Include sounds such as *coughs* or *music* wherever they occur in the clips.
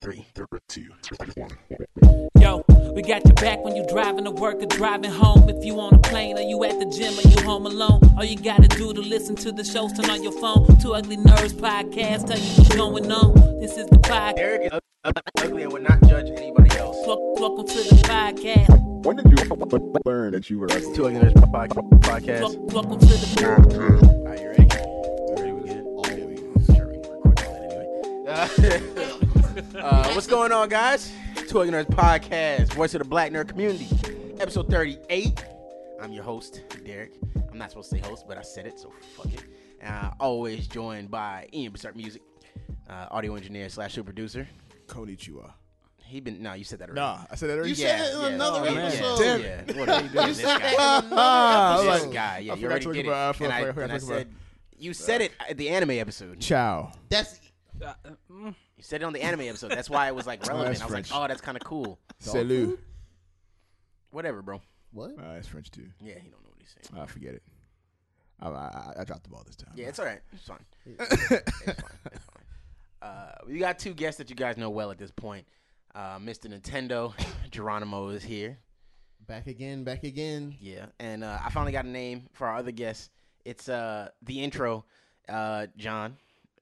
three, two, one. Yo, we got your back when you driving to work or driving home. If you on a plane or you at the gym or you home alone, all you gotta do to listen to the shows, turn on your phone. Two Ugly Nerds podcast, tell you what's going on. This is the podcast. Derek is ugly and would not judge anybody else. Welcome to the podcast. When did you learn that you were ugly? Two Ugly Nerds podcast. Welcome to the All right, you ready? You ready? We good? Oh, yeah, we sure we can record all that anyway. Uh, uh, what's going on, guys? Two Nerds podcast, voice of the Black nerd community, episode thirty-eight. I'm your host, Derek. I'm not supposed to say host, but I said it, so fuck it. Uh, always joined by Ian Berserk Music, uh, audio engineer slash super producer. Konnichiwa. He been no, you said that already. Nah, I said that already. You said it in another yeah, episode. Yeah, Damn yeah. What are you doing? This guy. Ah, *laughs* I another was This like, guy, yeah, I you already to did talk about- it. And I I, and I forgot to talk said, you said it at the anime episode. Ciao. That's uh, mm, You said it on the anime episode. That's why it was like *laughs* relevant. that's I was French. like, oh, that's kind of cool. Salut. Whatever, bro. what? Uh, it's French too. Yeah, he don't know what he's saying. I forget it. I, I, I dropped the ball this time. Yeah, it's all right. *laughs* It's fine. it's fine. It's fine. Uh, we got two guests that you guys know well at this point. Uh, Mr. Nintendo, *laughs* Geronimo is here. Back again, back again. Yeah, and uh, I finally got a name for our other guest. It's uh the intro, uh John,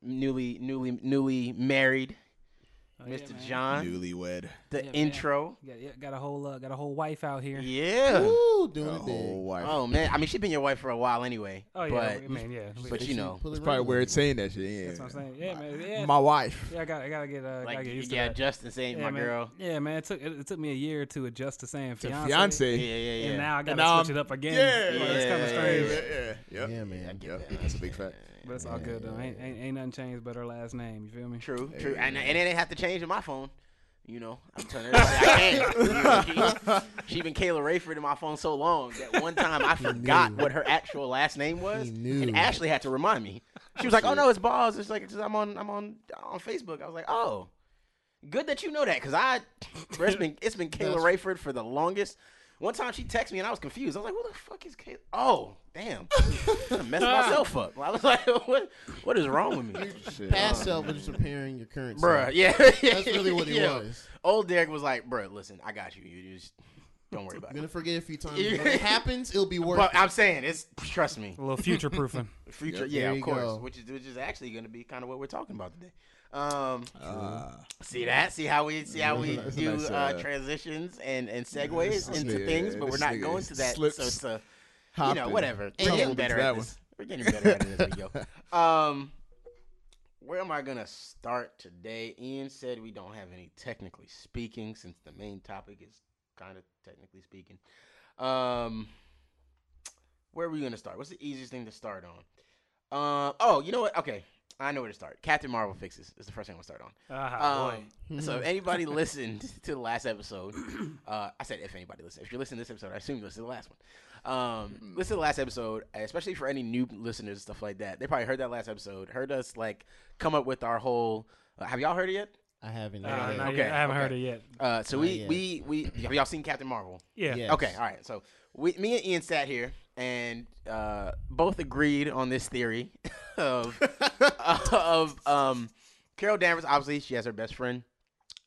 newly newly newly married, oh, Mr. man. John. Newlywed. The Yeah, intro. Got, yeah, got a whole uh, got a whole wife out here. Yeah. Woo, doing A whole wife. Oh man, I mean she's been your wife for a while anyway. Oh yeah, but I mean yeah. but you know, Pull it's probably regular. weird saying that shit. Yeah. That's what I'm saying. Yeah, man. Yeah, My wife. yeah. I got I gotta get uh, like gotta get used yeah, to that. Justin saying yeah, my man. girl. Yeah, man. It took it, it took me a year to adjust to saying To fiance. fiance. Yeah, yeah, yeah. And now I gotta now switch I'm- it up again. Yeah, Like, it's yeah, kind of yeah, strange. Yeah, yeah, yeah. Yeah, man. get Yep, that. that's a big fact. But it's all good though. Ain't, ain't ain't nothing changed but her last name. You feel me? True, true, and and it didn't have to change in my phone. You know, I'm telling everybody I can. *laughs* You know, she, she been Kayla Rayford in my phone so long that one time I forgot what her actual last name was, He knew. and Ashley had to remind me. She was like, "Oh no, it's Balls." It's like it's, I'm on I'm on on Facebook. I was like, "Oh, good that you know that," because I bro, it's been it's been Kayla Rayford for the longest. One time she texted me and I was confused. I was like, "What the fuck is Kayla?" Oh, damn, *laughs* I messed myself up. I was like, *laughs* "What what is wrong with me?" Shit. Past self was just preparing your current Bruh, self. yeah. That's really *laughs* what it Yeah. was. Old Derek was like, bruh, listen, I got you. You just don't worry about You're it. gonna forget a few times. when it happens, it'll be worth But it. I'm saying, it's trust me. A little future proofing. Future, Yep, yeah, of course. go. Which is which is actually going to be kind of what we're talking about today. Um, Uh, see that? See how we see how we *laughs* That's do nice, uh, uh, transitions and and segues this into nigga- things, but we're not going to that. slips, so it's a you know whatever. We're getting better That at one. this. We're getting better at it as we go. Um, where am I gonna start today? Ian said we don't have any technically speaking, since the main topic is kind of technically speaking. Um, where are we gonna start? What's the easiest thing to start on? Um, oh, you know what? Okay, I know where to start. Captain Marvel fixes is the first thing I'm gonna start on. Ah, Um, so if *laughs* anybody listened *laughs* to the last episode, *clears throat* uh, I said if anybody listened. If you're listening to this episode, I assume you listened to the last one. Um, listen to the last episode, especially for any new listeners and stuff like that. They probably heard that last episode, heard us like come up with our whole. Uh, have y'all heard it yet? I haven't. boy. Uh, not okay, yet. I haven't okay. heard it yet. Uh, so we, yet. we we have y'all seen Captain Marvel? Yeah. Yes. Okay, all right. So we, me and Ian sat here and uh, both agreed on this theory *laughs* of of um, Carol Danvers. Obviously, she has her best friend,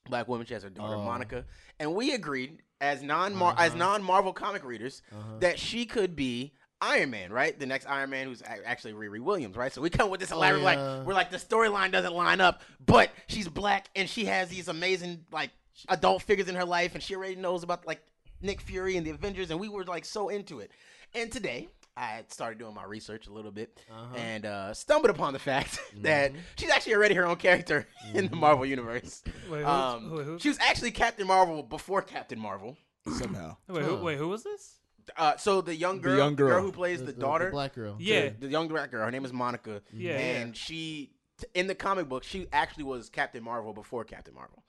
black woman. She has her daughter Oh. Monica, and we agreed as non as Uh-huh. non Marvel comic readers Uh-huh. that she could be. Iron Man, right? The next Iron Man, who's actually Riri Williams, right? So we come with this Oh, elaborate, yeah. like, we're like the storyline doesn't line up, but she's black and she has these amazing like adult figures in her life, and she already knows about like Nick Fury and the Avengers, and we were like so into it. And today, I started doing my research a little bit Uh-huh. and uh, stumbled upon the fact *laughs* that Mm-hmm. she's actually already her own character *laughs* in the Marvel universe. Wait, who, Um, who, who, she was actually Captain Marvel before Captain Marvel. somehow. wait, who, wait, who was this? Uh, so the young girl, young girl. who plays the, daughter, black girl. Yeah. the, the young black girl, her name is Monica, Yeah, and she t- in the comic book she actually was Captain Marvel before Captain Marvel.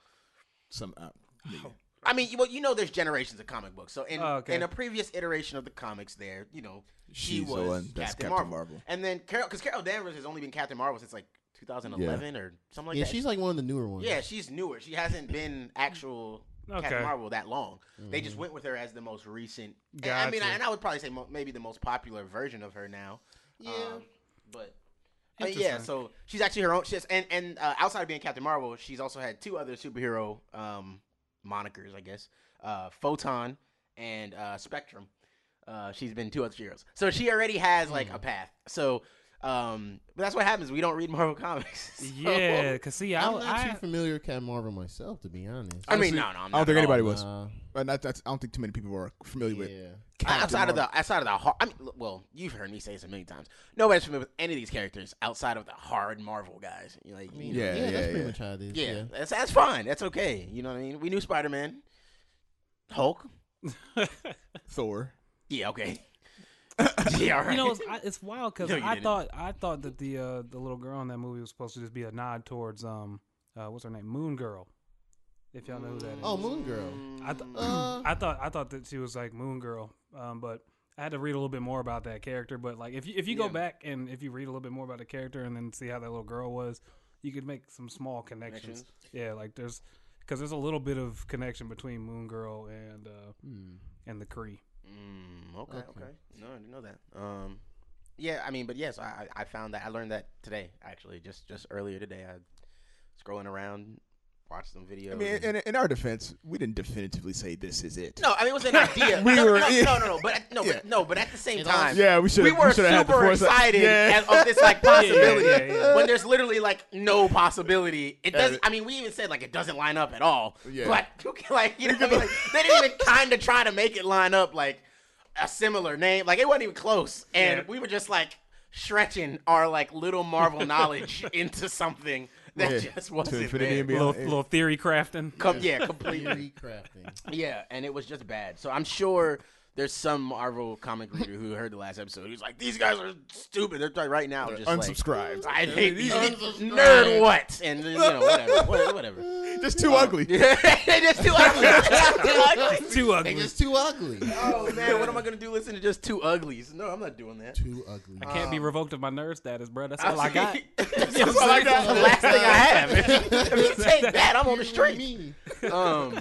Some. Uh, nigga. I mean, well, you know, there's generations of comic books. So in Oh, okay. in a previous iteration of the comics, there, you know, she She's the was one that's Captain, Captain Marvel. Marvel. and then Carol, because Carol Danvers has only been Captain Marvel since like 2011 or something like that. yeah, that. she's like one of the newer ones. yeah, she's newer. She hasn't been actual Captain Okay. Marvel that long. They just went with her as the most recent. and I mean, Gotcha. and I would probably say mo- maybe the most popular version of her now. Yeah. Um, but Uh, yeah, Interesting. so she's actually her own. She's, and and uh, outside of being Captain Marvel, she's also had two other superhero um, monikers, I guess. Uh, Photon and uh, Spectrum. Uh, she's been two other heroes, so she already has like a path. So, um, but that's what happens. We don't read Marvel *laughs* comics. So- Yeah, cause see, I, I'm not I too familiar with Captain Marvel myself, to be honest. I mean, Honestly, no, no, I'm I don't think at all. anybody was. Uh, But not, that's, I don't think too many people are familiar with. yeah. Captain outside of the outside of the hard, I mean, well, you've heard me say this a million times. Nobody's familiar with any of these characters outside of the hard Marvel guys. You know, like, I you mean, know, Yeah, yeah, yeah, that's pretty yeah. much how it is. yeah, Yeah. that's that's fine. That's okay. You know what I mean? We knew Spider Man, Hulk. *laughs* Thor. Yeah, okay. *laughs* yeah, all right. you know, it's, I, it's wild because No, you I didn't. thought I thought that the uh, the little girl in that movie was supposed to just be a nod towards um uh, what's her name Moon Girl, if y'all know who that is. Oh, Moon Girl. I, th- Uh, *clears throat* I thought I thought that she was like Moon Girl, um, but I had to read a little bit more about that character. But like, if you if you go Yeah. back and if you read a little bit more about the character and then see how that little girl was, you could make some small connections. Connections? Yeah, like there's because there's a little bit of connection between Moon Girl and uh, hmm. and the Kree. Mm, okay, Okay. okay. No, I didn't know that. Um, yeah, I mean, but yes, I I I found that I learned that today actually, just just earlier today. I scrolling around, watched some videos. I mean, and- in, in our defense, we didn't definitively say this is it. no, I mean it was an *laughs* idea. We no, were- no, yeah. no, no, no, but at- *laughs* no, Yeah. but no, but at the same time, Yeah, we should. we were should have had super excited Yeah. as- of this like possibility *laughs* yeah, yeah. when there's literally like no possibility. It does. Yeah. I mean, we even said like it doesn't line up at all. Yeah. But like you know, I mean? like, they didn't even kind of try to make it line up like a similar name. Like it wasn't even close, and Yeah. we were just like stretching our like little Marvel knowledge into something *laughs* that Yeah. just wasn't infinity there. and Little beyond. little theory crafting. Com- yeah, completely. Theory crafting. Yeah, and it was just bad. So I'm sure there's some Marvel comic reader who heard the last episode who's like, "These guys are stupid." They're like, right now just like, Unsubscribed. I hate these nerd what and you know whatever, *laughs* whatever. Just too ugly. *laughs* They're just too ugly. *laughs* too ugly. Too They ugly. just too ugly. Oh man, what am I gonna do? Listen to just two uglies? No, I'm not doing that. Too ugly. I can't be revoked of my nerd status, bro. That's all I got. That's all I got. The last thing I have. If you take that, I'm on the street. Um,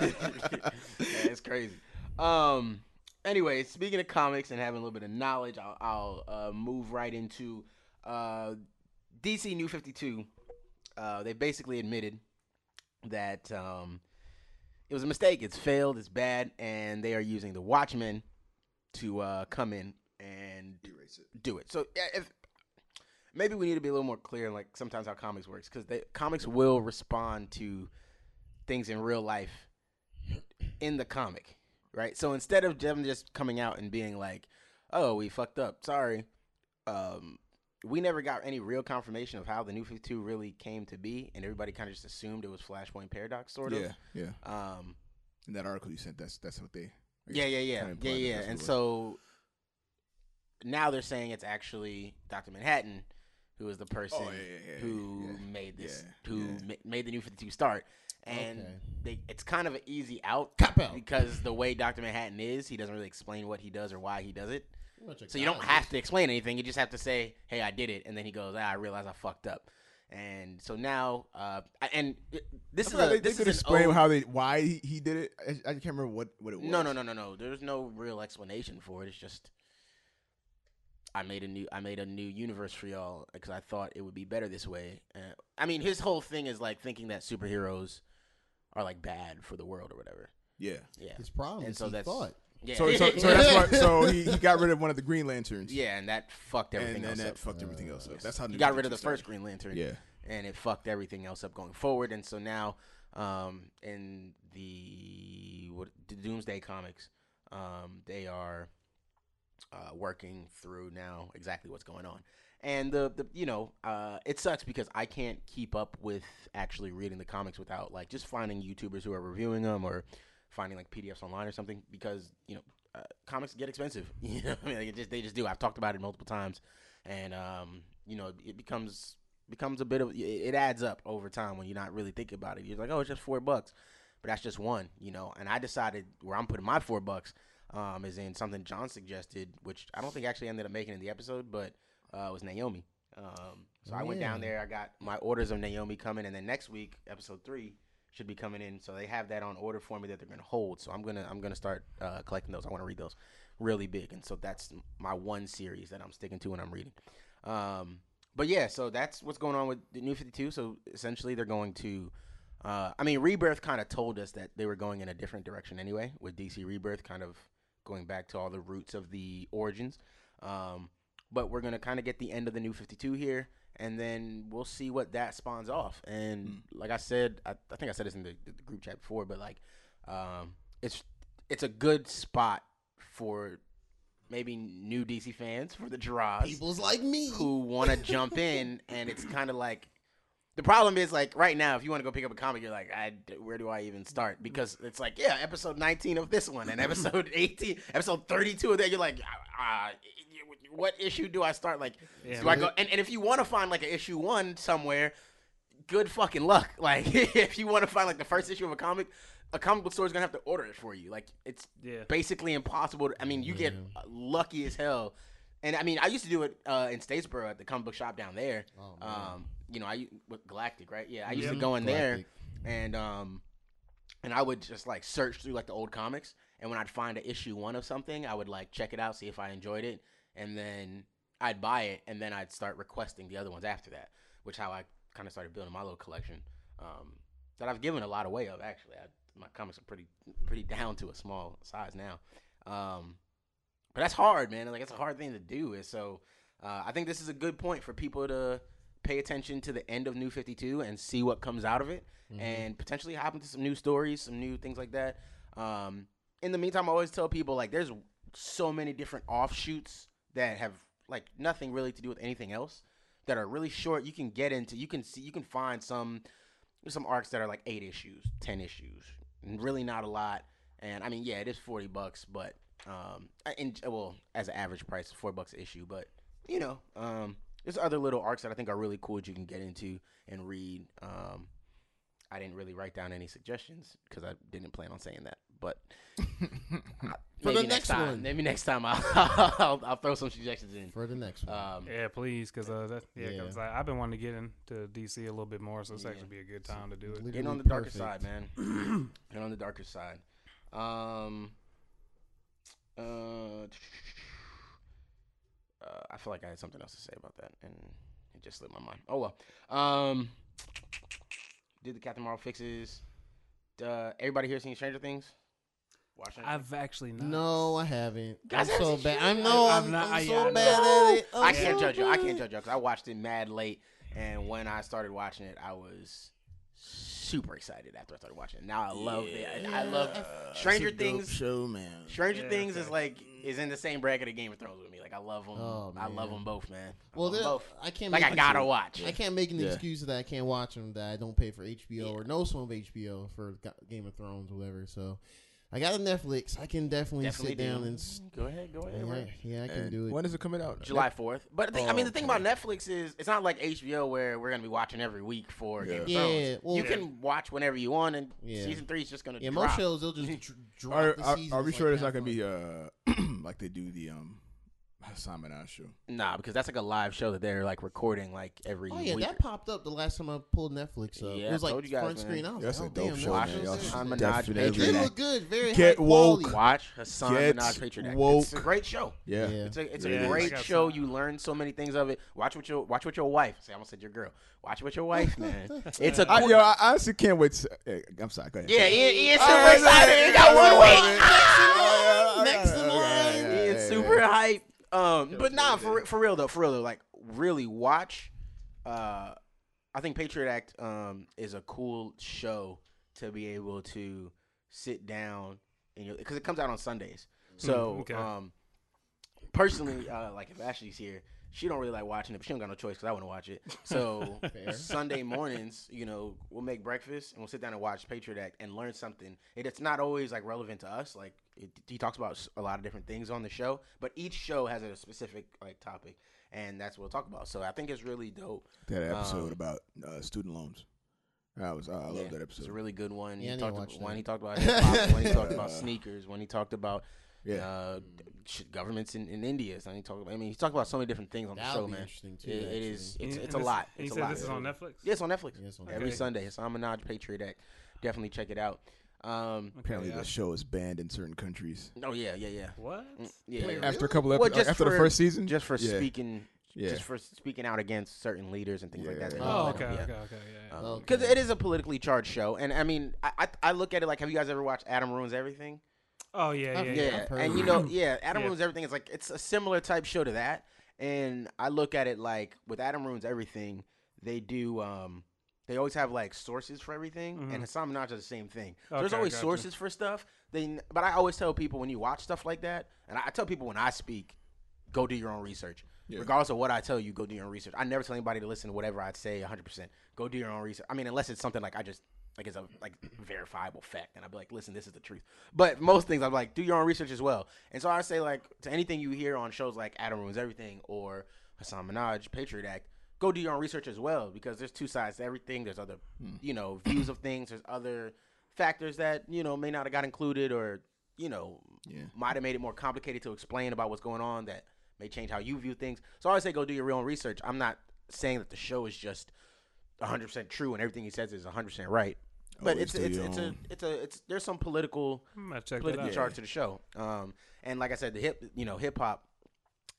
yeah, it's crazy. Um, anyway, speaking of comics and having a little bit of knowledge, I'll, I'll uh, move right into uh, DC New Fifty Two. Uh, they basically admitted that um, it was a mistake. It's failed. It's bad, and they are using the Watchmen to uh, come in and erase it. do it. So yeah, if maybe we need to be a little more clear, like sometimes how comics works, because comics will respond to things in real life in the comic, right? So instead of them just coming out and being like, "Oh, we fucked up, sorry," um, we never got any real confirmation of how the New Fifty Two really came to be, and everybody kind of just assumed it was Flashpoint Paradox, sort of. Yeah, yeah. Um, In that article you sent, that's that's what they. Yeah, yeah, yeah, kinda yeah, implied yeah. And so now they're saying it's actually Doctor Manhattan, who is the person Oh, yeah, yeah, yeah, who yeah, made this, yeah, who yeah. ma- made the New Fifty Two start, and Okay. they, it's kind of an easy out out. because the way Doctor Manhattan is, he doesn't really explain what he does or why he does it. Pretty much a So you don't have to explain anything. You just have to say, "Hey, I did it," and then he goes, "Ah, I realize I fucked up." And so now, uh, and this is a, they, this they could an explain ode- how they why he, he did it. I, I can't remember what what it was. No, no, no, no, no. There's no real explanation for it. It's just I made a new I made a new universe for y'all because I thought it would be better this way. Uh, I mean, his whole thing is like thinking that superheroes are like bad for the world or whatever. Yeah. Yeah, His problem And is so he that's- thought. yeah, So so, so that's why. So he, he got rid of one of the Green Lanterns. yeah, and that fucked everything And then else that up. fucked everything else up. That's how he got rid of 52 the first. Green Lantern. Yeah. and it fucked everything else up going forward. And so now, um, in the what the Doomsday comics, um, they are uh, working through now exactly what's going on. And the, the you know uh, it sucks because I can't keep up with actually reading the comics without like just finding YouTubers who are reviewing them or finding like PDFs online or something because you know uh, comics get expensive. *laughs* You know, I mean, like, just they just do. I've talked about it multiple times, and um, you know, it becomes becomes a bit of it- it adds up over time when you're not really thinking about it. You're like, oh, it's just four bucks, but that's just one, you know. And I decided where I'm putting my four bucks um, is in something John suggested, which I don't think actually ended up making in the episode, but uh, was Naomi. Um, so I went down there. I got my orders of Naomi coming, and then next week, episode three should be coming in. So they have that on order for me that they're gonna hold. So I'm gonna I'm gonna start uh, collecting those. I want to read those really big, and so that's my one series that I'm sticking to and I'm reading. Um, but yeah, so that's what's going on with the New Fifty Two. So essentially, they're going to. Uh, I mean, Rebirth kind of told us that they were going in a different direction anyway, with DC Rebirth kind of going back to all the roots of the origins. Um, but we're gonna kind of get the end of the New Fifty Two here, and then we'll see what that spawns off. And like I said, I, I think I said this in the, the group chat before, but like, um, it's it's a good spot for maybe new DC fans for the draws People's like me. who want to jump in, and it's kind of like the problem is like right now, if you want to go pick up a comic, you're like, I, where do I even start? Because it's like, yeah, episode 19 of this one and episode *laughs* 18, episode 32 of that. You're like, uh, what issue do I start? Like, Yeah, do I go? And, and if you want to find like an issue one somewhere, good fucking luck. *laughs* Like, if you want to find like the first issue of a comic. A comic book store is gonna have to order it for you. Like it's Yeah. basically impossible. To, I mean, you get lucky as hell. And I mean, I used to do it uh, in Statesboro at the comic book shop down there. Oh, man. um, you know, I with Galactic, right? Yeah, I used to go in there and um, and I would just like search through like the old comics. And when I'd find an issue one of something, I would like check it out, see if I enjoyed it, and then I'd buy it, and then I'd start requesting the other ones after that. Which how I kind of started building my little collection um, that I've given a lot away of. Actually, I, my comics are pretty pretty down to a small size now. Um, but that's hard, man. Like it's a hard thing to do. And so uh, I think this is a good point for people to pay attention to the end of New Fifty Two and see what comes out of it, and potentially hop into some new stories, some new things like that. Um, in the meantime, I always tell people like there's so many different offshoots that have like nothing really to do with anything else that are really short. You can get into. You can see. You can find some some arcs that are like eight issues, ten issues, really not a lot. And I mean, yeah, it is forty bucks, but um, in well, as an average price, four bucks a issue. But you know, um, there's other little arcs that I think are really cool that you can get into and read. Um, I didn't really write down any suggestions because I didn't plan on saying that, but *laughs* For the maybe next time, one. maybe next time I'll, *laughs* I'll I'll throw some suggestions in. For the next one. Um, Yeah, please, because uh, that, yeah, Yeah. 'cause I, I've been wanting to get into DC a little bit more, so it's Yeah. actually be a good time to do it. Getting on the Literally darker side, man. *clears throat* Getting on the darker side. Um. Uh. uh, I feel like I had something else to say about that, and it just slipped my mind. Oh well. Um. Did the Captain Marvel fixes? Uh, everybody here seen Stranger Things? Watching? I've actually not. No, I haven't. Guys I'm haven't so bad. I'm no, I've I'm, not- I'm so yeah, bad No. at it. I'm I can't so judge you. I can't judge you because I watched it mad late, and when I started watching it, I was super excited after I started watching it. Now I love it. I, I love Stranger Things. show, man. Stranger Yeah, Things is okay. like is in the same bracket of Game of Thrones with me. Like I love them. Oh, I love man. them both, man. I Well, love 'em there- both. I can't. Like make I gotta an- watch. I can't make an Yeah. excuse that I can't watch them that I don't pay for HBO or no some of HBO for Ga- Game of Thrones, or whatever. So I got a Netflix. I can definitely, Definitely sit down and Go ahead. Go ahead. yeah, Rick. yeah, I can And do it. When is it coming out? July fourth. But the thing, I mean, the thing Oh, about Netflix is it's not like HBO where we're gonna be watching every week for Game of Yeah. Thrones. Yeah, well- you can watch whenever you want, and Yeah. season three is just gonna Yeah, drop. most shows they'll just *laughs* dr- drop Are, the are, are we like sure it's not gonna fun. be uh *clears throat* like they do the um Simon Ash show? Nah, because that's like a live show that they're like recording like every Oh yeah, week. that popped up the last time I pulled Netflix up. Yeah, it was like told you guys, front man. screen. I was That's like, a oh, dope damn, show, Netflix Watch man. is Y'all there. Hasan Minhaj definitely It Patriot look good. Very Get high woke. quality. Watch Hasan Get Minhaj Patriot Act. woke. It's a great show. Yeah. Yeah. It's a it's Yeah, a I great got show. You learn so many things of it. Watch with your watch with your wife. Say I almost said your girl. Watch with your wife, man. It's a I, cool- yo, I honestly can't wait. To, hey, I'm sorry. Go ahead. yeah. Ian, Ian's super right, excited. He got one week. Ah! Next in line. Ian's super hype. Um, but nah, for for real though, for real though, like really watch. Uh, I think Patriot Act um is a cool show to be able to sit down and because it comes out on Sundays. So okay. um, personally, uh, like if Ashley's here, she don't really like watching it, but she don't got no choice because I want to watch it. *laughs* So Sunday mornings, you know, we'll make breakfast and we'll sit down and watch Patriot Act and learn something. It, it's not always like relevant to us. Like it, he talks about a lot of different things on the show, but each show has a specific like topic, and that's what we'll talk about. So I think it's really dope. That episode Um, about uh, student loans. I was. I love that episode. It's a really good one. Yeah, he need to talked about, *laughs* when he talked about hip hop, when he talked about sneakers, when he talked about Yeah. uh, governments in, in India. So he talked about. I mean, he talked about so many different things on the That'll show, be man. interesting too. It, it is. It's, it's a lot. It's you a said lot. this is on Netflix. Yeah, it's on Netflix. Yeah, it's on Every Okay. Sunday. It's on Minhaj Patriot Act. Definitely check it out. Um, Apparently, yeah. the show is banned in certain countries. oh yeah, yeah, yeah. What? Mm, Yeah, yeah. After a couple Well, episodes, just after for- the first season, just for Yeah. speaking Yeah. just for speaking out against certain leaders and things like that. Yeah. Oh, don't let okay, yeah. okay, okay, yeah. yeah. Okay. because it is a politically charged show, and I mean, I, I I look at it like, have you guys ever watched Adam Ruins Everything? Oh yeah, yeah, Yeah, yeah. And you know, *clears throat* yeah, Adam Yeah. Ruins Everything is like it's a similar type show to that, and I look at it like with Adam Ruins Everything, they do um. They always have like sources for everything, and Mhm. Hasan Minhaj does the same thing. So there's always gotcha. sources for stuff. They, but I always tell people when you watch stuff like that, and I, I tell people when I speak, go do your own research. Yeah. Regardless of what I tell you, go do your own research. I never tell anybody to listen to whatever I say 100%. Go do your own research. I mean, unless it's something like I just like it's a like verifiable fact, and I'd be like, listen, this is the truth. But most things, I'm like, do your own research as well. And so I say like to anything you hear on shows like Adam Ruins Everything or Hasan Minhaj, Patriot Act, go do your own research as well because there's two sides to everything. There's other, you know, views of things. There's other factors that you know may not have got included or you know Yeah. might have made it more complicated to explain about what's going on that may change how you view things. So I always say go do your own research. I'm not saying that the show is just 100% true and everything he says is 100% right. But Always it's do it's your it's a it's a it's there's some political political charge gonna check that politically out. charged to the show. Um, and like I said, the hip, you know, hip hop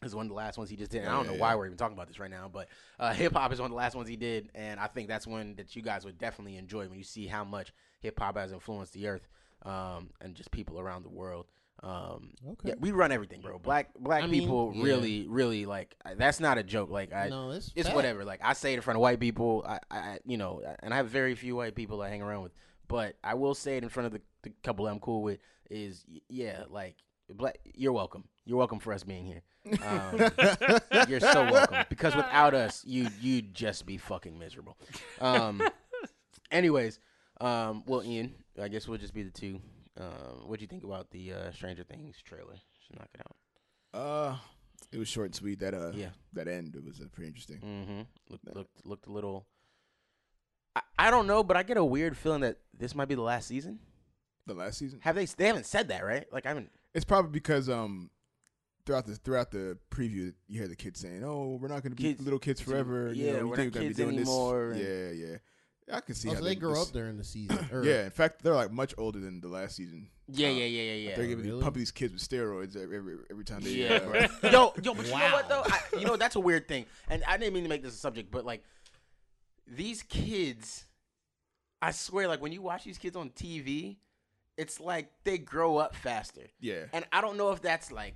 is one of the last ones he just did. And I don't know yeah, why yeah. we're even talking about this right now, but uh, hip hop is one of the last ones he did, and I think that's one that you guys would definitely enjoy when you see how much hip hop has influenced the earth um, and just people around the world. Um, Okay. yeah, we run everything, bro. Black black I mean, people yeah. really, really like that's not a joke. Like I, no, it's it's whatever. Like I say it in front of white people. I, I, you know, and I have very few white people I hang around with. But I will say it in front of the, the couple I'm cool with is yeah, like black. You're welcome. You're welcome for us being here. Um, *laughs* you're so welcome because without us, you you'd just be fucking miserable. Um, *laughs* anyways, um, well, Ian, I guess we'll just be the two. Um, what do you think about the uh, Stranger Things trailer? Just knock it out. Uh, it was short and sweet. That uh, Yeah. that end it was uh, pretty interesting. Mm-hmm. Looked, looked looked a little. I, I don't know, but I get a weird feeling that this might be the last season. The last season. Have they? They haven't said that, right? Like I haven't. It's probably because um throughout the throughout the preview you hear the kids saying, "Oh, we're not going to be Kids- little kids forever." you yeah, know, we we're think not gonna kids be doing anymore, This. and- Yeah, yeah. I can see Oh, how so they grow this- up during the season. *clears throat* or- Yeah, in fact, they're like much older than the last season. Yeah, Uh, yeah, yeah, yeah, yeah. They're giving really? pump these kids with steroids every every, every time they. Yeah, uh, bro. *laughs* yo, yo, but you know what though? I, you know that's a weird thing, and I didn't mean to make this a subject, but like these kids, I swear, like when you watch these kids on TV, it's like they grow up faster, yeah. and I don't know if that's like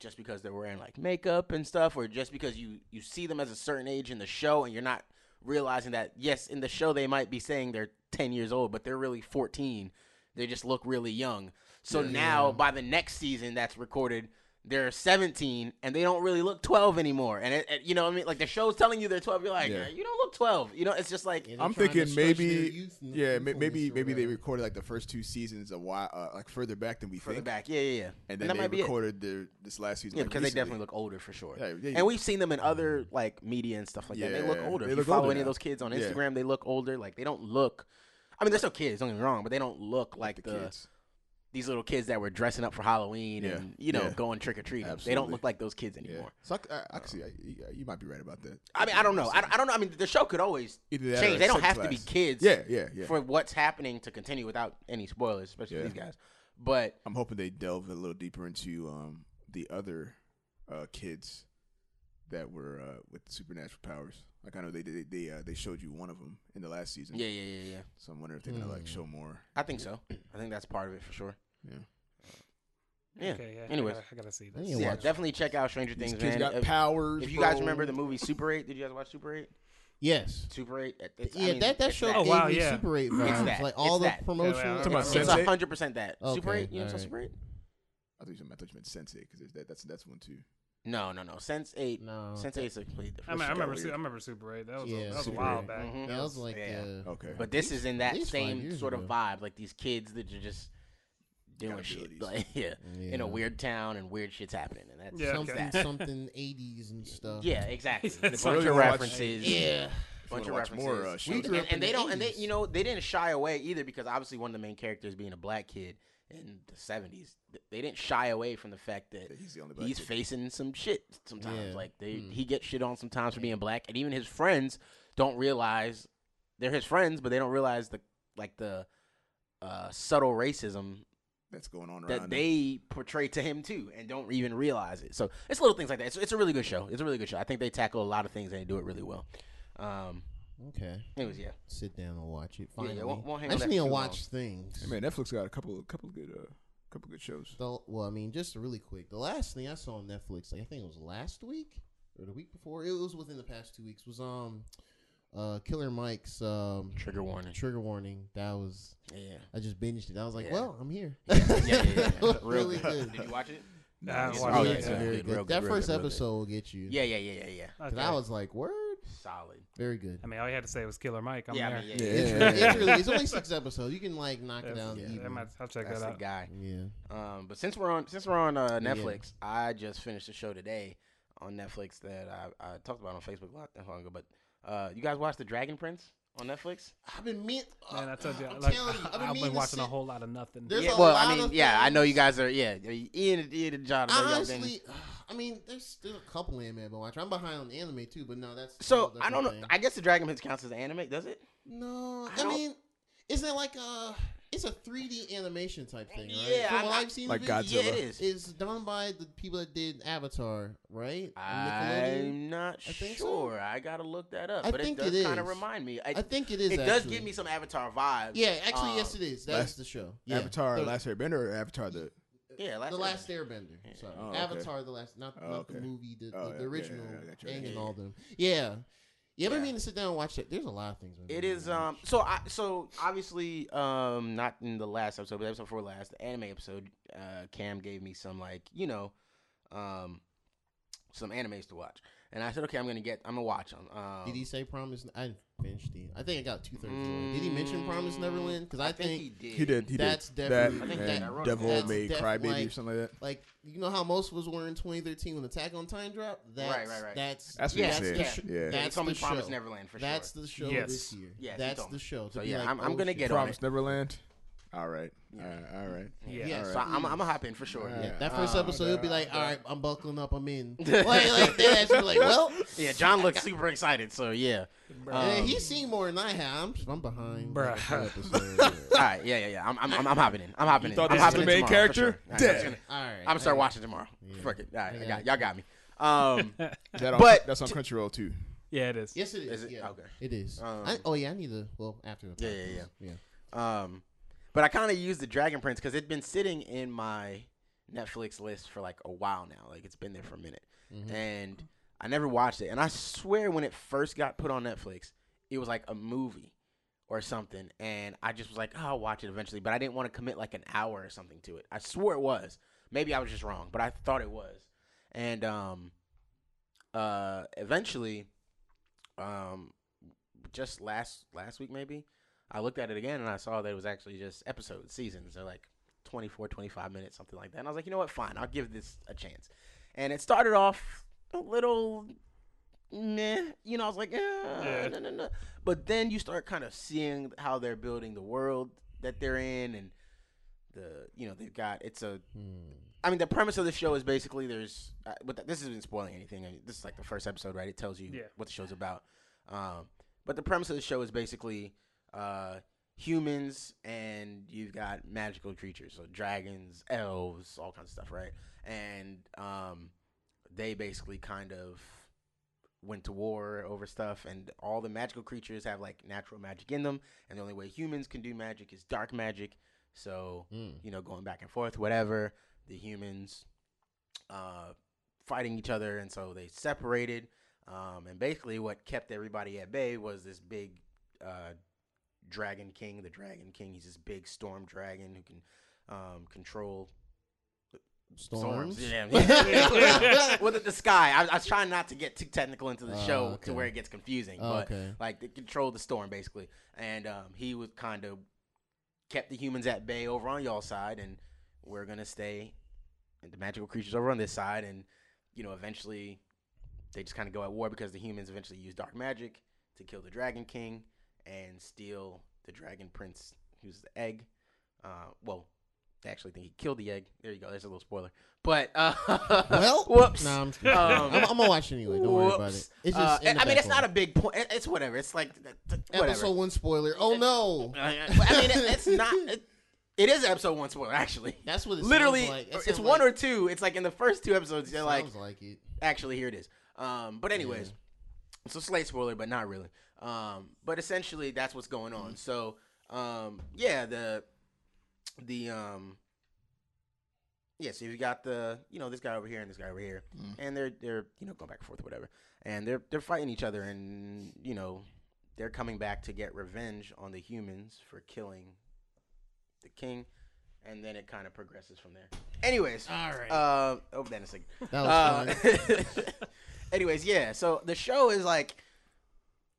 just because they're wearing like makeup and stuff, or just because you you see them as a certain age in the show, and you're not realizing that yes, in the show they might be saying they're ten years old, but they're really fourteen. They just look really young. So Yeah. now by the next season that's recorded, they're 17 and they don't really look 12 anymore. And it, it- you know what I mean? Like the show's telling you they're 12. You're like, Yeah. you don't look 12. You know, it's just like, Yeah, they're I'm trying to thinking stretch their maybe, youth- yeah, ma- youthfulness maybe or maybe they whatever. recorded like the first two seasons a while, uh, like further back than we further think, back. Yeah, yeah, yeah. and then that they might be it. recorded their this last season. Yeah, like, because they recently. definitely look older for sure. Yeah, yeah, And we've seen them in other like media and stuff like that. They look Yeah, older. they if look you follow older any of now. those kids on Yeah. Instagram, they look older. Like they don't look. I mean, they're still kids. Don't get me wrong, but they don't look like the the, kids. These little kids that were dressing up for Halloween Yeah, and you know yeah. going trick or treating. They don't look like those kids Yeah. anymore. So I, I, I can see. I, you, might be right about that. I mean, I don't know. I, I don't know. I mean, the show could always Either that or change. They don't have to be kids. Yeah, yeah, yeah. For what's happening to continue without any spoilers, especially Yeah. these guys. But I'm hoping they delve a little deeper into um, the other uh, kids that were uh, with supernatural powers. Like I know they they they, uh, they showed you one of them in the last season. yeah, yeah, yeah, yeah. So I'm wondering if they're gonna like show more. I think so. I think that's part of it for sure. Yeah. Yeah. Okay, yeah. Anyways. I gotta, I gotta see I this. need Yeah, watch- definitely check out Stranger These Things, kids man. got if, powers. if you guys bro. remember the movie Super 8, did you guys watch Super 8? Yes. Super 8. it- It's, I Yeah, mean, that that it's show that. Oh, gave wow, me yeah. Super 8 It's vibes. that. Like It's all the that. promotional. Yeah, Talking about It's everything. Sense8? a hundred percent that. Super Okay, Eight, you know, alright. Super Eight? I thought you meant, I thought you meant Sensei because that, that's that's one too. No, no, no. Sense Eight. No. Sense Eight is a completely I, different. mean, I remember. weird. Su- I remember Super Eight. That was Yeah, a, that was a Super while 8. back. Mhm. That was like Yeah. uh, Okay. But this is in that least five same years sort of ago. vibe, like these kids that are just doing Got shit, abilities. like *laughs* yeah, in a Yeah. weird town and weird shit's happening, and that's Yeah, something okay. that. something *laughs* 80s and stuff. Yeah, exactly. a bunch really of wanna watch- references. Yeah. If you bunch of wanna watch references. more uh, We shows, grew and, up in and they the don't, and they, 80s. you know, they didn't shy away either because obviously one of the main characters being a black kid in the '70s, they didn't shy away from the fact that that he's the only he's facing some shit sometimes. Yeah. Like they, Hmm. he gets shit on sometimes for being black, and even his friends don't realize they're his friends, but they don't realize the like the uh, subtle racism that's going on around. that him. they portray to him too, and don't even realize it. So it's little things like that. It's, it's a really good show. It's a really good show. I think they tackle a lot of things and they do it really well. Um, Okay, it was yeah. sit down and watch it. Yeah, yeah, won't- won't hang I just need to too watch things. Hey, man, Netflix got a couple, couple of good, uh, couple good shows. The, well, I mean, just really quick. The last thing I saw on Netflix, like, I think it was last week or the week before. It was within the past two weeks. Was um, uh, Killer Mike's um, Trigger warning. trigger warning. That was Yeah. I just binged it. I was like, Yeah. well, I'm here. Yeah, yeah, yeah, *laughs* yeah. It really good. good. Did you watch it? Nah, I haven't Yeah. watched Oh, it yeah, Very good, good. real good, that real first good, real good. episode will get you. Yeah, yeah, yeah, yeah, yeah. 'Cause Okay. I was like, word. Solid. Very good. I mean, all you had to say was Killer Mike. I'm yeah, there. I mean, yeah, Yeah. yeah. It's, it's, really, it's only six episodes. You can like knock it That's- down. yeah, even. I might, I'll check That's that the out. guy. yeah. Um, but since we're on since we're on uh, Yeah. Netflix, I just finished a show today on Netflix that I, I talked about on Facebook a lot that long ago. But uh, you guys watch The Dragon Prince on Netflix? I've been meant. Man, I told you, I'm like, telling you, I've been, I've been meaning to watching a whole lot of nothing. There's yeah, a well, lot I mean, of yeah, I know you guys are. Yeah, Ian, Ian and John. I y'all been- Honestly, I mean, there's there's a couple anime I've been watching. I'm behind on anime too, but no, that's So whole I don't know. different thing. I guess the Dragon Prince counts as anime, does it? No, I I, mean, isn't it like a? It's a 3D animation type thing, right? Yeah, From I- what I- I've seen, Like of Godzilla. Yeah, it is. It's done by the people that did Avatar, right? I'm not I think so. sure. I gotta look that up. I but think it it does kind of remind me. I, I think it is. it does give me some Avatar vibes. Yeah, actually, Um, yes, it is. That's Last- the show. Yeah. Avatar: the, Last Airbender or Avatar the Yeah, last the Airbender. Last Airbender. Sorry, Oh, okay. Avatar: The Last, not, Oh, not the movie, the, Oh, the, yeah, the yeah, original, yeah, I got and Yeah. all them. Yeah, yeah. I've been Yeah. meaning to sit down and watch that. There's a lot of things. I've been It meaning is to um so I so obviously um not in the last episode but episode before last the anime episode uh Cam gave me some like you know um some animes to watch and I said okay I'm gonna get I'm gonna watch them um, Did he say Promise? I finished it. I think I got two thirds. Did he mention Promise mm, Neverland? Because I, think, he did he did. He That's did. definitely- that, and that- Devil it. May That's Cry def- Baby or something like that. like you know how most of us were in 2013 when Attack on Titan dropped. That's, Right, right, right. That's That's what Yeah, he that's the yeah. sh- Yeah. yeah, That's told me the Promise. Neverland for sure. That's the show Yes. this year. Yes, that's the show. So, yeah, like, I'm- I'm oh, gonna shit. get on Promise Neverland. All right. Yeah. Uh, all right. Yeah. Yes. so I'm, I'm gonna hop in for sure Yeah. Yeah, that first Um, episode, you'll be like, "All right, I'm buckling up. I'm in." *laughs* like, like that. You're like, "Well," *laughs* yeah John looks super excited so yeah Um, and he's seen more than I have. I'm, I'm behind. like, a few Bruh. *laughs* episodes. all right yeah yeah yeah I'm I'm, I'm, I'm hopping in I'm hopping You in thought I'm this was hopping the main tomorrow, character? sure. All right, I'm Dead. gonna- All right, I'm gonna start I- watching tomorrow Yeah. Fuck it all right I got, y'all got me um That on, But- that's on Crunchyroll too. yeah, it is. Yes, it is. Is it? Yeah. Okay. It is. Um, I, oh yeah, I need to. Well, after the Yeah, yeah, podcast. yeah. Um, but I kind of used the Dragon Prince because it'd been sitting in my Netflix list for like a while now. Like it's been there for a minute, Mhm. and I never watched it. And I swear, when it first got put on Netflix, it was like a movie or something, and I just was like, oh, I'll watch it eventually. But I didn't want to commit like an hour or something to it. I swore it was. Maybe I was just wrong, but I thought it was. And um, uh, eventually, um, just last last week maybe. I looked at it again and I saw that it was actually just episodes, seasons. They're like 24, 25 minutes, something like that. And I was like, you know what? Fine. I'll give this a chance. And it started off a little meh. You know, I was like, eh, Yeah. no, no, no. But then you start kind of seeing how they're building the world that they're in and the, you know, they've got, it's a, Hmm. I mean, the premise of the show is basically there's, uh, but th- this isn't spoiling anything. I mean, this is like the first episode, right? It tells you Yeah. what the show's about. Um, but the premise of the show is basically uh, humans and you've got magical creatures, so dragons, elves, all kinds of stuff, right? And um, they basically kind of went to war over stuff, and all the magical creatures have like natural magic in them, and the only way humans can do magic is dark magic. So Mm. you know, going back and forth, whatever. The humans uh, fighting each other, and so they separated. Um, and basically, what kept everybody at bay was this big uh, dragon king. The dragon king. He's this big storm dragon who can um, control Storms. Yeah. yeah. well, the, the sky. I, I was trying not to get too technical into the Oh, show okay. to where it gets confusing, Oh, but okay. like they control the storm basically, and um, he was kind of kept the humans at bay over on y'all side, and we're gonna stay and the magical creatures over on this side, and you know eventually they just kind of go at war because the humans eventually use dark magic to kill the dragon king and steal the dragon prince, who's the egg. Uh, well, I actually think he killed the egg. There you go. There's a little spoiler. But uh, *laughs* Well, whoops. Nah, I'm. Um, I'm, I'm gonna watch it anyway. Don't worry about it. It's Uh, just. the I mean, it's not a big point. It's whatever. It's like whatever. episode one spoiler. Oh no! Uh, I mean, it, it's not. It, It is episode one spoiler, actually. That's what it Literally, like. It it's sounds one or two. It's like in the first two episodes, they're like, sounds like it. actually, here it is. Um, but anyways, it's a slate spoiler, but not really. Um, but essentially, that's what's going on. So, um, yeah, the the um, yeah. So you got the you know this guy over here and this guy over here, and they're they're you know going back and forth or whatever, and they're they're fighting each other, and you know they're coming back to get revenge on the humans for killing the king, and then it kind of progresses from there. Anyways, All right. uh, oh, that in a second. That was Uh, fun. *laughs* anyways, yeah. So the show is like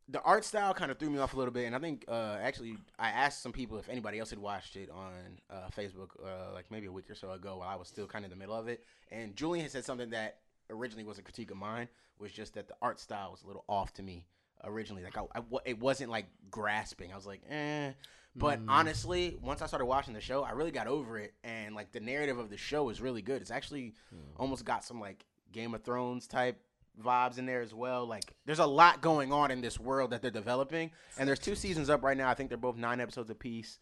the art style kind of threw me off a little bit, and I think uh, actually I asked some people if anybody else had watched it on uh, Facebook, uh, like maybe a week or so ago, while I was still kind of in the middle of it. And Julian had said something that originally was a critique of mine, was just that the art style was a little off to me originally. Like I, I it wasn't like grasping. I was like, eh. But honestly, once I started watching the show, I really got over it, and like the narrative of the show is really good. It's actually almost got some like Game of Thrones type vibes in there as well. Like there's a lot going on in this world that they're developing, and there's two seasons up right now. I think they're both nine episodes apiece.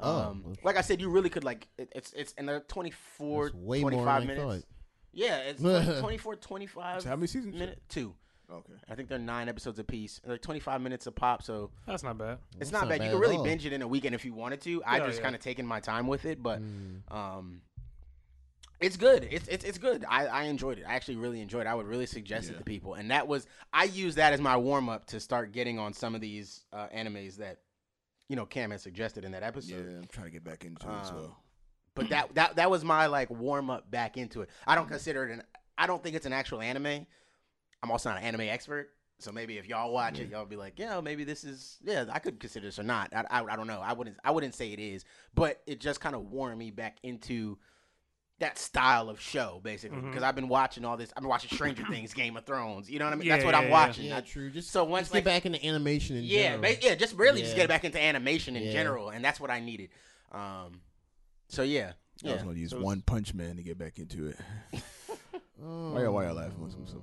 Oh, Um, well- like I said, you really could like it, it's it's and they're 24, That's way more 25 than minutes. thought. Yeah, it's *laughs* like 24, 25 So how many seasons? minute two. Okay. I think they're nine episodes apiece. They're 25 minutes a pop, so That's not bad. it's not, not bad. bad You can really binge it in a weekend if you wanted to. I Yeah, just yeah. kind of taken my time with it, but Mm. um, it's good. It's it's it's good. I, I enjoyed it. I actually really enjoyed it. I would really suggest it to people, and that was I used that as my warm up to start getting on some of these uh, animes that you know Cam had suggested in that episode. Yeah. I'm trying to get back into it as Um, well. But that *clears throat* that that was my like warm up back into it. I don't consider it an. I don't think it's an actual anime. I'm also not an anime expert, so maybe if y'all watch it, y'all be like, yeah, maybe this is yeah, I could consider this or not. I, I, I don't know. I wouldn't I wouldn't say it is, but it just kind of warmed me back into that style of show basically because I've been watching all this. I've been watching Stranger Things, Game of Thrones. You know what I mean? That's what yeah, I'm watching. Yeah, I- true. Just so once just like get back into animation in yeah, general. ba- yeah, just really just Yeah. get back into animation in Yeah. general, and that's what I needed. Um, so yeah, I yeah. was gonna use So it's- One Punch Man to get back into it. *laughs* Why y'all, why y'all laughing? What's, what's up?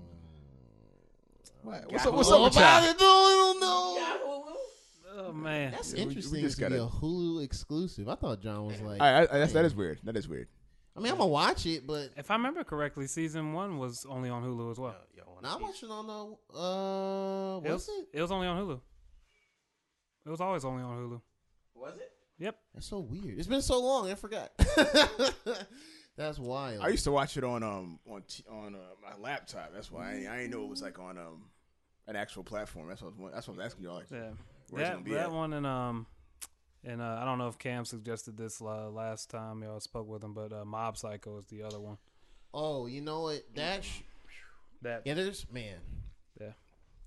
Why- What's up? What's Oh, up with about y'all? it, no, no. Oh man. That's Yeah, we- we interesting. just to be gotta- a Hulu exclusive. I thought John was like. I, I, that's, that is weird. That is weird. I mean, I'm gonna watch it, but If I remember correctly, season one was only on Hulu as well. Yo, yo, I'm watching on the. Uh, It was was, it? it was only on Hulu. It was always only on Hulu. Was it? Yep. That's so weird. It's been so long, I forgot. *laughs* That's wild. I used to watch it on um on t- on uh, my laptop. That's why I, I didn't know it was like on um an actual platform. That's what I was, that's what I was asking y'all. Like, Yeah. Where's it that gonna be that at? one and um and uh, I don't know if Cam suggested this uh, last time y'all spoke with him, but uh, Mob Psycho is the other one. oh, you know what? That. Sh- That yeah, there's man. Yeah.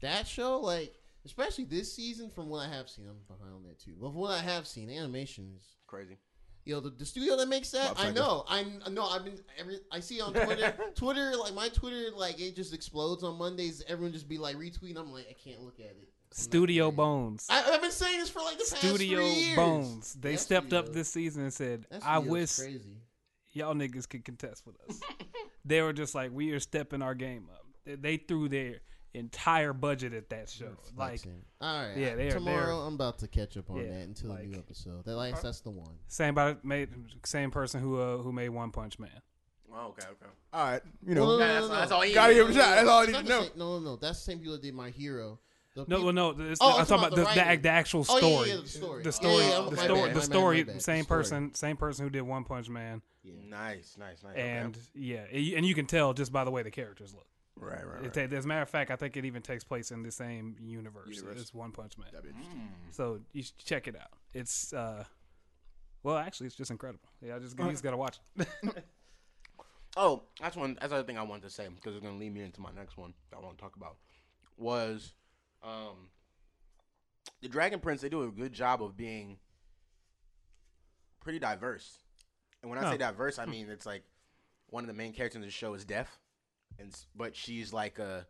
That show, like, especially this season, from what I have seen, I'm behind on that too. But from what I have seen, animation is Crazy. Yo, the, the studio that makes that, Mob I Psycho. know. I know. I've been. Every, I see on Twitter. *laughs* Twitter, like my Twitter, like it just explodes on Mondays. Everyone just be like retweeting. I'm like, I can't look at it. I'm not Studio there. Bones. I, I've been saying this for like the past Studio three years. Bones. They That stepped up this season and said, that "I wish crazy. y'all niggas could contest with us." *laughs* they were just like, "We are stepping our game up." They, they threw their entire budget at that show. Like all right, yeah, they are- tomorrow they're- I'm about to catch up on Yeah, that until like- a new episode. That like that's the one. same about made same person who uh, who made One Punch Man. Oh, okay, okay. all right, you know, No, no, no, that's- no, no. that's all he Gotta give him a shot. That's all I need to know. same- No, no, no. That's the same people that did My Hero. The No, well, no. It's, Oh, I'm I'm talking about the, the, the act- the actual Oh, yeah, story. yeah, the story. The story. yeah, the story. bad, the story. bad. Same person. Same person who did One Punch Man. Nice, nice, nice. Okay. And yeah, it- and you can tell just by the way the characters look. right, right, right. ta- as a matter of fact, I think it even takes place in the same universe, Universe. as One Punch Man. That'd be interesting. So you should check it out. It's uh, well, actually, it's just incredible. Yeah, I just you just gotta watch it. *laughs* Oh, that's one. That's the thing I wanted to say because it's gonna lead me into my next one that I want to talk about. Was um, the Dragon Prince? They do a good job of being pretty diverse. And when I Oh. say diverse, I mean it's like one of the main characters in the show is deaf, and but she's like a,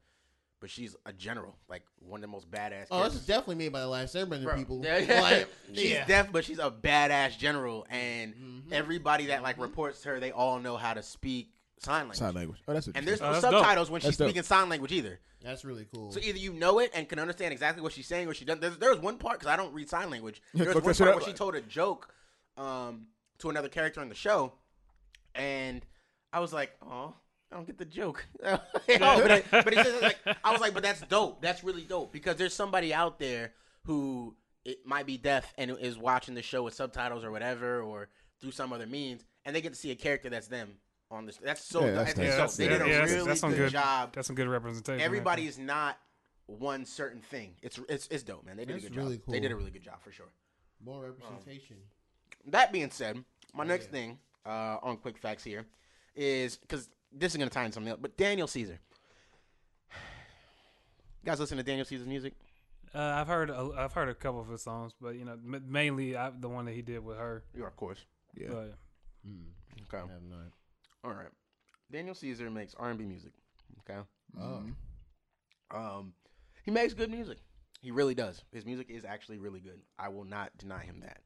but she's a general, like one of the most badass. Oh, this is definitely made by the last Airbender Bro, people. *laughs* yeah, yeah. Like, she's yeah. deaf, but she's a badass general, and Mhm. everybody that like reports to her, they all know how to speak sign language. Sign language. Oh, that's And there's no Oh, that's dope. subtitles when she's That's dope. speaking sign language either. That's really cool. So either you know it and can understand exactly what she's saying, or she doesn't. There's, there was one part because I don't read sign language. There was Look one that shit part up. where she told a joke um, to another character in the show, and I was like, oh. I don't get the joke. *laughs* Oh, but, I, but it's just like I was like, but that's dope. That's really dope because there's somebody out there who it might be deaf and is watching the show with subtitles or whatever or through some other means, and they get to see a character that's them on this. That's so. Yeah, that's, that's that's nice. dope. Yeah, they did a yeah, really that's some good, good- job. That's some good representation. Everybody is not one certain thing. It's it's it's dope, man. They did That's a good really job. They did a really good job for sure. More representation. That being said, my next thing uh, on quick facts here is because this is gonna tie in something else. But Daniel Caesar, you guys listen to Daniel Caesar's music? Uh, I've heard a, I've heard a couple of his songs, but you know, m- mainly I, the one that he did with her. Yeah, of course. Yeah. But Mm, Okay, I have not. All right. Daniel Caesar makes R and B music. Okay, Oh, um, he makes good music. He really does. His music is actually really good. I will not deny him that.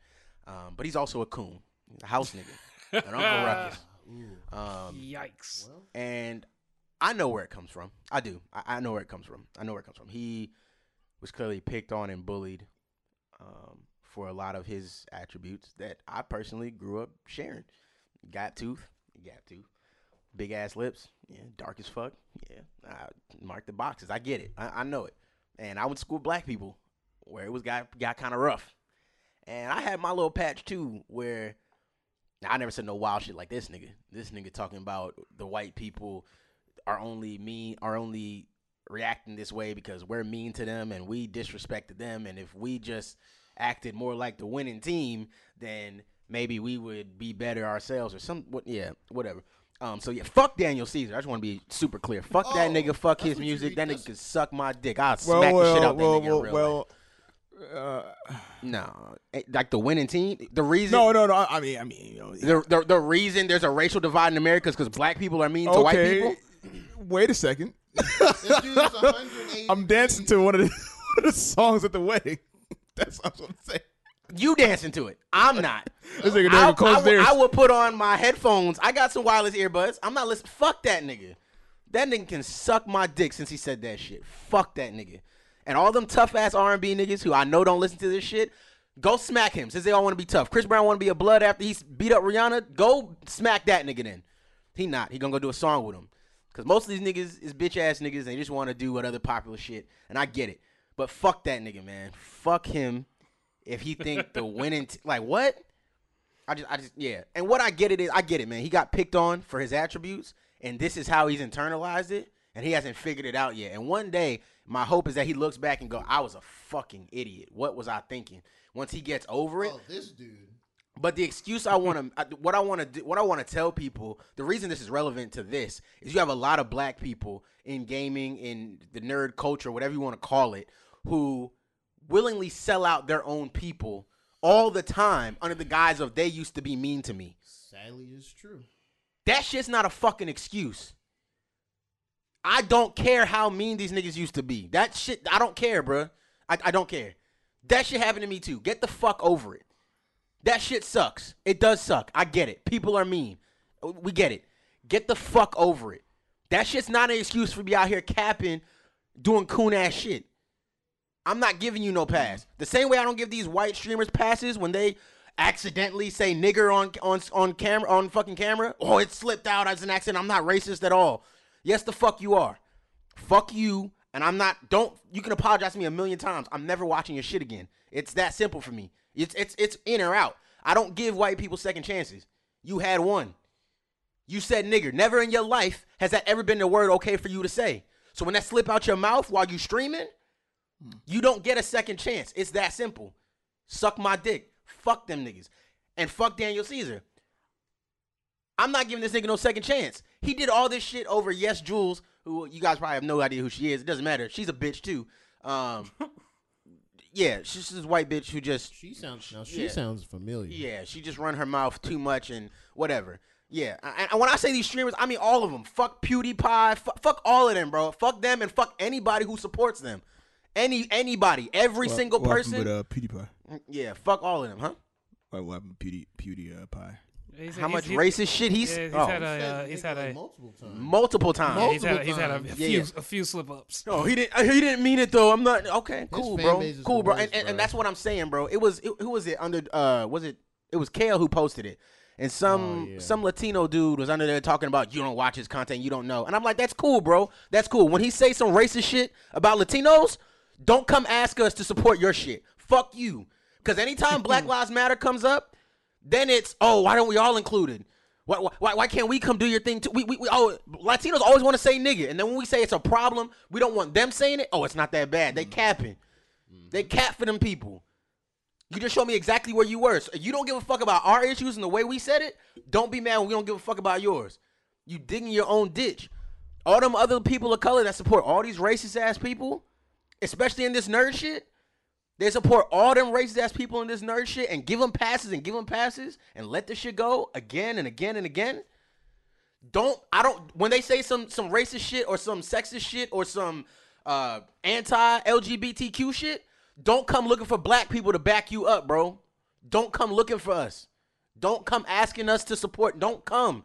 Um, but he's also a coon, He's a house nigga, *laughs* an Uncle Ruckus. Um, yikes! And I know where it comes from. I do. I, I know where it comes from. I know where it comes from. He was clearly picked on and bullied um, for a lot of his attributes that I personally grew up sharing. Got tooth, gap tooth, big ass lips, yeah, dark as fuck, yeah. I mark the boxes. I get it. I, I know it. And I went to school with black people where it was got got kind of rough. And I had my little patch too where I never said no wild shit like this nigga. This nigga talking about the white people are only mean are only reacting this way because we're mean to them and we disrespected them and if we just acted more like the winning team then maybe we would be better ourselves or some what yeah whatever um so yeah fuck Daniel Caesar I just want to be super clear fuck that Oh, nigga fuck his music that nigga That's- can suck my dick I'll Well, smack the shit well, out that well, nigga in well, real well. life Uh, no Eh, like the winning team the reason no, no, no. I mean, I mean, you know. the, the, the reason there's a racial divide in America is because black people are mean to white people. Wait a second. this dude's *laughs* 180 I'm dancing to one of the, *laughs* one of the songs at the wedding. *laughs* That's what I'm saying. You dancing to it. I'm not. *laughs* This nigga I, never closed I, will- I will put on my headphones. I got some wireless earbuds. I'm not listening. Fuck that nigga. That nigga can suck my dick since he said that shit. Fuck that nigga. And all them tough ass R&B niggas who I know don't listen to this shit, go smack him since they all want to be tough. Chris Brown want to be a blood after he beat up Rihanna. Go smack that nigga then. He not. He gonna go do a song with him. Cause most of these niggas is bitch ass niggas and they just want to do what other popular shit. And I get it. But fuck that nigga, man. Fuck him if he think the winning t- like what? I just I just yeah. And what I get it is I get it, man. He got picked on for his attributes and this is how he's internalized it and he hasn't figured it out yet. And one day my hope is that he looks back and go, I was a fucking idiot. What was I thinking? Once he gets over it, Oh, this dude. but the excuse I want to, what I want to do, what I want to tell people, the reason this is relevant to this is you have a lot of black people in gaming, in the nerd culture, whatever you want to call it, who willingly sell out their own people all the time under the guise of they used to be mean to me. Sadly, is true. That shit's not a fucking excuse. I don't care how mean these niggas used to be. That shit, I don't care, bruh. I, I don't care. That shit happened to me too. Get the fuck over it. That shit sucks. It does suck. I get it. People are mean. We get it. Get the fuck over it. That shit's not an excuse for me out here capping, doing coon ass shit. I'm not giving you no pass. The same way I don't give these white streamers passes when they accidentally say nigger on on on camera on fucking camera. Oh, it slipped out as an accident. I'm not racist at all. Yes, the fuck you are. Fuck you. And I'm not. Don't. You can apologize to me a million times. I'm never watching your shit again. It's that simple for me. It's it's it's in or out. I don't give white people second chances. You had one. You said nigger. Never in your life has that ever been the word okay for you to say. So when that slip out your mouth while you streaming, you don't get a second chance. It's that simple. Suck my dick. Fuck them niggas. And fuck Daniel Caesar. I'm not giving this nigga no second chance. He did all this shit over YesJulz, who you guys probably have no idea who she is. It doesn't matter. She's a bitch too. Um, *laughs* yeah, she's this white bitch who just She sounds now. She Yeah. sounds familiar. yeah, she just run her mouth too much and whatever. Yeah, and, and when I say these streamers, I mean all of them. Fuck PewDiePie. Fuck, fuck all of them, bro. Fuck them and fuck anybody who supports them. Any anybody, every What- single what person. With uh, PewDiePie. yeah, fuck all of them, huh? What, what happened with Pewdie, PewDiePie? He's- How much he's- racist shit he's, Yeah, he's oh, had a uh, he's had a multiple times. multiple times. yeah, he's had a, he's had a times. few Yeah. a few slip ups. Oh, he didn't. He didn't mean it though. I'm not okay. Cool, bro. Cool, bro. worst, and, and, bro. and that's what I'm saying, bro. It was it, who was it under? Uh, was it? It was Kale who posted it, and some Oh, yeah. some Latino dude was under there talking about you don't watch his content, you don't know. And I'm like, that's cool, bro. That's cool. When he say some racist shit about Latinos, don't come ask us to support your shit. Fuck you. Because anytime *laughs* Black Lives Matter comes up, then it's oh, why don't we all included? Why, why, why can't we come do your thing too? We, we, we oh, Latinos always want to say nigga, and then when we say it's a problem, we don't want them saying it. Oh, it's not that bad. They mm. capping. Mm. They cap for them people. You just show me exactly where you were. So you don't give a fuck about our issues and the way we said it. Don't be mad when we don't give a fuck about yours. You digging your own ditch. All them other people of color that support all these racist ass people, especially in this nerd shit, they support all them racist ass people in this nerd shit and give them passes and give them passes and let the shit go again and again and again. Don't I don't when they say some some racist shit or some sexist shit or some uh anti LGBTQ shit, don't come looking for black people to back you up, bro. Don't come looking for us. Don't come asking us to support. Don't come.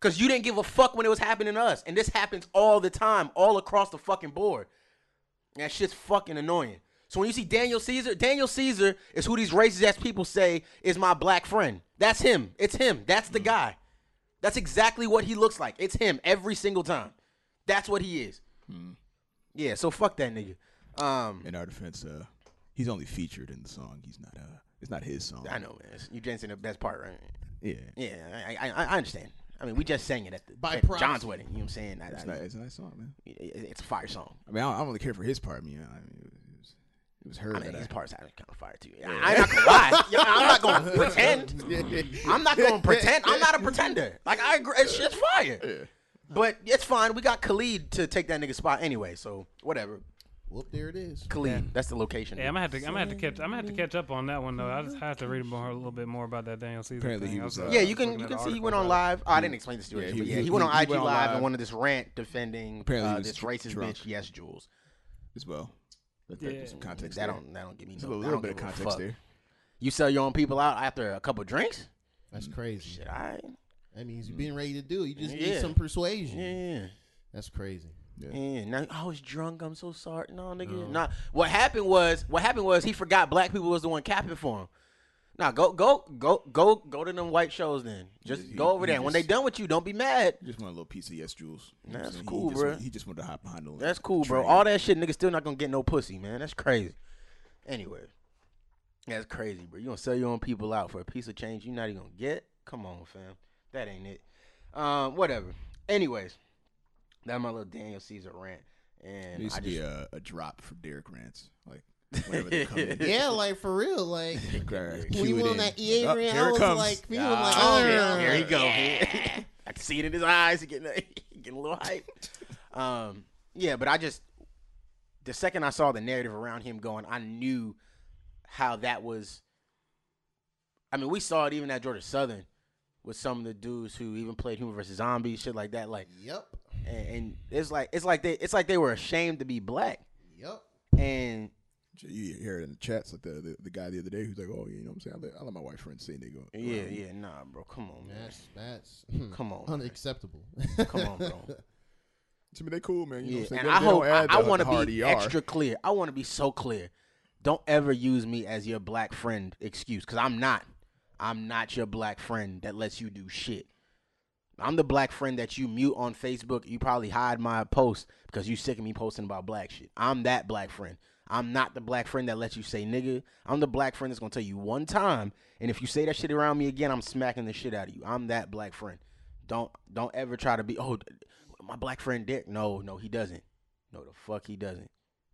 Cause you didn't give a fuck when it was happening to us. And this happens all the time, all across the fucking board. That shit's fucking annoying. So when you see Daniel Caesar, Daniel Caesar is who these racist ass people say is my black friend. That's him. It's him. That's the guy. That's exactly what he looks like. It's him every single time. That's what he is. Yeah, so fuck that nigga. Um, In our defense, uh, he's only featured in the song. He's not. Uh, it's not his song. I know, man. You just saying the best part, right? Yeah. Yeah, I, I, I understand. I mean, we just sang it at, the, By at proxy. John's wedding. You know what I'm saying? I- It's, I- not, it's a nice song, man. it- it's a fire song. I mean, I don't, I don't really care for his part. I mean, I mean it was, it was her. I mean, that his I- parts kind of fire too. I'm not gonna lie. *laughs* Yeah, I'm not gonna pretend. I'm not gonna pretend. I'm not a pretender. Like I agree, it's just fire. But it's fine. We got Khalid to take that nigga spot anyway. So whatever. Whoop, there it is. Khalid, that's the location. Yeah, I'm gonna have to. I'm gonna have to catch. I'm gonna have to catch up on that one though. I just have to read more, a little bit more about that Daniel Caesar Apparently thing. he was, uh, uh, yeah, you can you can see he went on live. Oh, I didn't explain the situation, Yeah, but yeah, he, he- went on he IG went on live and live. one of this rant defending Apparently uh, this racist drunk. bitch. Yes, Jules. as well. That, that, Yeah. some context. That there. don't that don't give me There's a little, little bit of context fuck. there. You sell your own people out after a couple drinks? That's crazy. Shit, I That means you've been ready to do. You just Mm. Need some persuasion. Yeah, yeah. That's crazy. Yeah, now I was drunk. I'm so sorry. No, nigga. Nah. What happened was, what happened was he forgot black people was the one capping for him. Nah, go, go, go, go, go to them white shows then. Just He- go over there. And when they done with you, don't be mad. Just want a little piece of yes, Jules. You know what I'm That's saying? cool, he just want- he just wanted to hop behind the That's cool, bro. All that shit, nigga, still not gonna get no pussy, man. That's crazy. Anyway, that's crazy, bro. You gonna sell your own people out for a piece of change you not even gonna get? Come on, fam. That ain't it. Um, whatever. Anyways, that's my little Daniel Caesar rant. And There used I to be a, a drop for Derek rants, like *laughs* whenever they come in. Yeah, like for real. Like *laughs* we when he cue it went on that EA Oh, rant, I was comes. like, we was Ah, like, oh, shit. no. Here he go. *laughs* I can see it in his eyes. He getting, he getting a little hype. Um, yeah, but I just the second I saw the narrative around him going, I knew how that was. I mean, we saw it even at Georgia Southern with some of the dudes who even played Human versus Zombies, shit like that. Like, Yep. And, and it's like it's like they it's like they were ashamed to be black, Yep. and You hear it in the chats, like the, the the guy the other day who's like, "Oh, you know what I'm saying? I let, I let my white friends say nigga." yeah, around me." yeah, nah, bro, come on, man, That's that's *laughs* come on, unacceptable. come on, bro. *laughs* To me, they cool, man. You know Yeah, what I'm saying? and They- I they hope I, I want to be ER. extra clear. I want to be so clear. Don't ever use me as your black friend excuse, because I'm not. I'm not your black friend that lets you do shit. I'm the black friend that you mute on Facebook. You probably hide my post because you sick of me posting about black shit. I'm that black friend. I'm not the black friend that lets you say nigga. I'm the black friend that's gonna tell you one time, and if you say that shit around me again, I'm smacking the shit out of you. I'm that black friend. Don't don't ever try to be oh my black friend Dick. No, no, he doesn't. No, the fuck he doesn't.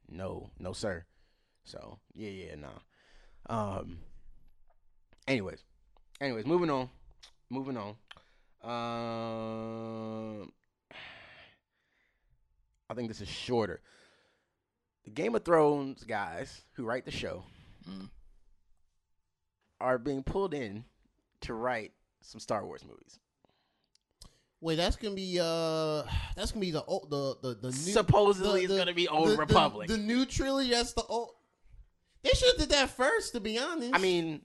No, no, sir. So yeah, yeah, nah. Um. Anyways, anyways, moving on, moving on. Um, I think this is shorter. The Game of Thrones guys who write the show Mm. are being pulled in to write some Star Wars movies. Wait, that's gonna be uh, that's gonna be the old the the the new, Supposedly, it's the- gonna be Old the- the- Republic. The, new trilogy. That's the old. They should have did that first, to be honest. I mean,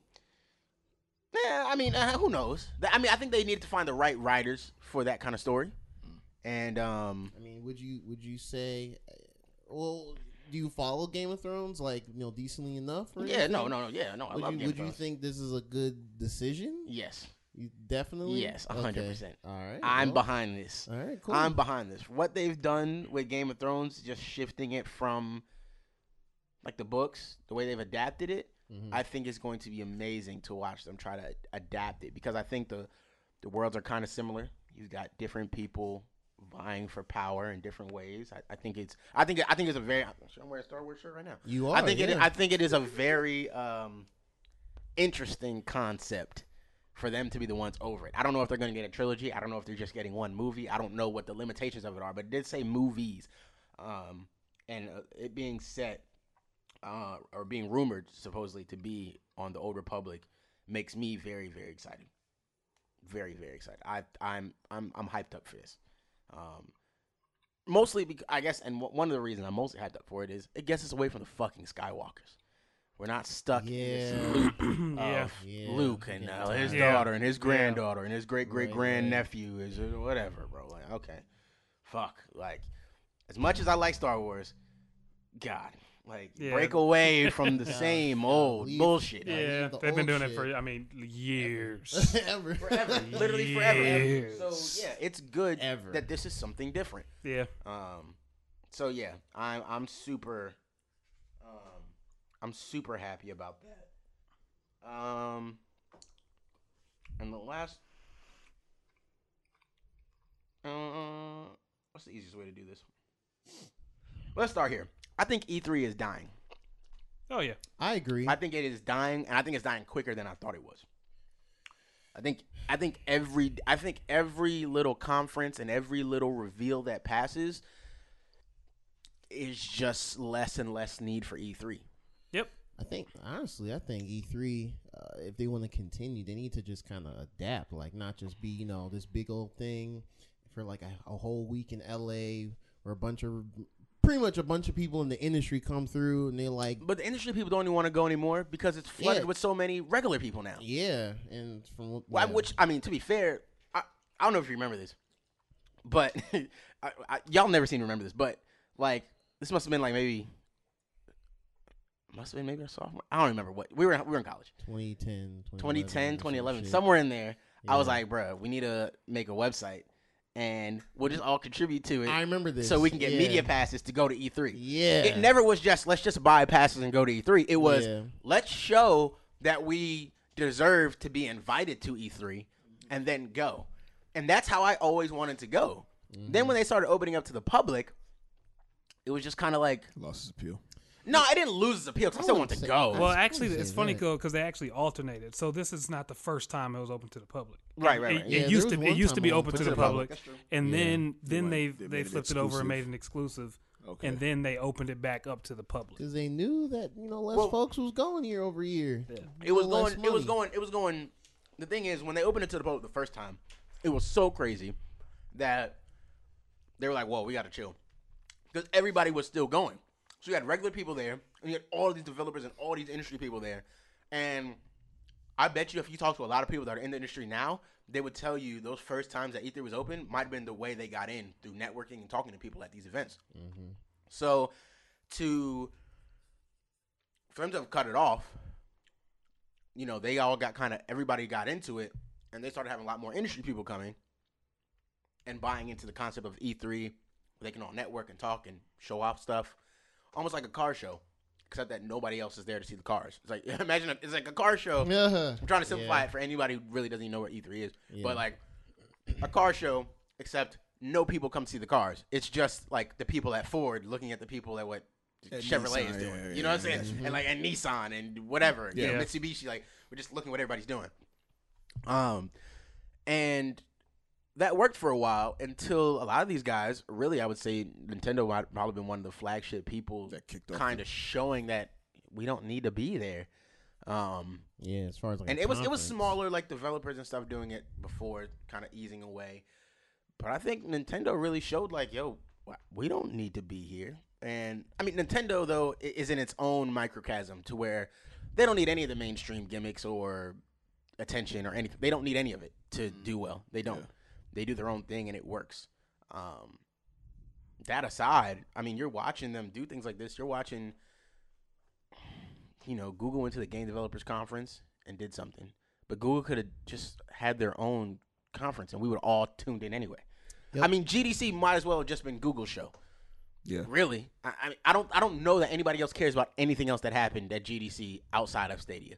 yeah, I mean, uh, who knows? I mean, I think they needed to find the right writers for that kind of story. And um, I mean, would you would you say? uh, Well, do you follow Game of Thrones like you know decently enough? Yeah, no, anything? no, no, yeah, no, I Would love you Game would of you Thrones. think this is a good decision? Yes, You definitely. Yes, a hundred Okay. percent. All right. I'm well, behind this. All right. Cool. I'm behind this. What they've done with Game of Thrones, just shifting it from like the books, the way they've adapted it, Mhm. I think it's going to be amazing to watch them try to adapt it because I think the the worlds are kind of similar. You've got different people vying for power in different ways. I, I think it's I think I think it's a very I'm wearing a Star Wars shirt right now. you are. I think it. I think it is a very um, interesting concept for them to be the ones over it. I don't know if they're going to get a trilogy. I don't know if they're just getting one movie. I don't know what the limitations of it are, but it did say movies, um, and uh, it being set uh, or being rumored supposedly to be on the Old Republic makes me very very excited. Very very excited. I I'm I'm I'm hyped up for this. Um, mostly because I guess, and w- one of the reasons I'm mostly hyped up for it is it gets us away from the fucking Skywalkers. We're not stuck in this loop *clears throat* of Yeah. Luke and uh, his daughter and his granddaughter and his great great Right, grand nephew is whatever, bro. Like, okay, fuck. Like, as much as I like Star Wars, God, like Yeah. break away from the *laughs* same old leave- bullshit. Yeah, the they've been old doing it for I mean years. Ever. *laughs* forever, *laughs* literally forever. Years. So yeah, it's good Ever. that this is something different. yeah, Um, so yeah, I'm I'm super, um, I'm super happy about that. Um, and the last, uh, what's the easiest way to do this? Let's start here. I think E3 is dying. oh yeah, I agree. I think it is dying, and I think it's dying quicker than I thought it was. I think I think every I think every little conference and every little reveal that passes is just less and less need for E E3. yep, I think honestly, I think E3, uh, if they want to continue, they need to just kind of adapt, like not just be you know this big old thing for like a, a whole week in LA where a bunch of pretty much a bunch of people in the industry come through and they're like, But the industry people don't even want to go anymore because it's flooded Yeah. with so many regular people now. yeah, and from what- Well, yeah. Which I mean, to be fair, I, I don't know if you remember this, but *laughs* I, I, y'all never seem to remember this. But like, this must have been like maybe, must have been maybe a sophomore. I don't remember what we were. We were in college, 2010, 2010, 2011, 2011, somewhere in there. I was Yeah. like, bruh, we need to make a website, and we'll just all contribute to it, I remember this, so we can get yeah. media passes to go to E3. Yeah, It never was just let's just buy passes and go to E3. It was Yeah. let's show that we deserve to be invited to E3 and then go. And that's how I always wanted to go. Then mm-hmm. when they started opening up to the public, it was just kind of like, Lost his appeal. No, I didn't lose its appeal 'cause I I still want to go. Well, actually, it's funny that. because they actually alternated. So this is not the first time it was open to the public. Right, right, It, right. it Yeah, there used was to it one used to time be on open to the public, That's and Yeah. then then They they they they made it flipped it over and exclusive. made an exclusive, Okay. and then they opened it back up to the public. because they knew that you know less Well- folks was going year over year. It was going. It was going. It was going. The thing is, when they opened it to the public the first time, it was so crazy that they were like, "Whoa, we got to chill," because everybody was still going. So you had regular people there, and you had all these developers and all these industry people there, and I bet you if you talk to a lot of people that are in the industry now, they would tell you those first times that E3 was open might have been the way they got in through networking and talking to people at these events. Mm-hmm. So to for them to have cut it off, you know, they all got kind of everybody got into it, and they started having a lot more industry people coming and buying into the concept of E3. Where they can all network and talk and show off stuff, almost like a car show, except that nobody else is there to see the cars. It's like *laughs* imagine a, it's like a car show. Yeah. I'm trying to simplify Yeah. it for anybody who really doesn't even know what E3 is. Yeah. But like a car show, except no people come see the cars. It's just like the people at Ford looking at the people at what At Chevrolet Nissan, is doing. yeah, you know what I'm yeah, saying? And like and Nissan and whatever. Yeah. Yeah. Mitsubishi. Like we're just looking what everybody's doing. Um, and that worked for a while until a lot of these guys, really, I would say Nintendo might probably been one of the flagship people That kicked off kind of showing that we don't need to be there. Um, Yeah, as far as like and it was it was smaller like developers and stuff doing it before kind of easing away. But i think nintendo really showed like yo we don't need to be here. And i mean nintendo though is in its own microcosm to where they don't need any of the mainstream gimmicks or attention or anything they don't need any of it to do well. They don't. Yeah. They do their own thing and it works um that aside i mean you're watching them do things like this you're watching you know, Google went to the Game Developers Conference and did something. but Google could have just had their own conference, and we would all tuned in anyway. Yep. I mean, GDC might as well have just been Google's show. Yeah. Really, I, I mean, I don't, I don't know that anybody else cares about anything else that happened at GDC outside of Stadia.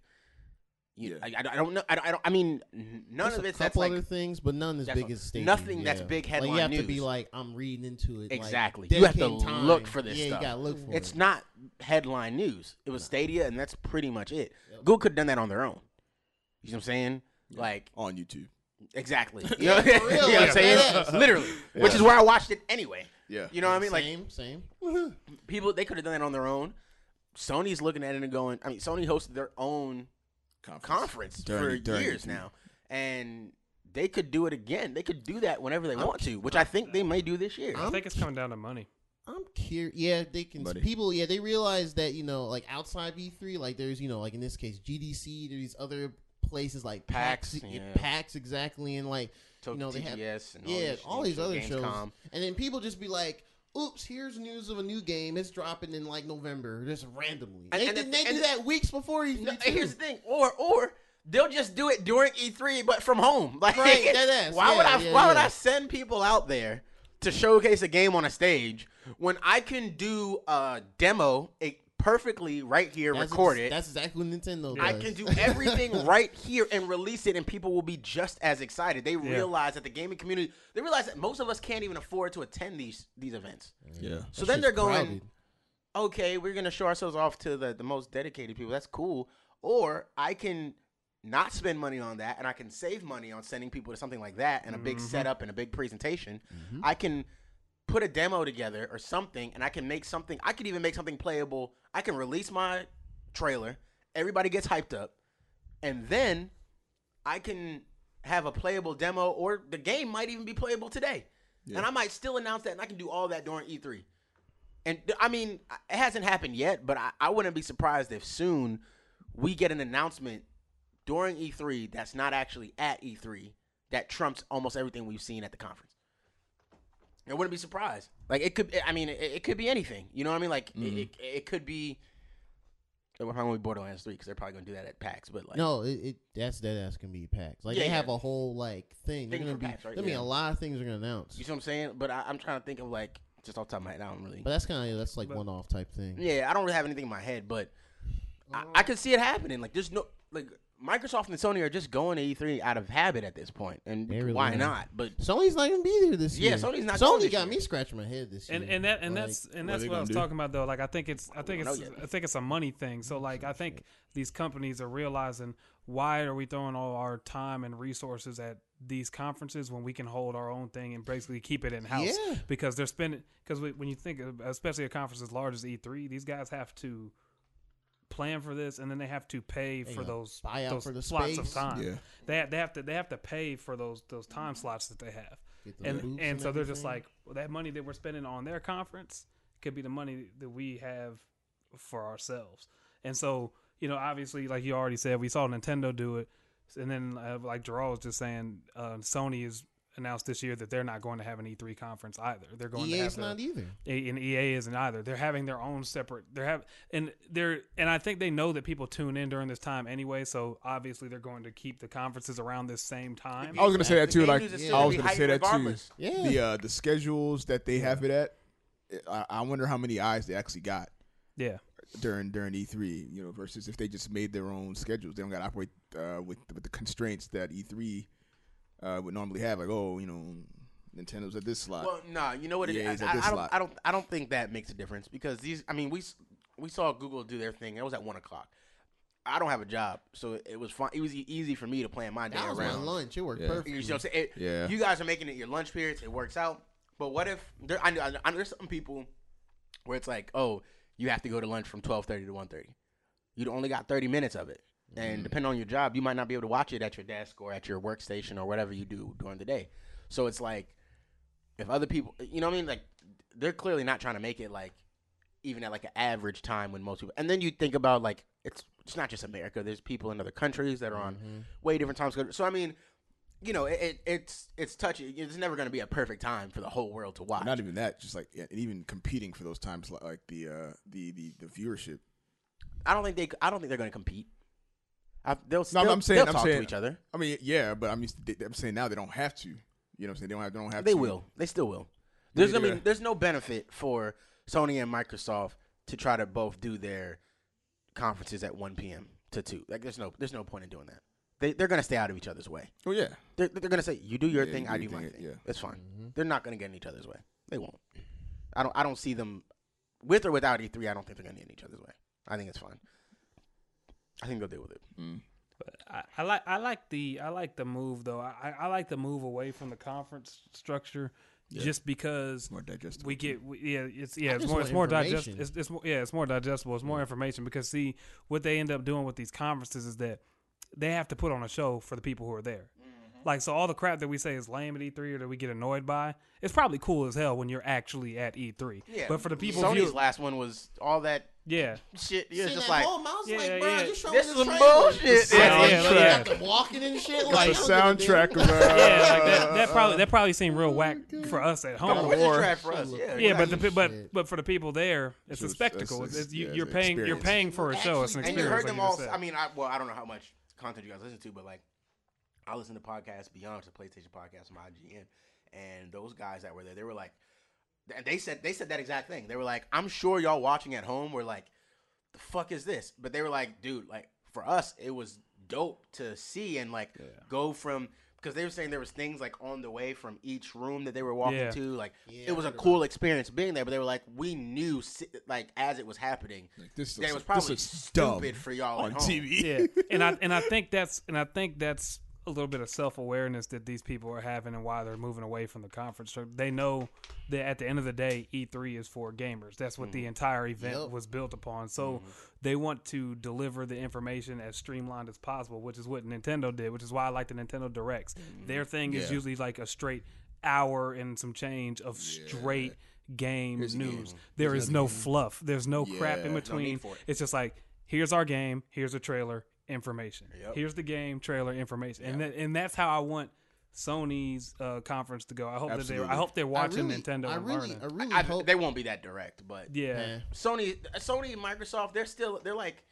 You, Yeah. I, I don't know. I, don't- I don't. I mean, none There's of a it's that's couple like other things, but none as That's big as Stadia. nothing that's yeah. big Like you headline have to be like, I'm reading into it. like, Exactly. You have to dedicating look for this yeah, stuff. you gotta look for it's it. not headline news. It was Stadia, and that's pretty much it. Google could have done that on their own. You know what I'm saying? Like On YouTube. exactly. *laughs* You know, Yeah, you know what I'm like, saying? deadass. Literally, which is where I watched it anyway. Yeah. You know what I mean? Like same, same. people, they could have done that on their own. Sony's looking at it and going. I mean, Sony hosted their own Conference. conference During- for during years E3. now, and they could do it again. They could do that whenever they want to, which I think they may do this year. I think it's coming down to money. I'm curious. Yeah, they can. Buddy. People, yeah, they realize that you know, like outside E3, like there's you know, like in this case, GDC. There's these other places like PAX, PAX, yeah. PAX exactly, and like So you know they have TGS and yeah, all these other Gamescom. shows, and then people just be like. Oops! Here's news of a new game. It's dropping in like November, just randomly. And- they and did- the- they and do the- that weeks before E3. No, here's the thing, or or they'll just do it during E3, but from home. *laughs* Like, Right, is, why would I? yeah, why would. I send people out there to showcase a game on a stage when I can do a demo it perfectly right here, That's record ex- it? That's exactly what Nintendo does. I can do *laughs* everything right here and release it, and people will be just as excited. They realize that the gaming community, they realize that most of us can't even afford to attend these these events. Yeah. So That then they're going, crowded. okay, we're gonna show ourselves off to the, the most dedicated people. That's cool. Or I can not spend money on that and I can save money on sending people to something like that and a big mm-hmm. setup and a big presentation. Mm-hmm. I can put a demo together or something and I can make something I could even make something playable. I can release my trailer, everybody gets hyped up, and then I can have a playable demo or the game might even be playable today. And I might still announce that and I can do all that during E3. And I mean, it hasn't happened yet, but I, I wouldn't be surprised if soon we get an announcement during E3 that's not actually at E3 that trumps almost everything we've seen at the conference. I wouldn't be surprised. Like it could, I mean, it, it could be anything. You know what I mean? Like it, mm-hmm. it, it could be. We're probably gonna be Borderlands three because they're probably gonna do that at PAX. But like, No, it, it that's that ass can be PAX. Like Yeah, they yeah. have a whole like thing. They're gonna be. PAX, right? I mean, Yeah. a lot of things are gonna announce. you see what I'm saying? But I, I'm trying to think of like just off the top of my head. I don't really. But that's kind of that's like one off type thing. Yeah, I don't really have anything in my head, but I, I could see it happening. Like, there's no like Microsoft and Sony are just going to E3 out of habit at this point, and really why are. not? But Sony's not gonna be there this Yeah, year. Yeah, Sony's not Sony this got year. me scratching my head this year. and and that and Like, that's and what that's they what I was do? talking about though. Like I think it's I think don't it's. I think it's a money thing. So like I think these companies are realizing why are we throwing all our time and resources at these conferences when we can hold our own thing and basically keep it in house? Yeah. Because they're spending because when you think of, especially a conference as large as E3, these guys have to plan for this and then they have to pay for those buy out those for the slots of space. time. Yeah. They have, they have to they have to pay for those those time slots that they have Get the and booths and and so they're just everything. like well, that money that we're spending on their conference could be the money that we have for ourselves. And so you know, obviously, like you already said, we saw Nintendo do it, and then uh, like Gerald was just saying, uh, Sony has announced this year that they're not going to have an E3 conference either. They're going to EA's have a- not either. a- and EA isn't either. They're having their own separate. They're have and they're and I think they know that people tune in during this time anyway. So obviously they're going to keep the conferences around this same time. I was gonna say that too. Like yeah. I was gonna say that too. Yeah. The uh, the schedules that they have it at, I, I wonder how many eyes they actually got Yeah, during during E3. You know, versus if they just made their own schedules, they don't got to operate uh, with with the constraints that E3 uh, would normally have. Like, oh, you know, Nintendo's at this slot. Well, nah, you know what it Yeah, is. he's I, I, don't. I don't. I don't think that makes a difference because these. I mean, we we saw Google do their thing. It was at one o'clock. I don't have a job, so it, it was fun. It was e- easy for me to plan my day That was my around. lunch. It worked Yeah. perfect. You see what I'm saying? It- Yeah. You guys are making it your lunch periods. It works out. But what if there? I, know- I, know there's some people where it's like, oh, you have to go to lunch from twelve thirty to one thirty. You only got thirty minutes of it, and depending on your job, you might not be able to watch it at your desk or at your workstation or whatever you do during the day. So it's like, if other people, you know what I mean? Like, they're clearly not trying to make it like even at like an average time when most people. And then you think about like it's it's not just America. There's people in other countries that are on way different times. So I mean, you know, it, it it's it's touchy. It's never going to be a perfect time for the whole world to watch. Not even that, just like and even competing for those times, like, like the uh, the the the viewership. I don't think they. I don't think they're going to compete. I, they'll No, still, I'm- I'm saying, they'll I'm talk saying, to each other. I mean, yeah, but I'm used to, I'm saying now they don't have to. You know what I'm saying? They don't have. They don't have. To They to. will. They still will. There's I mean, they're- there's no benefit for Sony and Microsoft to try to both do their conferences at 1 p.m. to 2. Like there's no there's no point in doing that. They they're gonna stay out of each other's way. Oh yeah. They're, they're gonna say you do your Yeah, thing, you I do do my thing, thing. yeah. It's fine. Mm-hmm. They're not gonna get in each other's way. They won't. I don't I don't see them with or without E3. I don't think they're gonna get in each other's way. I think it's fine. I think they'll deal with it. Mm. I, I like I like the I like the move though. I, I like the move away from the conference structure just because More digestible. we get we, yeah it's yeah I it's more want it's more digest information. it's, it's more, yeah it's more digestible it's more information because see what they end up doing with these conferences is that they have to put on a show for the people who are there. Like so, all the crap that we say is lame at E3 or that we get annoyed by, it's probably cool as hell when you're actually at E3. Yeah. But for the people, Sony's view, last one was all that yeah, shit. You're Sitting just at like home, I was Yeah, like, bro, yeah. just show This is some trailer. bullshit. The Yeah, soundtrack, yeah, you got them walking and shit. It's Like, the I don't give a soundtrack damn. of uh, yeah, like that, that probably that probably seemed real whack for us at home. of War. War. for us. Yeah, Yeah, but the exactly. pe- but but for the people there, it's So a it's- spectacle. it's- It's, it's, you, yeah, you're it's an paying you're paying for a show. It's an and you heard like them you all. said. I mean, I well, I don't know how much content you guys listen to, but like, I listen to podcasts beyond the PlayStation podcast from IGN, and those guys that were there, they were like, and they said they said that exact thing. They were like, I'm sure y'all watching at home were like, the fuck is this? But they were like, dude, like for us, it was dope to see and like go from. Because they were saying there was things like on the way from each room that they were walking Yeah. to, like Yeah, it was a heard cool experience being there. But they were like, we knew, like as it was happening, Like, this that looks- was probably looks dumb stupid for y'all on at home. TV. yeah, and I and I think that's and I think that's a little bit of self awareness that these people are having and why they're moving away from the conference. So they know that at the end of the day, E3 is for gamers. That's what the mm-hmm. entire event Yep. was built upon. So mm-hmm. they want to deliver the information as streamlined as possible, which is what Nintendo did. Which is why I like the Nintendo Directs. Mm-hmm. Their thing is usually like a straight hour and some change of straight game Here's the news. game. There is no fluff. There's no crap in between. for it. It's just like here's our game, here's a trailer, information. Yep. Here's the game, trailer, information, and that, and that's how I want Sony's uh, conference to go. I hope that they I hope they're watching I really, Nintendo I and really, learning. I really I, hope. they won't be that direct, but yeah. Sony, Sony, Microsoft, they're still they're like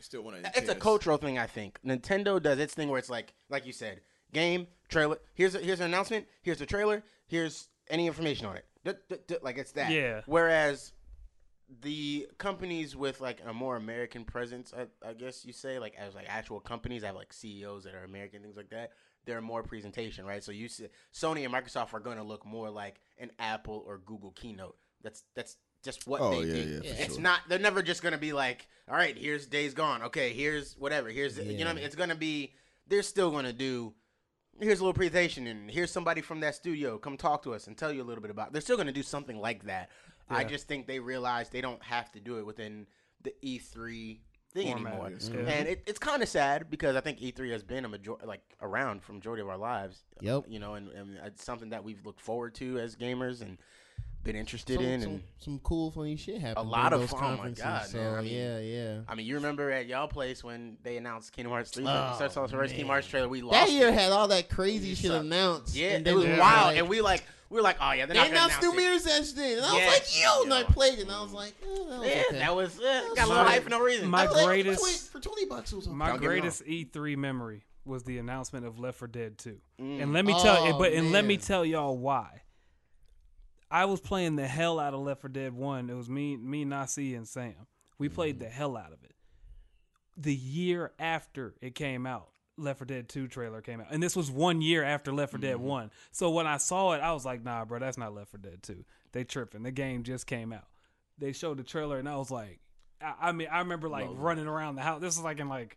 Still want it's a cultural thing. I think Nintendo does its thing where it's like like you said, game trailer. Here's a, here's an announcement. Here's the trailer. Here's any information on it. Duh, duh, duh, like it's that. Yeah. Whereas the companies with like a more American presence, I, I guess you say, like as like actual companies have like CEOs that are American, things like that. They're more presentation, right? So you see, Sony and Microsoft are going to look more like an Apple or Google keynote. That's that's just what Oh, they yeah, do. yeah, for it's sure. not. They're never just going to be like, all right, here's Days Gone. Okay, here's whatever. Here's you know what I mean. It's going to be. They're still going to do. Here's a little presentation, and here's somebody from that studio. Come talk to us and tell you a little bit about. They're still going to do something like that. I just think they realize they don't have to do it within the E3 thing Format, anymore. yes, mm-hmm. And it, it's kind of sad because I think E3 has been a major like around for majority of our lives. Yep. You know, and, and it's something that we've looked forward to as gamers and been interested some, in. some, and some cool, funny shit happened. A lot of those fun. Oh my. God, so man. I mean, yeah, yeah. I mean, you remember at y'all place when they announced Kingdom Hearts 3 Oh, first first Kingdom man. Hearts trailer, we lost. That year it. had all that crazy shit sucked. announced. yeah, and it was wild, like- and we like we were like, oh yeah, they're They not announced new announce it. Mirror's Edge then. And I was like, yo, and I Yo. played it, and I was like, eh, that was Yeah, okay. that was uh, got a little fine. hype for no reason. My I played it greatest- for 20, for 20 bucks. It was okay. My Don't get me greatest E3 memory was the announcement of Left 4 Dead 2. And let me tell you, Oh, but and let me man. tell y'all why. I was playing the hell out of Left 4 Dead 1. It was me, me, Nasi, and Sam. We played the hell out of it. The year after it came out, Left 4 Dead 2 trailer came out. And this was one year after Left 4 Dead 1. So when I saw it, I was like, nah, bro, that's not Left 4 Dead 2. They tripping. The game just came out. They showed the trailer, and I was like, I, I mean, I remember like running around the house. This was like in like,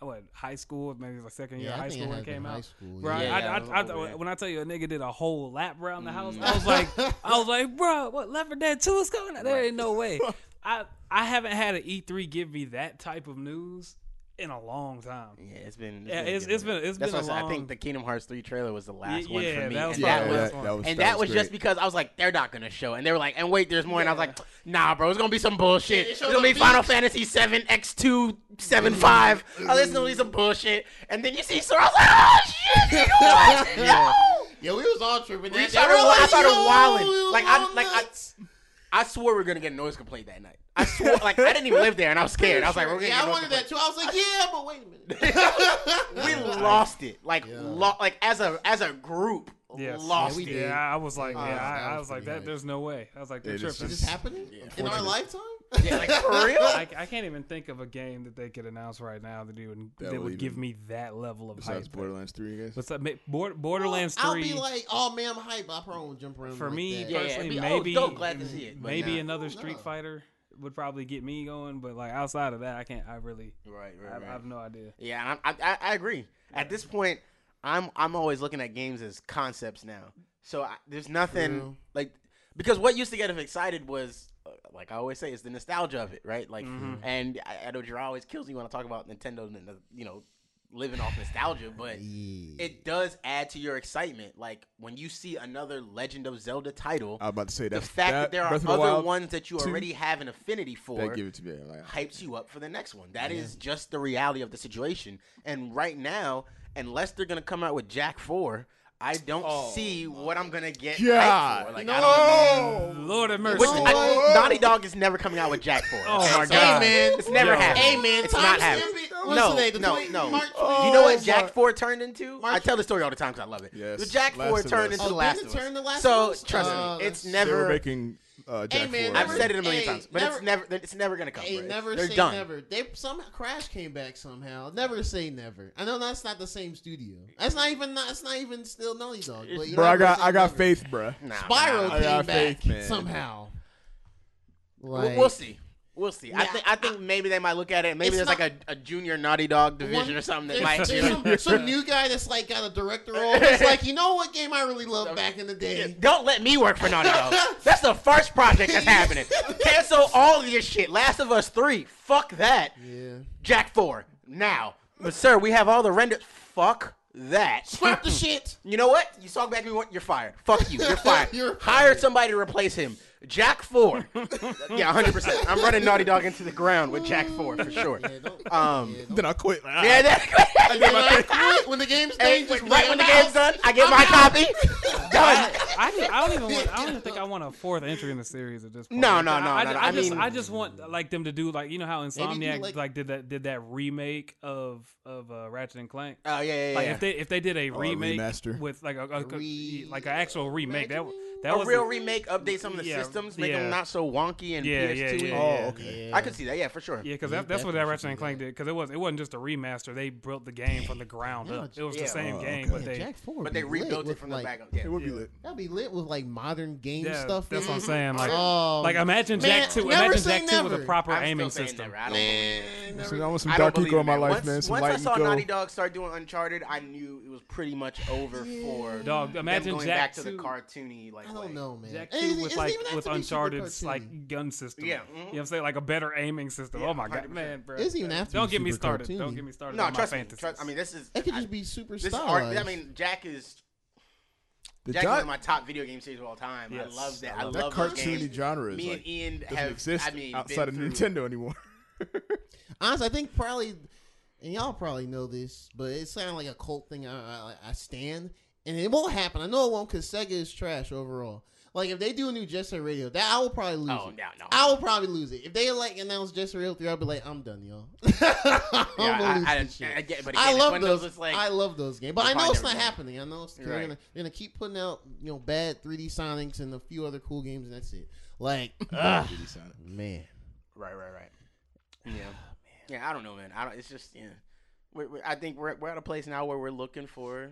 what, high school, maybe like second year Yeah, of high school when it came out. high school, Bro, yeah. I, Yeah, I, I I, when I tell you a nigga did a whole lap around the house, Mm. I was like, I was like, *laughs* bro, what Left 4 Dead 2 is coming out? There ain't no way. I I haven't had an E3 give me that type of news in a long time. Yeah, it's been. Yeah, a it's- it's been- minute. it's That's been what long... said. I think the Kingdom Hearts three trailer was the last Yeah, one for me, that was and that the was, last one. that was and that that was was just because I was like, they're not gonna show, and they were like, and wait, there's more, and I was like, nah, bro, it's gonna be some bullshit. they It's gonna be the Final. Fantasy seven X two seven five. Oh, this is gonna be some bullshit, and then you see Sora, I was like, oh shit, what? *laughs* Yeah. Yo! Yeah, we was all tripping. We That- started, that I started yo, wilding. Like I, like I. I swore we were gonna get a noise complaint that night. I swore, like I didn't even live there, and I was scared. I was like, we're gonna yeah, get I no wondered that too. I was like, yeah, but wait a minute. *laughs* We *laughs* lost it, like Yeah. lo- like as a as a group, Yes. lost Yeah, we it. did. Yeah, I was like, Oh, yeah, that I, I was was like, that. hype. There's no way. I was like, they're It is tripping. Is this happening Yeah. in our lifetime? *laughs* Yeah, like for real. I, I can't even think of a game that they could announce right now that would That that will would give me that level of Besides hype. Borderlands Three, I guess. What's up? Ma- Border, Borderlands I'll be like, oh man, I'm hype. I probably won't jump around for like me that. Yeah, yeah, personally, it'd be- oh, maybe dope, glad to see it, maybe nah. another Street No. Fighter would probably get me going. But like outside of that, I can't. I really, Right, I, right, I have no idea. Yeah, and I, I I agree. At this point, I'm I'm always looking at games as concepts now. So I, there's nothing True. like because what used to get us excited was uh, like I always say, it's the nostalgia of it, right? Like, Mhm. and I, I know Gerard always kills me when I talk about Nintendo and the, you know living off nostalgia, but Yeah. it does add to your excitement. Like when you see another Legend of Zelda title, I'm about to say that the fact that, there are Breath of the other Wild, ones that you two, already have an affinity for that give it to me. Like, hypes you up for the next one. That is just the reality of the situation. And right now, unless they're gonna come out with Jak Four, I don't see what I'm gonna get yeah. Like, no. I don't. Lord have mercy. Which, No. I, Naughty Dog is never coming out with Jak Four. Oh my God. Hey man, It's never Yo. happening. Hey man, it's time not happening. it. No, The no, no. March you know what Jak Four turned into? I tell the story all the time because I love it. Yes. The Jak Last Four turned into Oh, The Last did of Us. The Last so trust Uh, me, it's that's- they were never. making uh, Jak man, Four. I've said it a million hey, times, but never- it's never. It's never gonna come. Hey, bro. never They're say done. never. They some Crash came back somehow. Never say never. I know that's not the same studio. That's not even. Not, that's not even still Naughty Dog. But Bro, I got I got never. faith, bro. Nah, Spyro nah. I got came back faith, man. somehow. We'll- we'll see. We'll see. I think I think maybe they might look at it. Maybe It's there's not- like a, a junior Naughty Dog division One- or something that might. there's do some, some new guy that's like got a director role. It's like you know what game I really loved back in the Yeah, day. *laughs* Don't let me work for Naughty Dog. *laughs* That's the first project that's *laughs* happening. Cancel all of your shit. Last of Us Three. Fuck that. Yeah. Jak Four. Now, but sir, we have all the renders. Fuck that. Scrap the shit. You know what? You talk back to me. What? You're fired. Fuck you. You're fired. You're Hire somebody to replace him. Jak Four. *laughs* yeah, 100. percent I'm running Naughty Dog into the ground with Jak Four for sure. Yeah, Um, yeah, Then I quit. Yeah, that's *laughs* And then I *laughs* quit when the game's done. just right when the I'm game's done, I get I'm my out. copy. Done. I, didn't- I don't even want. I don't even think I want a fourth entry in the series at this point. No, no, no, I, no, no. I I just, mean- I just want like them to do like you know how do Insomniac like- like, did that did that remake of of uh, Ratchet and Clank. Oh yeah, yeah, Like yeah. if they if they did a a remake remaster. with like a, a, a- Re- like an actual remake that that a was real remake, update some of the yeah, systems, make yeah. them not so wonky and Yeah, PS2. yeah, -y. yeah, Oh, okay. Yeah. I could see that. Yeah, for sure. Yeah, because Yeah, that, that's what that definitely Ratchet and Clank did. Because it was it wasn't just a remaster. They built the game from the ground Yeah, up. It was yeah. the same Oh, game, okay. but Yeah, they Jak Four. But they rebuilt it with, from the back up. Yeah. It would be Yeah. lit. That'd be lit with like modern game yeah, stuff. that's what I'm saying. Like Um, like imagine man, Jak two. Imagine Jak two with a proper aiming system. I Man, I want some Dark don't Donkey believe Kong it, in my life, man. Some once light I saw and Naughty. Dog start doing Uncharted, I knew it was pretty much over for Dog, them imagine going Jak back to the cartoony like I don't know, man. Jak It two doesn't- with like even have with to Uncharted's like gun system. Yeah, You mhm. know what I'm saying? Like a better aiming system. Yeah, oh my god, 100%. man, bro. It's even after. Don't get me started. cartoony. Don't get me started. No, on trust my me. Trust, I mean, this is. It could I- just be super This is art. I mean, Jak is The Jak is one of my top video game series of all time. Yes, I love that. I I, love that cartoony genre Me and Ian doesn't have. exist I mean, outside of Nintendo anymore. *laughs* Honestly, I think probably, and y'all probably know this, but it sounds like a cult thing. I, I, I stand, and it won't happen. I know it won't because Sega is trash overall. Like if they do a new Jet Set Radio, that I will probably lose. Oh it. no, no. I will probably lose it if they like announce Jet Set Radio three. I'll be like, I'm done, y'all. *laughs* I'm Yeah, gonna lose I, I, this shit. I, get, but I love when those. Like, I love those games, but I know it's not happening. I know it's, they're gonna they're gonna keep putting out you know bad 3D Sonics and a few other cool games, and that's it. Like, *laughs* sounded- man, right, right, right. *sighs* Yeah, yeah. I don't know, man. I don't. It's just yeah. We're, we're, I think we're we're at a place now where we're looking for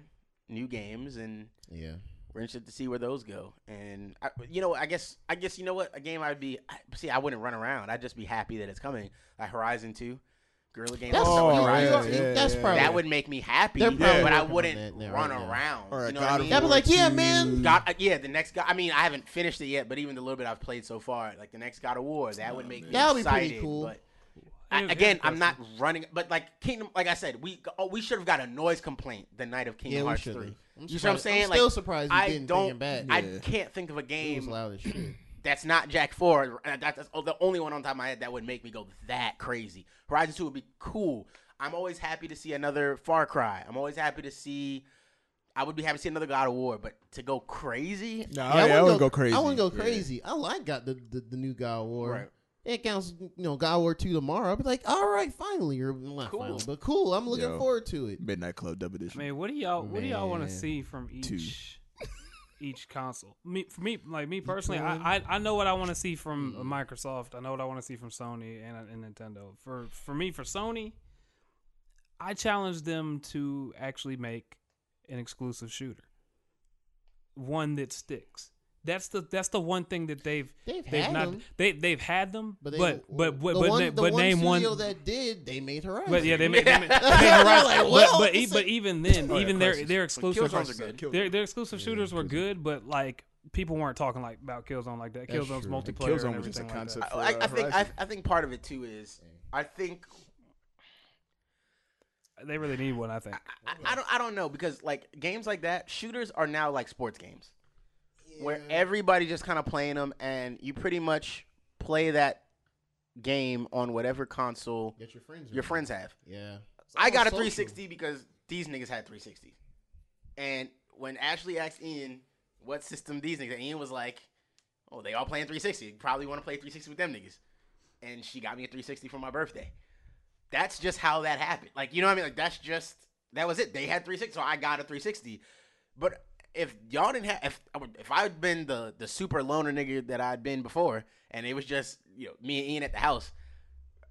new games and yeah. we're interested to see where those go. And I, you know, I guess I guess you know what a game I'd be. See, I wouldn't run around. I'd just be happy that it's coming. Like Horizon Two, Guerrilla Games. That's, Oh, you- Horizon Two. yeah, that's probably That would make me happy, They're probably but I wouldn't that run right around. Or you know what I of mean? That'd be like, yeah, man. God, uh, yeah, the next God. I mean, I haven't finished it yet, but even the little bit I've played so far, like the next God of War, that would make me That would be excited. pretty cool. But I, again, here's a I'm not running. But like Kingdom, like I said, we oh, we should have got a noise complaint the night of Kingdom Yeah, Hearts three. I'm you see what I'm saying? I'm like, still surprised you I didn't don't. thinking back. I Yeah. can't think of a game loud as shit. *clears throat* that's not Jack Four. Uh, that's the only one on top of my head that would make me go that crazy. Horizon Two would be cool. I'm always happy to see another Far Cry. I'm always happy to see. I would be happy to see another God of War, but to go crazy, No, Yeah, yeah, I wouldn't wouldn't go crazy. I wouldn't go Yeah. crazy. I like got the, the the new God of War. Right. It counts, you know, God War Two tomorrow. I'll be like, all right, finally, or not Cool. finally, but cool. I'm looking Yo. forward to it. Midnight Club Dub I Edition. mean, what do y'all what do y'all want to see from each Two. *laughs* each console? Me for me, like me personally, I, I I know what I want to see from uh, Microsoft. I know what I want to see from Sony and, and Nintendo. For for me, for Sony, I challenge them to actually make an exclusive shooter, one that sticks. That's the that's the one thing that they've They've they've had not them. they they've had them, But but they, but but the but, one, na- the but one name one that did, they made Horizon. But yeah, they made, they made, they made *laughs* Horizon. like, but, well, but, e- it's but even then, Oh, yeah, even their their But exclusive Killzones are good. Their their exclusive Yeah, shooters were good, but like people weren't talking like about Killzone like that. That's Killzone's true. multiplayer Killzone and was just a everything like concept. for, I, I uh, think I, I think part of it too is I think They really need one, I think. I, I don't I don't know because like games like that shooters are now like sports games where everybody just kind of playing them and you pretty much play that game on whatever console your friends. your friends have. Yeah. I got a 360 because these niggas had 360. And when Ashley asked Ian what system these niggas, Ian was like, "Oh, they all playing 360. Probably want to play 360 with them niggas." And she got me a 360 for my birthday. That's just how that happened. Like, you know what I mean? Like that's just that was it. They had 360, so I got a 360. But if y'all didn't have, if if I had been the the super loner nigga that I'd been before, and it was just you know me and Ian at the house,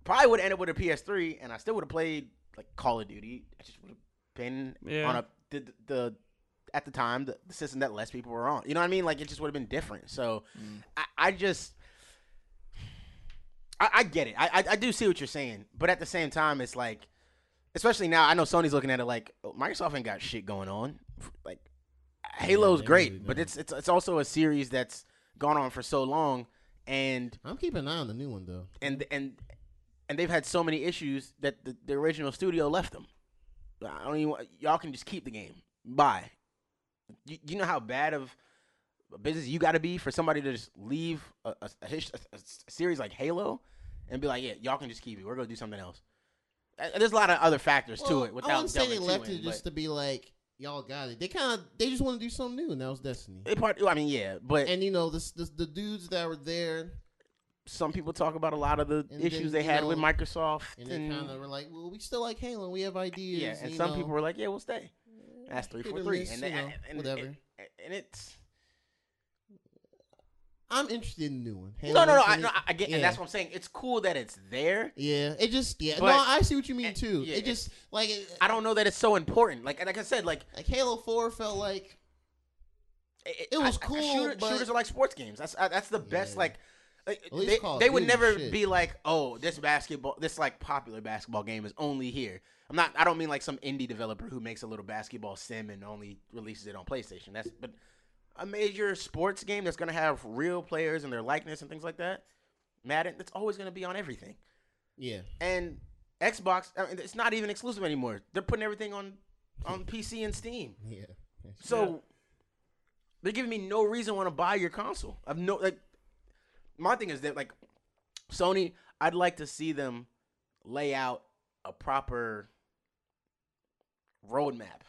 probably would have ended with a PS3, and I still would have played like Call of Duty. I just would have been Yeah. on a the, the at the time the, the system that less people were on. You know what I mean? Like it just would have been different. So mm. I, I just I, I get it. I, I I do see what you're saying, but at the same time, it's like, especially now, I know Sony's looking at it like oh, Microsoft ain't got shit going on. Like Halo's they great, really but it's it's it's also a series that's gone on for so long, and I'm keeping an eye on the new one though. and and and they've had so many issues that the, the original studio left them. I don't even. Y'all can just keep the game. Bye. You, you know how bad of a business you got to be for somebody to just leave a, a, a, a- series like Halo and be like, yeah, y'all can just keep it. We're gonna do something else. Uh, There's a lot of other factors to Well, it. I Without wouldn't say they left it in, just to be like, y'all got it. They kind of they just want to do something new, and that was Destiny. it part. I mean, yeah, but And you know, the the, the dudes that were there, some people talk about a lot of the issues then, they had with Microsoft, and they kind of were like, well, we still like Halo. We have ideas. yeah, and some know. people were like, yeah, we'll stay. That's three for three, and, they, know, and whatever. And, and it's I'm interested in the new one. no, Halo no, no. I, no, I I get, yeah. and that's what I'm saying. It's cool that it's there. Yeah, it just yeah. No, I see what you mean eh, too. yeah, it just like it, I don't know that it's so important. Like, like I said, like like Halo Four felt like it, It was I- I- cool, shooter- but- shooters are like sports games. That's uh, that's the best. Yeah. Like, like, they, they would never shit. be like, oh, this basketball, this like popular basketball game is only here. I'm not. I don't mean like some indie developer who makes a little basketball sim and only releases it on PlayStation. That's but a major sports game that's gonna have real players and their likeness and things like that. Madden, that's always gonna be on everything. yeah. And Xbox, I mean, it's not even exclusive anymore. They're putting everything on on *laughs* PC and Steam. Yeah. So they're giving me no reason to want to buy your console. I've no like. My thing is that like Sony, I'd like to see them lay out a proper roadmap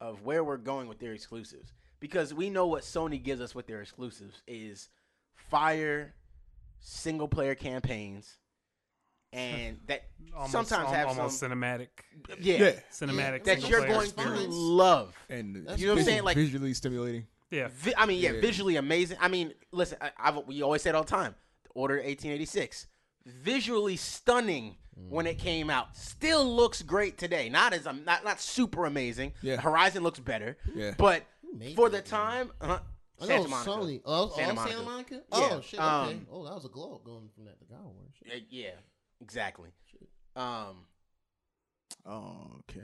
of where we're going with their exclusives because we know what Sony gives us with their exclusives is fire single player campaigns and *laughs* that Almost, sometimes al- have almost some cinematic, yeah, Yeah. cinematic that you're player going to love. and That's You know what I'm saying? Like visually stimulating. Yeah, Vi- I mean, yeah, Yeah. visually amazing. I mean, listen, I, I've, we always say it all the time. Order 1886, visually stunning when it came out. Still looks great today. Not as um, not not super amazing. Yeah. Horizon looks better. Yeah. But Who made for the that game? time, uh, Oh, Santa Monica. Sony. Oh, Santa oh, Monica. Santa Monica. Yeah, Oh shit. Okay. um, oh, that was a glow up going from that to God War. Yeah, yeah, exactly. Um, Okay.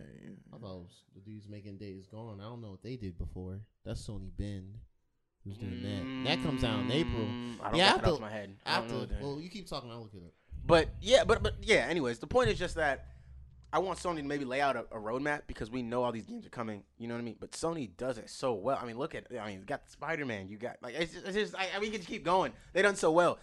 I thought was the dudes making Days Gone. I don't know what they did before. That's Sony Bend who's doing that. That comes out in April. mm, I don't Yeah, got I that off my head. I don't know After, well, you keep talking. I'll look it up. But yeah, but but yeah. Anyways, the point is just that I want Sony to maybe lay out a, a roadmap because we know all these games are coming. You know what I mean? But Sony does it so well. I mean, look at. I mean, you got Spider Man. You got like it's just, it's just I, I mean, you can just keep going. They done so well.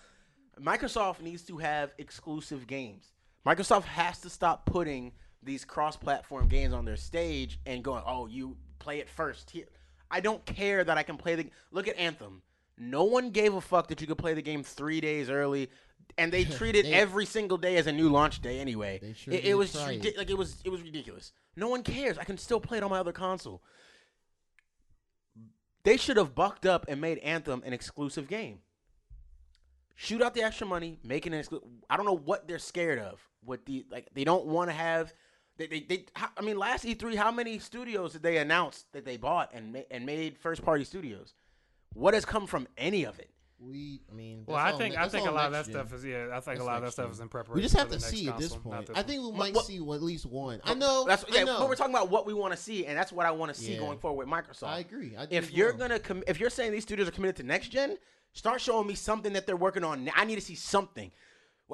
Microsoft needs to have exclusive games. Microsoft has to stop putting these cross-platform games on their stage and going, "Oh, you play it first here." I don't care that I can play the. Look at Anthem. No one gave a fuck that you could play the game three days early, and they *laughs* treated They- every single day as a new launch day anyway. Sure it, it was ridi- like it was it was ridiculous. No one cares. I can still play it on my other console. They should have bucked up and made Anthem an exclusive game. Shoot out the extra money, make it an exclusive. I don't know what they're scared of. What the like they don't want to have. They, they, they how, I mean, last E3, how many studios did they announce that they bought and ma- and made first party studios? What has come from any of it? We, I mean, Well, I think ne- I think a lot of that gen. stuff is yeah. I think That's a lot of that stuff gen. is in preparation. We just have for to the next see at this point. this I think we might what- see at least one. I know. That's I yeah. know. But we're talking about what we want to see, and that's what I want to see Yeah. going forward with Microsoft. I agree. I if you're well. gonna com- if you're saying these studios are committed to next gen, start showing me something that they're working on. I need to see something.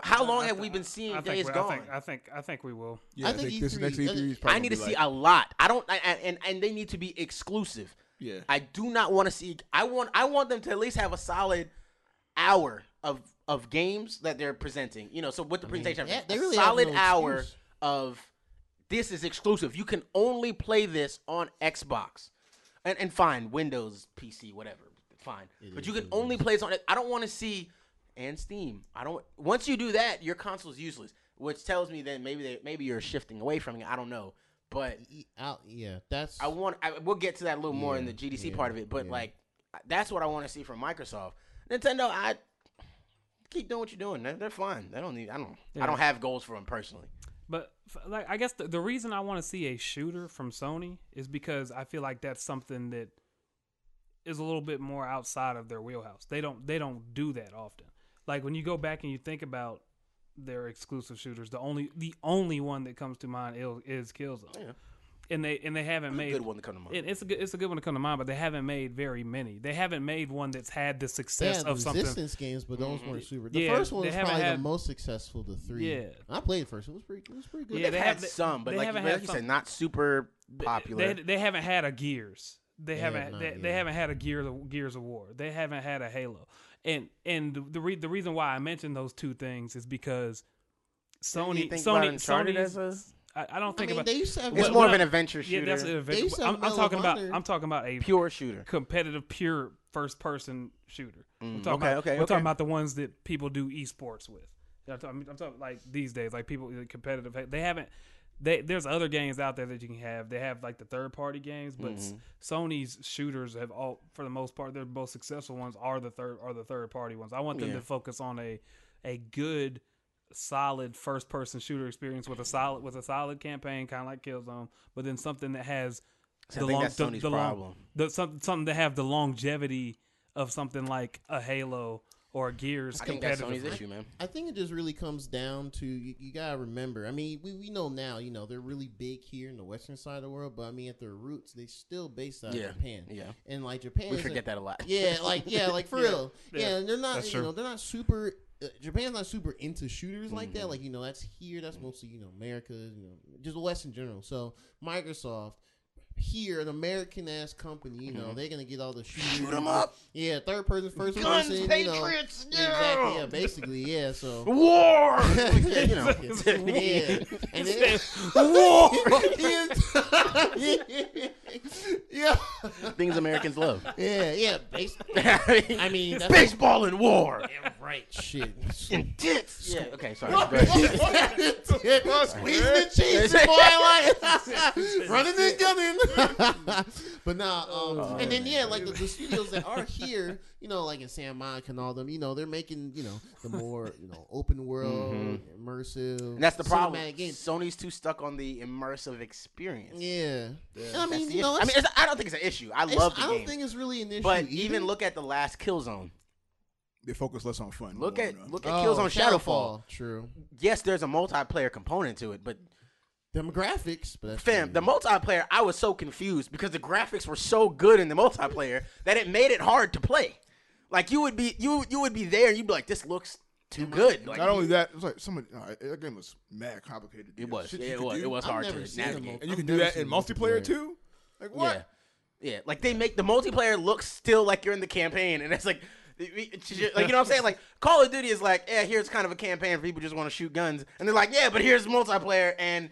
How long have we been seeing I think Days Gone? I think, I think I think we will. Yeah, I I, think think, this E3 next I E3 is probably I need to be see a lot. I don't, I, I- and and they need to be exclusive. Yeah. I do not want to see. I want, I want them to at least have a solid hour of of games that they're presenting. You know, so with the mean, presentation, yeah, they really solid no hour excuse. of this is exclusive. You can only play this on Xbox, and and fine, Windows, PC, whatever, fine. but is you can it only play this on it. I don't want to see and Steam. I don't. Once you do that, your console's useless, which tells me that maybe they, maybe you're shifting away from it. I don't know, but out, yeah, that's. I want. I, we'll get to that a little more in the GDC yeah, part of it, but yeah. like that's what I want to see from Microsoft. Nintendo, I keep doing what you're doing. They're, they're fine. They don't need. I don't. Yeah. I don't have goals for them personally. But like, I guess the, the reason I want to see a shooter from Sony is because I feel like that's something that is a little bit more outside of their wheelhouse. They don't they don't do that often. Like when you go back and you think about their exclusive shooters, the only the only one that comes to mind is, is Killzone. Yeah. And they and they haven't made Good one to come to mind. it- it's a good it's a good one to come to mind, but they haven't made very many. They haven't made one that's had the They success had of something. resistance games, but those weren't mm-hmm. super. The Yeah, first one they was probably had- the most successful. The three. Yeah. I played the first. It was pretty. It was pretty good. Yeah, They've they had have- some, but they like, haven't like had you said, not super popular. They, they haven't had a Gears. They, They haven't. they, they haven't had a Gears of, Gears of War. They haven't had a Halo. And and the re- the reason why I mentioned those two things is because Don't you Sony think Sony Uncharted Sony's- as I, I don't I think mean, about they used to have. it's Well, more of an adventure shooter. yeah shooter, that's an They adventure. used to I'm, I'm talking about I'm talking about a pure shooter. competitive pure first person shooter. We're Mm, talking okay, about, okay, We're okay. talking about the ones that people do esports with. I'm talking, I'm talking like these days, like people competitive. They haven't. They, there's other games out there that you can have. They have like the third party games, but Mm-hmm. Sony's shooters have all, for the most part, their most successful ones are the third are the third party ones. I want them Yeah. to focus on a a good, solid first person shooter experience with a solid with a solid campaign, kind of like Killzone, but then something that has think that's the, Sony's the long- problem. the something something to have the longevity of something like a Halo or Gears I think that's competitive. Sony's issue, man. I think it just really comes down to you, you gotta remember. I mean, we, we know now, you know, they're really big here in the western side of the world, but I mean, at their roots, they still based out Yeah, of Japan. yeah. and like Japan, We is a- forget that a lot. Yeah, like yeah, like for *laughs* Yeah, real. yeah, Yeah, and they're not. that's You true. know, they're not super. Uh, Japan's not super into shooters like Mm-hmm. that. Like you know, that's here. That's mostly you know America. You know, just the West in general. So Microsoft. Here, an American ass company, you know, they're gonna get all the shooters. Mm-hmm. Up. Yeah, third person, first Guns, person. Patriots, you know, yeah. Exactly. Yeah, basically. Yeah. So. War. yeah, *laughs* you know. *laughs* yeah. And then, *laughs* yeah, Things Americans love. yeah, yeah. Base, I mean, that's baseball and war. yeah, right. Shit. Intense. Yeah. Okay. Sorry. Go ahead. Squeezing the cheese, boy, like running and gunning. *laughs* but now, um, and then yeah, like the, the studios that are here, you know, like in San Monica and all them, you know, they're making you know the more you know open world, immersive. And that's the problem. cinematic games. Sony's too stuck on the immersive experience. Yeah, And I mean, the you know. I mean, it's- it's, I don't think it's an issue. I love the I don't game, think it's really an issue. but either. even look at the last Killzone. They focus less on fun. Look at on, uh, look at Oh, Killzone Shadowfall. True. Yes, there's a multiplayer component to it, but Demographics, but that's fam, the multiplayer, I was so confused because the graphics were so good in the multiplayer that it made it hard to play. Like you would be you you would be there and you'd be like, this looks too good. Like Not only that, it was like some. Uh, that game was mad complicated. it was, yeah, it was, do. it was hard to seen navigate. and you I've can do that in multiplayer multiplayer. too. Like what? Yeah, yeah. Like they make the multiplayer look still like you're in the campaign, and it's like, like you know what I'm saying? Like Call of Duty is like, yeah, here's kind of a campaign for people just want to shoot guns, and they're like, yeah, but here's multiplayer, and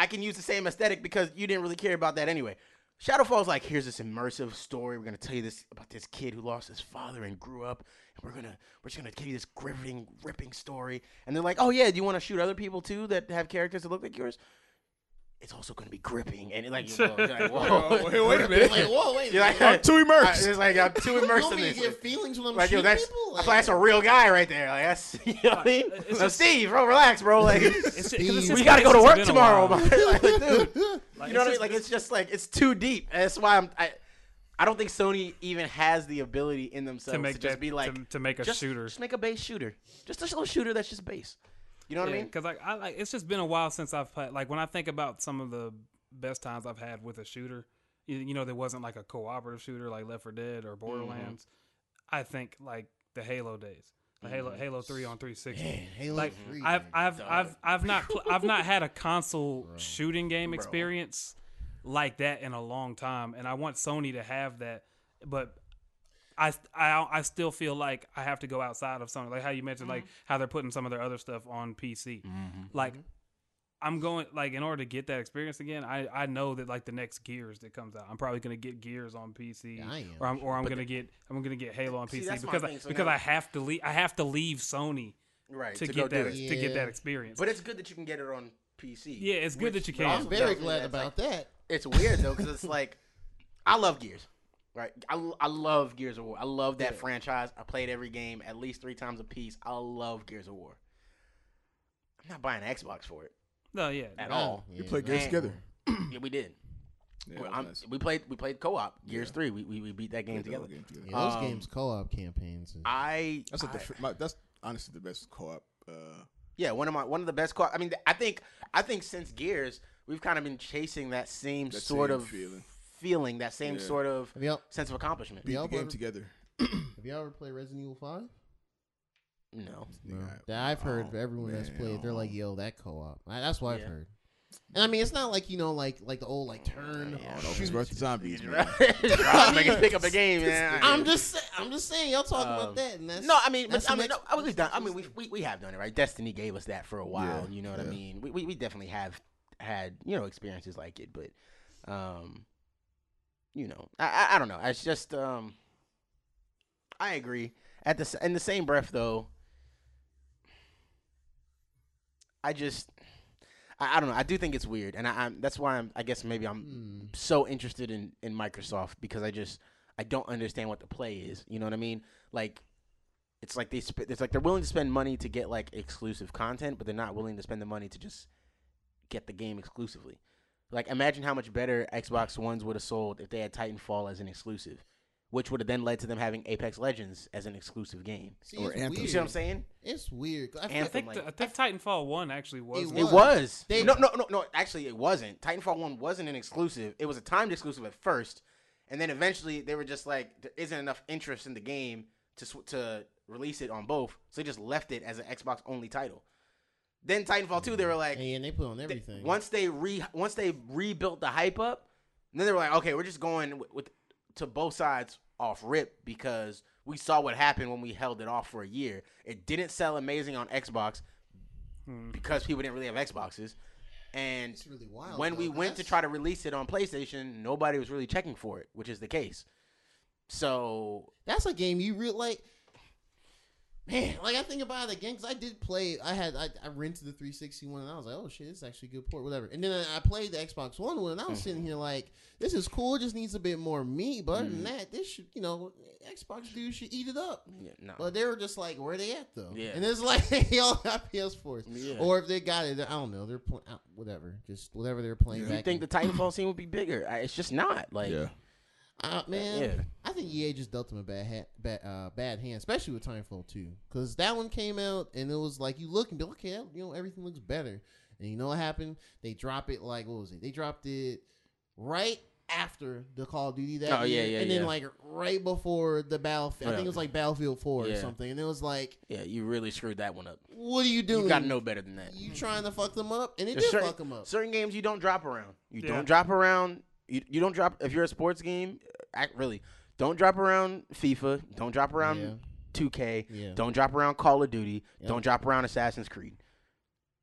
I can use the same aesthetic because you didn't really care about that anyway. Shadowfall's like here's this immersive story. We're gonna tell you this about this kid who lost his father and grew up, and we're gonna we're just gonna give you this gripping, ripping story. And they're like, oh yeah, do you want to shoot other people too that have characters that look like yours? It's also gonna be gripping, and like, you're like *laughs* whoa, wait, wait a minute. Like, whoa, wait. You're like, like, Too I- immersed. it's like I'm too *laughs* immersed in me to this. get feelings when I'm Like, yo, shooting that's, people? I Like, feel like that's a real guy right there. Like that's, *laughs* you know what I mean? It's So just- Steve, bro, relax, bro. Like, It's just- it's we gotta go to work tomorrow, while. man. like, dude. Like, you know it's what I mean? just- Like it's just like it's too deep. And that's why I'm. I, I don't think Sony even has the ability in themselves to to, make just that, be like to, to make a just, shooter. Just make a base shooter. Just a little shooter that's just base. You know what I mean? Because like I like it's just been a while since I've played. Like when I think about some of the best times I've had with a shooter, you, you know, there wasn't like a cooperative shooter like Left 4 Dead or mm-hmm. Borderlands. I think like the Halo days, Halo mm-hmm. Halo Three on 360. Man, Halo like 3, I've. I've I've I've not pl- I've not had a console *laughs* shooting game Bro. experience like that in a long time, and I want Sony to have that, but. I, I, I still feel like I have to go outside of Sony, like how you mentioned, like mm-hmm. how they're putting some of their other stuff on PC. Mm-hmm. Like, mm-hmm. I'm going like in order to get that experience again. I, I know that like the next Gears that comes out, I'm probably gonna get Gears on PC, Yeah, I am. or I'm or I'm gonna get I'm gonna get Halo on See, PC because I, thing. So because now- I have to leave I have to leave Sony Right. to, go get that it. to get that experience. But it's good that you can get it on PC. Yeah, it's good that you can. I'm very glad that like- about that. It's weird though because it's like I love Gears, right? I, I love Gears of War. I love that franchise. I played every game at least three times a piece. I love Gears of War. I'm not buying an Xbox for it no, yeah, at Yeah, all. We yeah. played games Man. together. yeah, we did. Yeah, We- I'm- nice. we played we played co-op Gears Yeah. three. We, we we beat that game Played the whole together. game together. Yeah, those Um, games co-op campaigns. is- I That's like I- the my, that's honestly the best co-op. Uh, yeah one of my one of the best co- op. I mean I think I think since Gears we've kind of been chasing that same That sort same of feeling. Feeling that same Yeah. sort of have y'all sense of accomplishment. beat y'all the game ever- together. *clears throat* have y'all ever played Resident Evil Five? No. No. Nigga, That I've heard oh, everyone that's man, played, they're like. "Yo, that co-op." I- That's what Yeah. I've heard. And I mean, it's not like you know, like like the old like turn. Yeah, I don't know if it's worth the zombies, man. Right. Make us pick up a game, man. *laughs* I'm just, sa- I'm just saying, y'all talking Um, about that, and that's No, I mean, that's but, I some mean, no, ex- I mean, we've done. I mean, we, we we have done it, right? Destiny gave us that for a while. Yeah, You know what I yeah. mean? We, we we definitely have had you know experiences like it, but um, you know, I I, I don't know. It's just um, I agree. At the in the same breath, though, I just. I, I don't know. I do think it's weird, and I, I'm, that's why I'm. I guess maybe I'm Hmm. so interested in in Microsoft because I just I don't understand what the play is. You know what I mean? Like it's like they sp- it's like they're willing to spend money to get like exclusive content, but they're not willing to spend the money to just get the game exclusively. Like imagine how much better Xbox Ones would have sold if they had Titanfall as an exclusive, which would have then led to them having Apex Legends as an exclusive game. See, Or it's Anthem. You weird. see what I'm saying? It's weird. I Anthem, I think like- the, I think Titanfall one actually was. It It was. was. They- no, no, no, no. Actually, it wasn't. Titanfall One wasn't an exclusive. It was a timed exclusive at first, and then eventually they were just like, there isn't enough interest in the game to sw- to release it on both, so they just left it as an Xbox only title. Then Titanfall Two, they were like, and they put on they- everything. once they re once they rebuilt the hype up, then they were like, okay, we're just going with, with to both sides off rip because we saw what happened when we held it off for a year. It didn't sell amazing on Xbox Hmm. because people didn't really have Xboxes, and It's really wild. when we though. went to try to release it on PlayStation, nobody was really checking for it, which is the case. So That's a game you really like. Man, like I think about it again because I did play. I had I, I rented the 360 one and I was like, oh shit, this is actually a good port, whatever. And then I played the Xbox One one and I was sitting mm-hmm. here like, this is cool. It just needs a bit more meat. But other than mm-hmm. that, this should you know, Xbox dudes should eat it up. yeah, no. But they were just like, where they at though? Yeah. And it's *laughs* like they all got PS4s. Yeah. Or if they got it, I don't know. They're playing whatever, just whatever they're playing. you back think in- the Titanfall scene would be bigger? I- It's just not. Like, Yeah. Uh, man, Yeah. I think EA just dealt them a bad ha- bad, uh, bad hand, especially with Titanfall 2. Because that one came out and it was like you look and be like, okay, you know, everything looks better. And you know what happened? They drop it like, what was it? They dropped it right after the Call of Duty that Oh, year, yeah, and then yeah. like right before the Battlefield. I think it was like Battlefield 4 or something. And it was like, yeah, you really screwed that one up. what are you doing? You got to know better than that. You trying to fuck them up? And it There's did certain, fuck them up. certain games you don't drop around. You Yeah. don't drop around. You, you don't drop if you're a sports game. Act really. Don't drop around FIFA. Don't drop around Yeah. 2K. Yeah. Don't drop around Call of Duty. Yep. Don't drop around Assassin's Creed.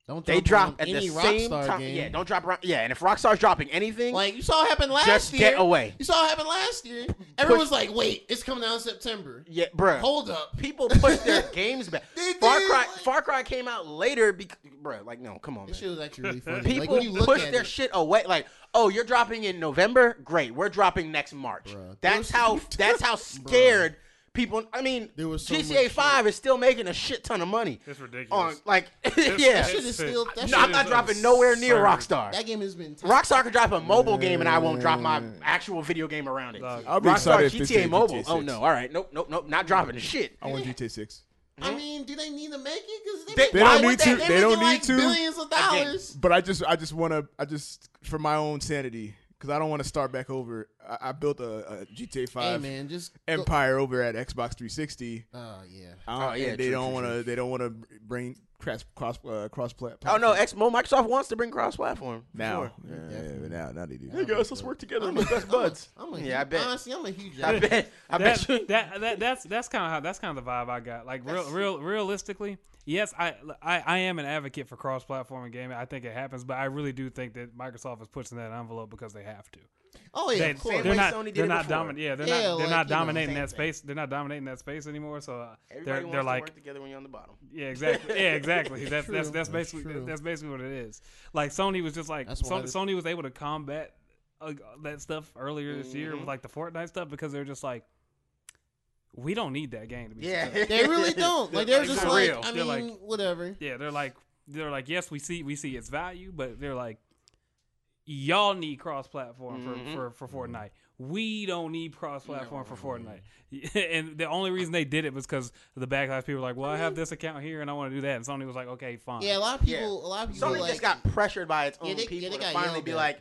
Don't They drop drop on at the any same time. game. Yeah, don't drop around. Yeah, and if Rockstar's dropping anything, Like you saw it happen last Just year. get away. You saw it happen last year. Everyone was like, "Wait, it's coming out in September." yeah, bruh. Hold up. People push their *laughs* games back. They Far did, Cry, like- Far Cry came out later, because, bruh. Like, no, come on, man. This shit was actually really funny. People like when you look push at their it, shit away. Like, oh, you're dropping in November? Great, we're dropping next March. Bruh, that's how. *laughs* That's how scared people. I mean, There was so GTA much Five is still making a shit ton of money. It's On ridiculous. like, *laughs* yeah. that shit is still. That no, shit I'm not dropping nowhere near absurd. Rockstar. That game has been. Rockstar could drop a mobile game and I won't drop my actual video game around it. Dog. I'll be Rockstar excited GTA Mobile. GTA Oh no! All right, nope, nope, nope. Not dropping the shit. I want GTA Six. I mean, do they need to make it? Because they, They- They don't need they? to. They They don't need like, to. billions of dollars. But I just, I just want to, I just for my own sanity, because I don't want to start back over. I, I built a, a GTA Hey Five man, just go- empire over at Xbox 360. Oh yeah. I Oh, yeah, they true, don't want to. They don't want to bring cross cross uh, cross platform. Oh no, X Microsoft wants to bring cross-platform now. sure. Yeah, yeah, but now, now they do. Hey guys, let's work together. I'm We're a- best I'm a- buds. I'm a, Yeah, huge, I bet. Honestly, I'm a huge. I bet. I bet that, you. that, that that's that's kind of how that's kind of the vibe I got. Like real real realistically, yes, I, I I am an advocate for cross platform gaming. I think it happens, but I really do think that Microsoft is pushing that envelope because they have to. Oh yeah, They, of course. Same they're not Sony they're not before. dominant. Yeah, they're Yeah, not they're like, not you know, dominating that thing. space. They're not dominating that space anymore. So uh, they're wants they're to like work together when you're on the bottom. *laughs* Yeah, exactly. Yeah, exactly. That's *laughs* that's True. that's That's basically true. that's basically what it is. Like Sony was just like That's Son- why they- Sony was able to combat uh, that stuff earlier this year Mm-hmm. with like the Fortnite stuff because they're just like, we don't need that game to be Yeah, successful. They really don't. Like they're Like, just like, real. I mean, like- whatever. Yeah, they're like they're like yes, we see we see its value, but they're like, y'all need cross platform Mhm. for, for for Fortnite. We don't need cross platform for Fortnite. *laughs* and the only reason they did it was because the backlash. People were like, well, I have this account here and I want to do that, and Sony was like, okay, fine. Yeah, a lot of Yeah. people. A lot of people Sony like. just got pressured by its own Yeah, they- people they to finally be at. like,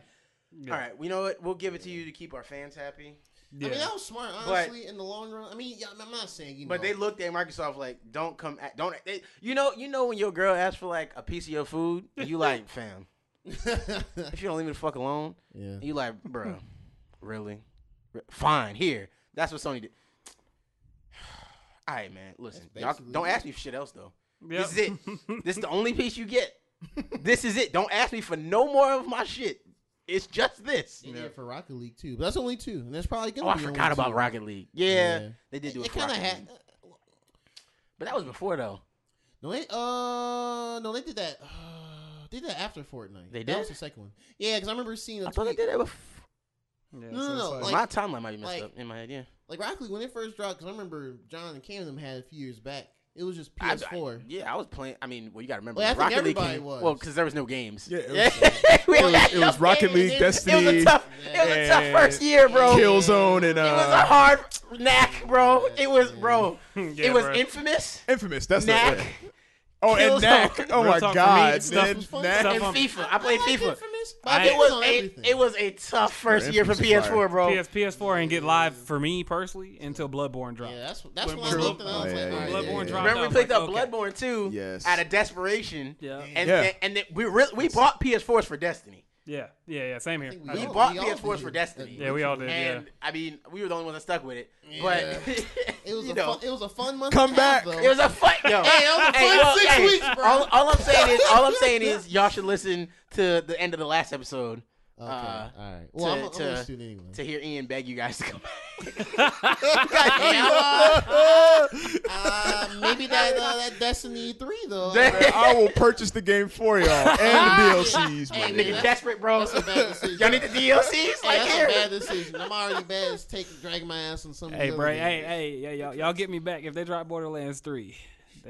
Yeah. all right, we know what? We'll give it to you to keep our fans happy. Yeah. I mean, that was smart, honestly. in the long run, I mean, yeah, I'm not saying you know. But they looked at Microsoft like, don't come, at, don't. They, you know, you know when your girl asks for like a piece of your food, you like, *laughs* fam. *laughs* If you don't leave me the fuck alone, yeah. you like, bro, really? Fine, here. That's what Sony did. *sighs* All right, man. Listen, y'all, don't ask me for shit else though. Yep. This is it. *laughs* this is the only piece you get. *laughs* this is it. Don't ask me for no more of my shit. It's just this. They did it for Rocket League too, but that's only two, and that's probably gonna Oh, I forgot only about two. Rocket League. Yeah, Yeah. they did do it. It kind of had. League. but that was before though. No, they uh, no, they did that. Uh, they did that after Fortnite. They That was the second one. Yeah, because I remember seeing a I thought they did it before. Yeah, No, so no, no, like- like- my timeline might be messed like- up in my head. Yeah. Like Rocket League when it first dropped, because I remember John and Cam and them had a few years back. It was just PS4. I- yeah, I was playing. I mean, well, you got to remember. Well, I think Rocket League came, was. Well, because there was no games. Yeah, it *laughs* was- We It was, had it was Rocket games. League, It It Destiny, was a tough. It was a tough first year, bro. Killzone, and It was a uh, hard knack, bro. It was, bro. *laughs* Yeah, it was bro. infamous. Infamous. That's Knack. the Oh, and Knack. Oh my talk for God, stuff man. was Stuff And on- FIFA. I played like FIFA. Infamous, but I- I It was a it was a tough first year for Infamous is PS4, bro. PS PS4 and get live for me personally until Bloodborne dropped. Yeah, that's that's When when I True. looked and I was Oh, like, yeah, all yeah, Bloodborne yeah, yeah. dropped. Remember we was picked like, up okay. Bloodborne 2 Yes. out of desperation. Yeah. And, Yeah. and, and then we really we bought PS4s for Destiny. Yeah, yeah, yeah. Same here. I think We bought we all PS4s for Destiny. Yeah, we all did. And yeah. I mean, we were the only ones that stuck with it. Yeah. But It was *laughs* a know, fun, it was a fun month. Come and half, back. though. it was a fight, *laughs* yo. Hey, that was a fun six weeks, bro. All, all I'm saying is, all I'm *laughs* saying is, y'all should listen to the end of the last episode Okay, uh, all right. Well, to- I'm, I'm to- gonna anyway. to hear Ian beg you guys to come back. uh, *laughs* *laughs* uh, maybe that uh, that Destiny three though. *laughs* I will purchase the game for y'all and the DLCs, Hey, man. man, Nigga desperate, bro. That's a bad decision. Y'all need the DLCs? Hey, Like that's here. a bad decision. I'm already bad as taking dragging my ass on some. of Hey, bro. Hey, hey, yeah, y'all, y'all get me back if they drop Borderlands three.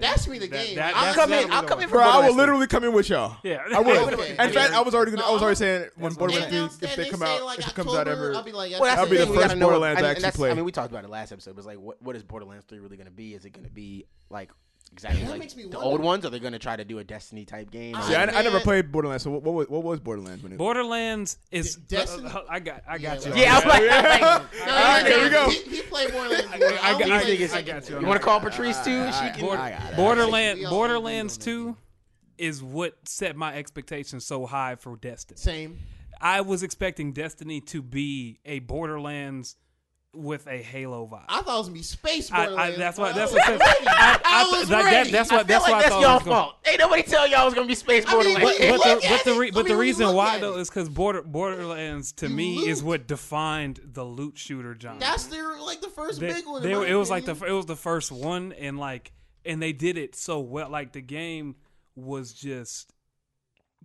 That's me the That- game. that- I'll I'll that's come in. definitely I'll the come one. in for Bro, I will Borderlands. literally come in with y'all. Yeah, I will. *laughs* Okay. In fact, I was already gonna, I was already saying when That's Borderlands They 3, if that, they they come out, like, if it comes out October, ever, I'll be like, Well, that's That'll be the thing, we first gotta know- Borderlands and- I actually that's- I played. mean, we talked about it last episode. It was like, what, what is Borderlands 3 really going to be? Is it going to be like exactly That like makes me the wonder. old ones? Are they going to try to do a Destiny type game? I- See, I, I never played Borderlands. So what, what was what was Borderlands when it? Borderlands is. D- Destiny- uh, uh, I got. I got Yeah, you. yeah, I'm like, Yeah. like, *laughs* No, All right, no, there we go. He, he played Borderlands. I- bro. I got- I played got- I got you you want to call Patrice too? I- she can. Bor- I got it. Borderland, Borderlands agreed on that Two is what set my expectations so high for Destiny. Same. I was expecting Destiny to be a Borderlands with a Halo vibe. I thought it was gonna be space. I, I, that's what that's what I. I, I was that- that- ready. that's I what that's like what I that's thought. y'all was gonna- fault. Ain't nobody tell y'all it was gonna be Space I mean. But, but, the, but the re, but the mean, when you reason why though is because Border Borderlands to You me is what defined the loot shooter genre. That's their like the first They- big one. they it was like the it was the first one, and like and they did it so well. Like the game was just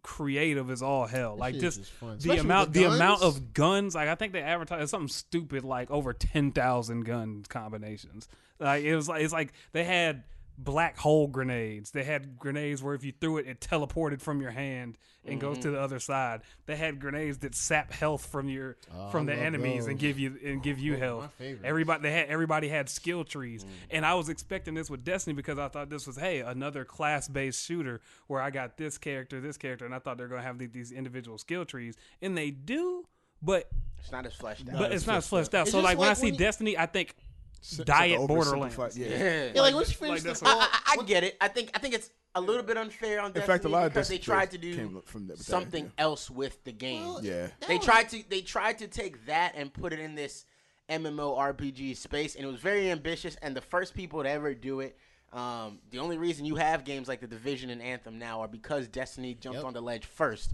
creative as all hell. Like shit just the Especially amount the the amount of guns. Like I think they advertised something stupid like over ten thousand gun combinations. Like it was like it's like they had black hole grenades. They had grenades where if you threw it, it teleported from your hand and goes Mm-hmm. to the other side. They had grenades that sap health from your Oh, from I the love enemies and give you and give you *laughs* Those health. Everybody they had everybody had skill trees, Mm. and I was expecting this with Destiny because I thought this was hey another class based shooter where I got this character, this character, and I thought they're gonna have the- these individual skill trees, and they do, but It's not as fleshed out. but it's not as fleshed out. It's So just like when I see when you- Destiny, I think It's- it's Diet like Borderlands. Yeah. Yeah. Yeah, like once you finish like the that's I, I, I get it. I think I think it's a little bit unfair on In Destiny fact, a lot of because they tried to do from that- something yeah. else with the game. Well, Yeah. they was- tried to they tried to take that and put it in this MMO RPG space, and it was very ambitious. And the first people to ever do it. Um, the only reason you have games like the Division and Anthem now are because Destiny jumped Yep. on the ledge first.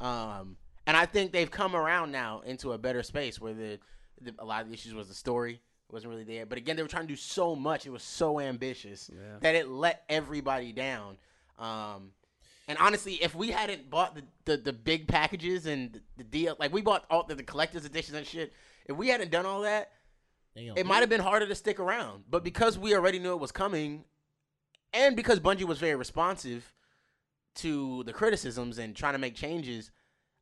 Um, and I think they've come around now into a better space where the, the a lot of the issues was the story wasn't really there. But again, they were trying to do so much; it was so ambitious Yeah. that it let everybody down. Um, and honestly, if we hadn't bought the, the, the big packages and the, the deal, like we bought all the, the collector's editions and shit, if we hadn't done all that, Damn. it might have been harder to stick around. But because we already knew it was coming, and because Bungie was very responsive to the criticisms and trying to make changes,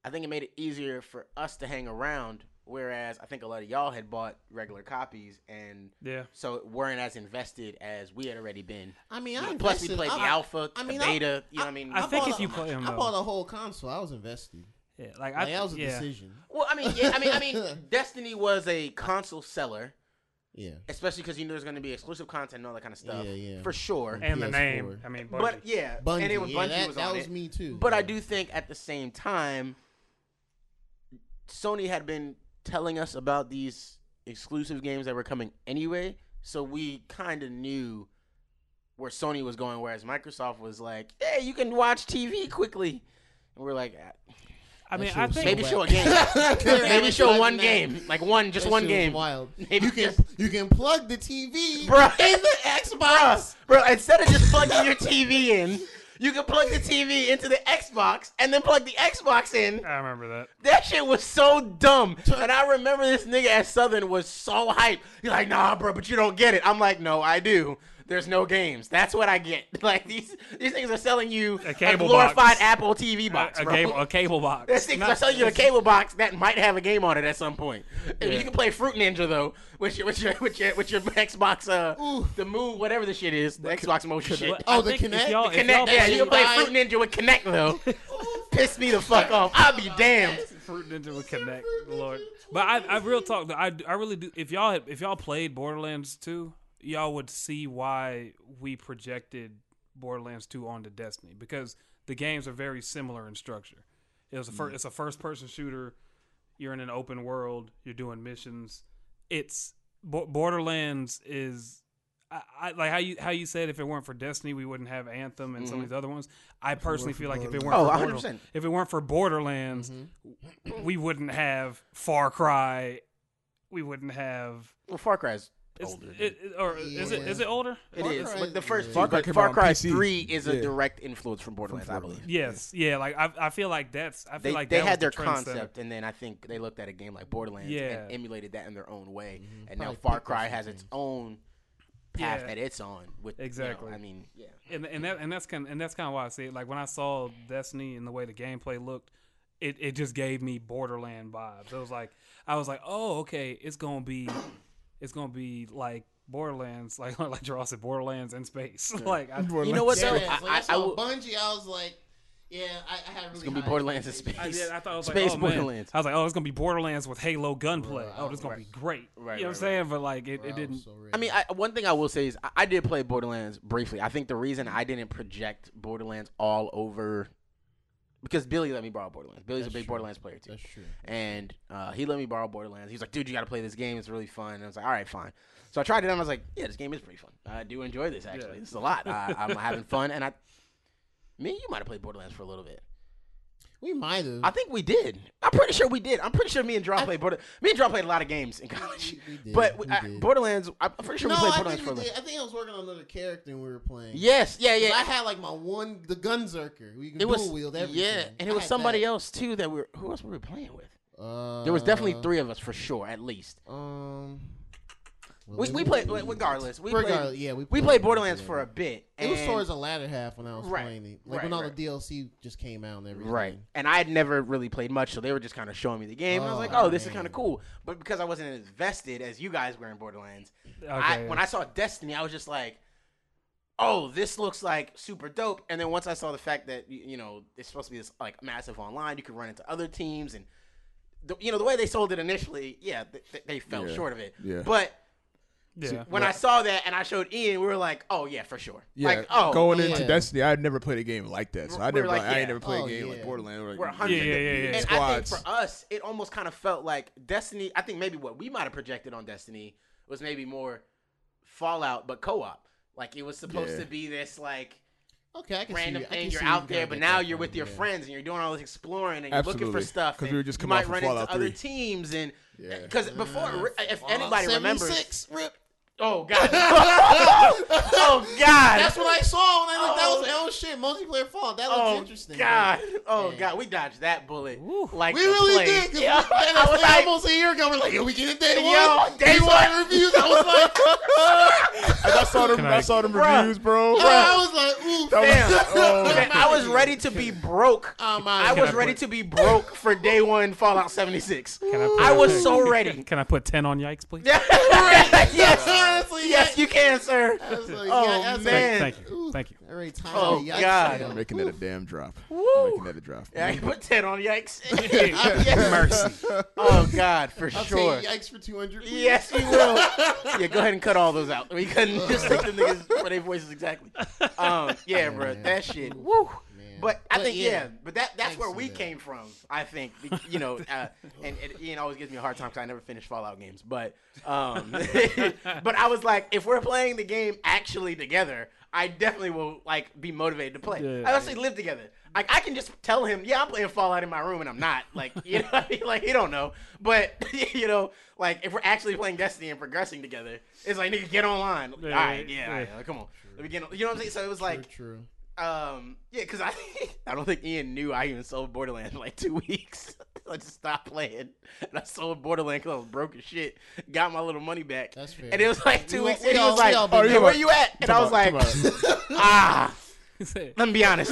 I think it made it easier for us to hang around. Whereas I think a lot of y'all had bought regular copies and yeah. so weren't as invested as we had already been. I mean, I Plus, we invested- played the I- alpha, I the mean, I- beta. you know what I mean? I think if a- you play 'em, I though. bought a whole console. I was invested. Yeah, like, Like, I that was a yeah. decision. well, I mean, yeah, I mean, I mean, *laughs* Destiny was a console seller, Yeah. especially because you knew there's going to be exclusive content and all that kind of stuff. Yeah, yeah. For sure. And the PS4. name, I mean, Bungie. But yeah, Bungie. and it was yeah, Bungie that, was that on was it. me too. But I do think at the same time, Sony had been telling us about these exclusive games that were coming anyway, so we kind of knew where Sony was going. Whereas Microsoft was like, "Hey, you can watch TV quickly," and we're like, "Ah, I mean, I think maybe whack. show a game, *laughs* maybe show one game, like one, just That one game." Wild. *laughs* Maybe you can just- you can plug the TV Bruh. in the Xbox. Bro, instead of just plugging your TV in, you can plug the TV into the Xbox and then plug the Xbox in. I remember that. That shit was so dumb. And I remember this nigga at Southern was so hyped. He's like, nah, bro, but you don't get it. I'm like, no, I do. There's no games. That's what I get. *laughs* Like these these things are selling you A a, glorified box. Apple TV box, a, a bro. cable, a cable *laughs* box. These things Not- are selling you a cable box that might have a game on it at some point. Yeah. You can play Fruit Ninja though, with your with your with your, with your Xbox uh Ooh. the move whatever the shit is, the Xbox motion shit. Oh, I the think Kinect? The if y'all Kinect, yeah, you can play Fruit Ninja with Kinect though. *laughs* Piss me the fuck off. I'll be damned. Fruit Ninja would connect, Lord. But I, I real talk. I, I really do. If y'all, had, if y'all played Borderlands 2, y'all would see why we projected Borderlands 2 onto Destiny because the games are very similar in structure. It was a fir- it's a first person shooter. You're in an open world. You're doing missions. It's Bo- Borderlands is. I, I like how you how you said if it weren't for Destiny we wouldn't have Anthem and some of these other ones. I personally feel like if it weren't Oh, for 100%. Border- if it weren't for Borderlands, we wouldn't have Far Cry. We wouldn't have. Well, Far Cry's It's, older. than- it, it- or is it Yeah. is it older? It Far is. Cry But the first two, Far Cry Far Cry Three is a Yeah. direct influence from Borderlands, I believe. Yes, yeah. Like I, I feel like that's. I feel They, like they had their trendsetter. concept, and then I think they looked at a game like Borderlands Yeah. and emulated that in their own way. And now Far Cry has its own path Yeah. that it's on. With you know, Exactly. I mean, yeah. and and that and that's kind and that's kind of why I see it. Like when I saw Destiny and the way the gameplay looked, it, it just gave me Borderland vibes. It was like I was like, oh, okay, it's gonna be, it's gonna be like Borderlands, *laughs* like like Jarrell said, Borderlands in space. *laughs* like I, You know what Yeah, though? so I, I, I, I saw Bungie. I was like, yeah, I, I had really it's gonna be Borderlands in space. I, did, I thought it was Space like, oh, man. Borderlands. I was like, oh, it's gonna be Borderlands with Halo gunplay. Right, oh, this is gonna right. be great. Right, you know right, what I'm saying? But like, it, Bro, it didn't. so. I mean, I, one thing I will say is I, I did play Borderlands briefly. I think the reason I didn't project Borderlands all over because Billy let me borrow Borderlands. Billy's That's a big true. Borderlands player too. That's true. And uh, he let me borrow Borderlands. He's like, dude, you got to play this game. It's really fun. And I was like, all right, fine. So I tried it and I was like, yeah, this game is pretty fun. I do enjoy this actually. Yeah. This is a lot. I, I'm having fun. And I, me, you might have played Borderlands for a little bit. We might have. I think we did. I'm pretty sure we did. I'm pretty sure me and Draw played Border. Me and Draw played a lot of games in college. We did, *laughs* But we uh, did. Borderlands, I'm pretty sure no, we played I Borderlands think for a we little. did. I think I was working on another character and we were playing. Yes, Yeah. yeah. I had like my one, the Gunzerker. We it dual was wield everything. yeah, and it was somebody that. else too that we were. Who else were we playing with? Uh, There was definitely three of us for sure, at least. Um, well, We, we played regardless. We Regardless, played. yeah, we We played played Borderlands together. for a bit. It was and- towards the latter half when I was Right, playing it, like right, when all right. the DLC just came out and everything. Right. And I had never really played much, so they were just kind of showing me the game. and I was Oh, like, oh, this is kind of oh, cool. But because I wasn't as vested as you guys were in Borderlands, Okay, I, yeah. when I saw Destiny, I was just like, oh, this looks like super dope. And then once I saw the fact that, you know, it's supposed to be this like massive online, you can run into other teams. And, the, you know, the way they sold it initially, yeah, th- th- they fell Yeah. short of it. Yeah. But yeah. when I saw that and I showed Ian, we were like, oh, yeah, for sure. Yeah, Like, oh, going yeah. into Destiny, I had never played a game like that, so I We were never, like, I ain't never played Oh, a game like. Borderlands. We're, like, We're hundred. Yeah, yeah, yeah, yeah. And I think for us, it almost kind of felt like Destiny. I think maybe what we might have projected on Destiny was maybe more Fallout, but co-op. Like it was supposed Yeah. to be this like Okay, I can random see, I thing. can You're see out you there, but now you're with your yeah. friends and you're doing all this exploring and you're looking for stuff. Because we were just you coming might off of run into Fallout other teams and Yeah. because before, mm, if anybody remembers, 76, rip. Oh god, *laughs* oh god, That's what I saw when I looked. That was Oh. like, oh shit, multiplayer Fallout. That looks Oh interesting. God! Oh Yeah. God! We dodged that bullet like We really plague. did. 'cause Yeah, we- and I was like like, almost a year ago. We're like, yo, we get it day Yo, one. day We one. the reviews. I was like, *laughs* I saw them, I, I- saw them Bruh. reviews, bro. I was like, ooh, That was- Damn. *laughs* oh, Man, I was ready to be broke. I'm I was I ready put- to be broke for day one Fallout 76. Can I, I was so ready. Can I put ten on yikes, please? yes, Honestly, yes, you can, sir. I like, Oh, yeah, that's man. Thank, thank you. Ooh. Thank you. That rate time. Oh, Yikes, God. yeah. I'm making that a damn drop. Woo. making that a drop. Yeah, I put 10 on yikes. *laughs* *laughs* Mercy. Oh God, for I'll sure. take yikes for 200. please. Yes, you will. yeah, go ahead and cut all those out. We couldn't *laughs* just take the niggas for their voices exactly. Um, yeah, bro, man. that shit. Woo. Man. But I think yeah. but that that's can where we that. came from. I think you know, uh, and, and Ian always gives me a hard time because I never finished Fallout games. But um, *laughs* but I was like, if we're playing the game actually together, I definitely will like be motivated to play. Yeah. I actually live together. Like I can just tell him, yeah, I'm playing Fallout in my room, and I'm not. Like you know, what I mean? like he don't know. But *laughs* you know, like if we're actually playing Destiny and progressing together, it's like nigga, get online. Yeah, all right, yeah, yeah. all right, come on. Let me get. on- You know what I'm saying? So it was like, true, um, yeah, because I *laughs* I don't think Ian knew I even sold Borderlands in like two weeks. *laughs* I just stopped playing, and I sold Borderlands because I was broke as shit. Got my little money back, That's fair. and it was like two We- weeks. we and he was like, all been "Hey, where you at?" And I was like, *laughs* "Ah." Let me be honest.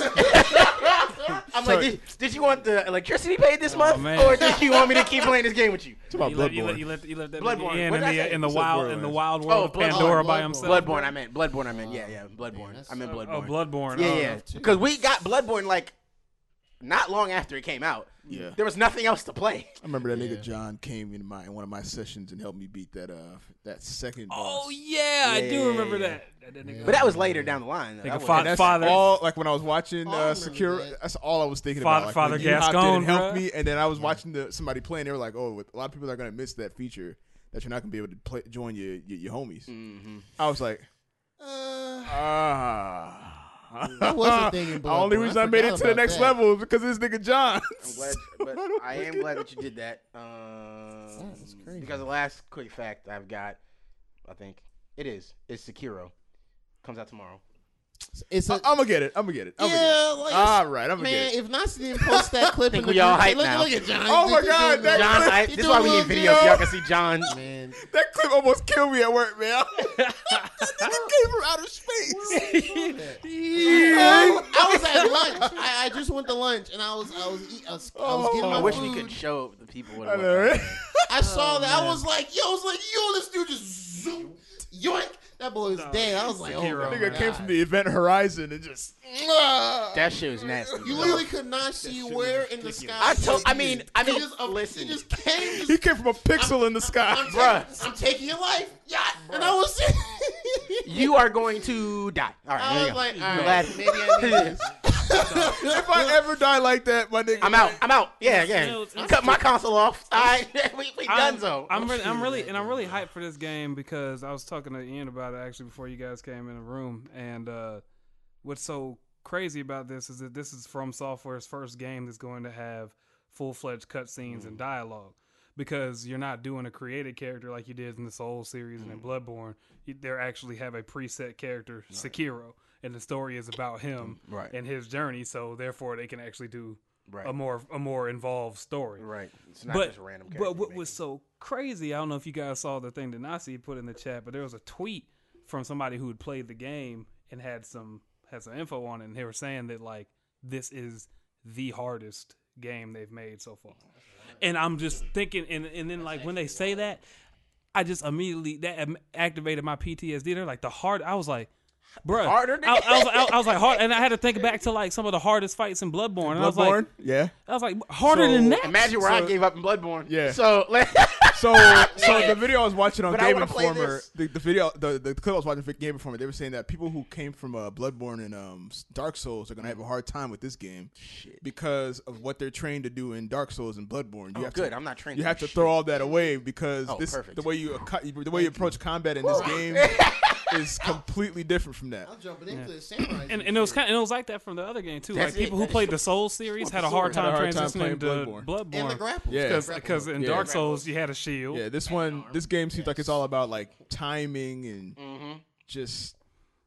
*laughs* I'm like, did, did you want the electricity paid this oh, month, man. or did you want me to keep playing this game with you? *laughs* Talk about you let, you let, Bloodborne. you let, you let that Bloodborne. in, in the, say? in the wild in the wild oh, world Oh, of Bloodborne. Pandora by Bloodborne. himself. Bloodborne. I meant Bloodborne. I meant yeah, yeah, Bloodborne. that's- I meant Bloodborne. Oh, Bloodborne. Bloodborne. Yeah, oh, yeah. too. Because we got Bloodborne like not long after it came out. Yeah. There was nothing else to play. I remember that Yeah. nigga John came in my in one of my sessions and helped me beat that uh that second boss. Oh yeah, I do remember that. That- that nigga- But that was later down the line. though. Nigga, That was- fa- And that's Father- all like when I was watching Oh, uh, Secure. that. That's all I was thinking Father- about. Like, Father when you hopped Gascoigne, helped bruh. me, and then I was watching the somebody playing. They were like, "Oh, a lot of people are gonna miss that feature that you're not gonna be able to play, join your your, your homies." Mhm. I was like, Uh, ah. That was a thing in The only reason I I, made it to the next that. level is because of this nigga John. I'm glad, *laughs* but I am glad that you did that. *laughs* Um, That's crazy. Because the last quick fact I've got, I think it is, is Sekiro. Comes out tomorrow. It's I, a, am gonna get it. I'm gonna get it. I'm yeah, gonna like get it. All right, I'm gonna man. get it. If Nasi didn't post that clip, Think in the we all group hype look, now. Look at John. Oh my God, that John, clip- I, this is why we need little video. Y'all can see John. *laughs* man. That clip almost killed me at work, man. *laughs* that nigga came from outer space. I, *laughs* I was at lunch. I, I just went to lunch and I was I was eat, I was, I was getting Oh. my I wish food. we could show the people what I it know, right? I saw oh, that. I was like, yo, I was like, yo, this dude just zoom, yoink. That boy was No, dead. I was like, oh, Sekiro, my Nigga came from the event Horizon and just. That shit was nasty. You literally could not see where in the sky. I told- I mean- just- I he mean, just, uh, listen. He just came. Just, He came from a pixel in the sky. I'm, Bruh. taking, I'm taking your life, yeah. And I was, *laughs* You are going to die. All right, I there was go. like, all I'm right, glad- maybe I need this. *laughs* *laughs* if I ever die like that, my nigga, I'm out. I'm out. Yeah, yeah. You it's- Cut my console off. *laughs* All right, *laughs* we, we done I'm, so. I'm really, I'm really, and I'm really hyped for this game because I was talking to Ian about it actually before you guys came in the room. And uh, what's so crazy about this is that this is From Software's first game that's going to have full fledged cutscenes and dialogue. Because you're not doing a created character like you did in the Soul series and in Bloodborne. You, they actually have a preset character, Sekiro, and the story is about him Right. and his journey. So therefore, they can actually do Right. a more a more involved story right. It's not but just random. but what making. was so crazy, I don't know if you guys saw the thing that Nasi put in the chat, but there was a tweet from somebody who had played the game and had some had some info on it, and they were saying that like this is the hardest game they've made so far. And I'm just thinking, and and then like when they say that, I just immediately that activated my PTSD. They're like the hard. I was like. Bruh, Harder, I, I was, I, I was like hard, and I had to think back to like some of the hardest fights in Bloodborne. And I was like, Bloodborne, yeah. I was like, harder So, than that. Imagine where I gave up in Bloodborne. Yeah. So like, *laughs* So, so the video I was watching on But Game Informer, the, the video, the, the clip I was watching for Game Informer, they were saying that people who came from uh, Bloodborne and um, Dark Souls are gonna have a hard time with this game because of what they're trained to do in Dark Souls and Bloodborne. You oh, have good. To, I'm not trained. you have do to throw all that away because Oh, this perfect. the way you the way you approach combat in this game *laughs* *laughs* is completely different from that. I'm jumping into the samurai. and, and it was kind of, it was like that from the other game too. That's like people who played the Soul series had a hard Had a time hard time transitioning playing to Bloodborne. Bloodborne. and the grapple. Yeah. because in Yeah. Dark Souls you had a shield. Yeah, this one, this game seems like it's all about like timing and Mm-hmm. just,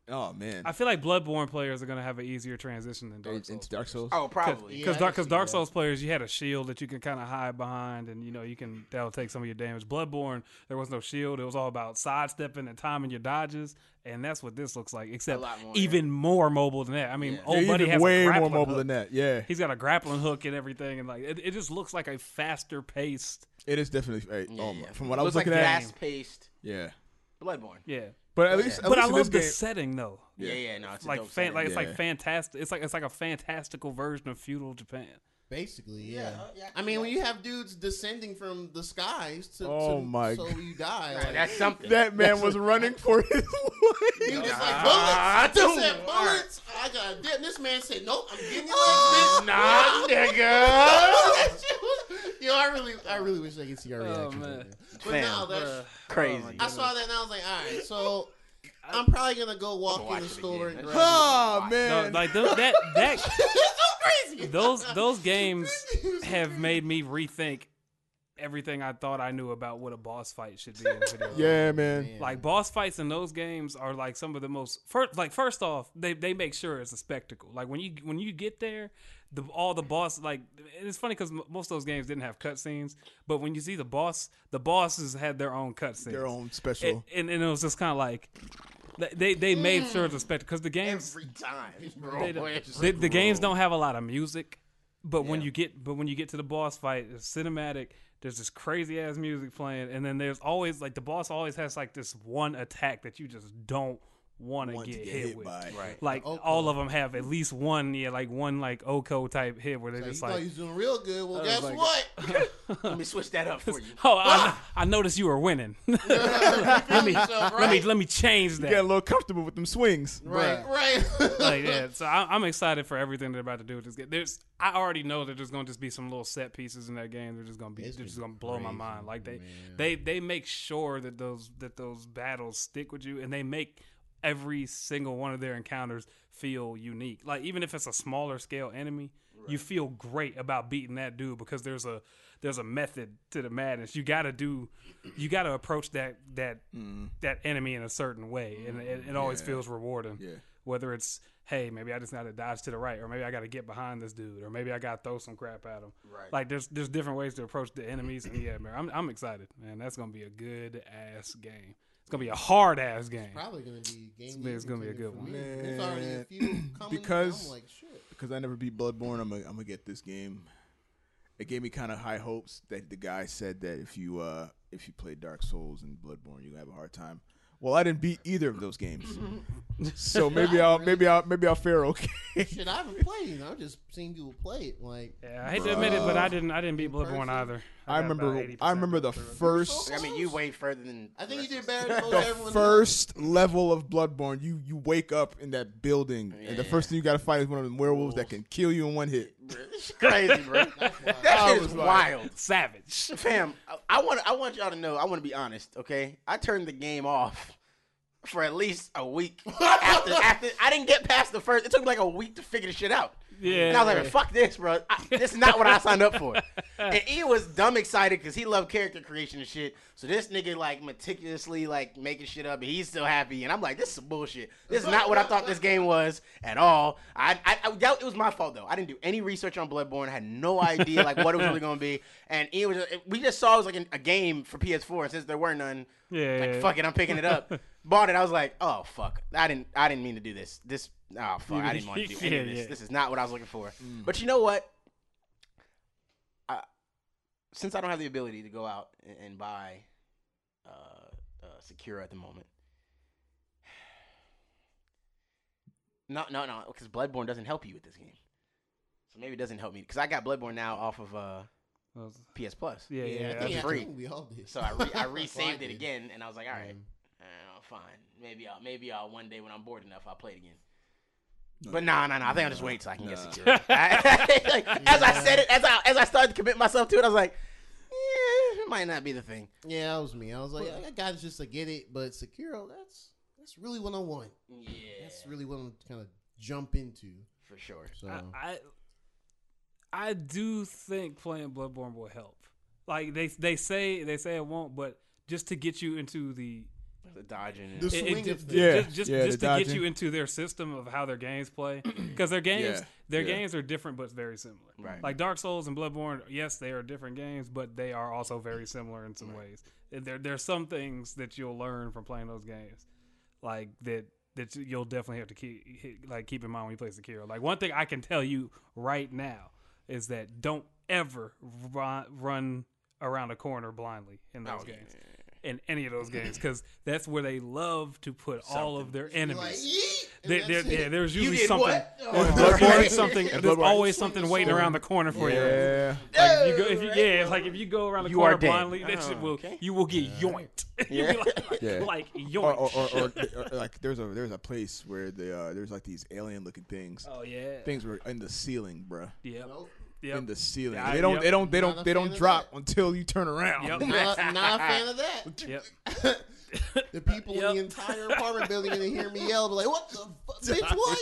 oh man, I feel like Bloodborne players are gonna have an easier transition than Dark into Souls. Dark Souls. Oh, probably. Because I Dark, cause Dark. Souls players, you had a shield that you can kind of hide behind, and you know you can that'll take some of your damage. Bloodborne, there was no shield; it was all about sidestepping and timing your dodges, and that's what this looks like. Except lot more, even more mobile than that. I mean, Yeah. old Yeah, buddy has way a more mobile hook. than that. Yeah, He's got a grappling hook and everything, and like it, it just looks like a faster paced. it is definitely. Hey, Yeah, oh, yeah. my- from what I Looks was looking like at, fast-paced yeah. Bloodborne. Yeah, But at least, at but I least in love the game, setting though. Yeah, yeah, no, it's a Like, dope fan, like it's Yeah. like fantastic. It's like it's like a fantastical version of feudal Japan. Basically, yeah. Yeah, uh, I mean, when you have dudes descending from the skies to, Oh to my so you die. Like, that's something. that man was running for his *laughs* life. he was like bullets. He dude. said bullets. I got dead. This man said, "Nope, I'm getting you legs, bitch." Nah, *laughs* nigga. That shit was- Yo, I really, I really wish I could see our Oh, reaction. man. But Fam, now that's. Oh, Bruh. Crazy. I saw that and I was like, all right, so I'm probably gonna go walk in the it store and grab. Oh No, man, like those, that that *laughs* It's so crazy. *laughs* those those games have made me rethink everything I thought I knew about what a boss fight should be in video. *laughs* game. yeah, man. Like boss fights in those games are like some of the most first like first off, they they make sure it's a spectacle. Like when you when you get there, the all the boss like and it's funny cuz most of those games didn't have cutscenes, but when you see the boss, the bosses had their own cutscenes. Their own special. and, and it was just kind of like they they made mm. sure it's a spectacle cuz the games Every time, *laughs* bro. don't- the, the games don't have a lot of music, but when you get but when you get to the boss fight, it's cinematic. There's this crazy ass music playing, and then there's always like the boss always has like this one attack that you just don't want to get, hit, hit with. by. Right. Like Oko. all of them have at least one, yeah, like one like Oko type hit where they're Like, you just thought like, you was doing real good. Well, guess like- what? *laughs* Let me switch that up for you. *laughs* oh, I, *laughs* I noticed you were winning. let me Yourself, let me let me change that. Get a little comfortable with them swings. Right, right. like yeah, so I, I'm excited for everything they're about to do with this game. There's, I already know that there's going to just be some little set pieces in that game. They're just going to be, It's they're just going to blow my mind. Like they, man. they, they make sure that those that those battles stick with you, and they make every single one of their encounters feel unique. Like even if it's a smaller scale enemy, you feel great about beating that dude because there's a there's a method to the madness. You got to do, you got to approach that that mm. that enemy in a certain way, and it, it always Yeah. feels rewarding Yeah. whether it's hey maybe i just got to dodge to the right or maybe i got to get behind this dude or maybe i got to throw some crap at him Right. like there's there's different ways to approach the enemies and yeah man i'm, I'm excited man that's gonna be a good ass game it's gonna be a hard ass game Probably gonna be game. It's- it's gonna be a good one. me. There's already a few coming. Because- I'm like, shit. because I never beat Bloodborne, I'm gonna, I'm gonna get this game. It gave me kind of high hopes that the guy said that if you uh if you play Dark Souls and Bloodborne, you're gonna have a hard time. Well, I didn't beat either of those games, *laughs* So maybe I'll maybe I'll maybe I'll fare okay. Shit, I haven't played. You know, I've just seen people play it. Like, Yeah, I hate to admit it, but I didn't. I didn't beat Bloodborne either. I got about remember 80% I remember the through it. first oh, I mean, you way further than. I think you did better than most the everyone. first level of Bloodborne. You you wake up in that building, and the Yeah. first thing you got to fight is one of them werewolves that can kill you in one hit. It's crazy, bro. *laughs* that shit was is wild. Savage. Fam, I- I want I want y'all to know. I want to be honest, okay? I turned the game off for at least a week *laughs* after after I didn't get past the first. It took me like a week to figure the shit out. Yeah. And I was like, "Fuck this, bro! I, this is not what I signed up for." *laughs* And he was dumb excited because he loved character creation and shit. So this nigga like meticulously like making shit up, and he's still happy. And I'm like, "This is bullshit. This is not what I thought this game was at all." I, I, I doubt it was my fault though. I didn't do any research on Bloodborne. I had no idea like what it was really gonna be. And it was we just saw it was like a, a game for PS4. And since there were none, Yeah. like fuck it, I'm picking it up. *laughs* Bought it. I was like, oh fuck, I didn't, I didn't mean to do this. This, oh fuck, I didn't want to do any of *laughs* this. yeah. This is not what I was looking for. But you know what? I, since I don't have the ability to go out and, and buy uh, uh, Sekiro at the moment. *sighs* No, no, no, because Bloodborne doesn't help you with this game. So maybe it doesn't help me because I got Bloodborne now off of uh, Was- PS Plus. Yeah, yeah. Yeah, I that's think, I free. think we all did. So I re- I *laughs* resaved it again, and I was like, all right, Um, uh, fine. Maybe I'll maybe I'll one day when I'm bored enough I'll play it again. But no, no, no. I think I'll just wait till I can get Sekiro. *laughs* like, *laughs* As I said it, as I as I started to commit myself to it, I was like, yeah, it might not be the thing. yeah, that was me. I was like, I got it just to get it, but Sekiro, that's that's really what I want. Yeah, That's really what I'm kind of jump into. for sure. So I, I I do think playing Bloodborne will help. Like they they say they say it won't, but just to get you into the The dodging. The it- it swing just, of Yeah, just, just, yeah, just the to get you into their system of how their games play *clears throat* because their games Yeah, their yeah. games are different but very similar. Right. Like Dark Souls and Bloodborne, yes, they are different games, but they are also very similar in some ways. And There there's some things that you'll learn from playing those games, like that that you'll definitely have to keep like keep in mind when you play Sekiro. Like one thing I can tell you right now is that don't ever run, run around a corner blindly in those Oh, games. In any of those games, because that's where they love to put all of their enemies. like, yeet, and There, that's there, it. yeah, there's usually did something. what? There's, Oh, there's always something. There's always Swing something waiting around the corner for you. Yeah. Like you go, if you, yeah, it's like if you go around the You corner are dead. blindly, that Oh, shit will okay. you will get yoinked. *laughs* Yeah. You'll like, Yeah. like Or, yoinked. or, or, *laughs* or, or, like there's a there's a place where the uh, there's like these alien looking things. oh yeah. Things were in the ceiling, bruh. Yep. Nope. Yep. In the ceiling. Yeah, they don't yep. they don't they Not don't a they don't drop that. until you turn around. Yep. *laughs* Not, not a fan of that. *laughs* Yep. *laughs* The people in the entire apartment building gonna hear me yell, be like, "What the fuck, bitch? What?"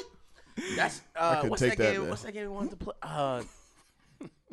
That's I uh, couldn't what's take that that, game? man. What's that game we wanted to play? Uh,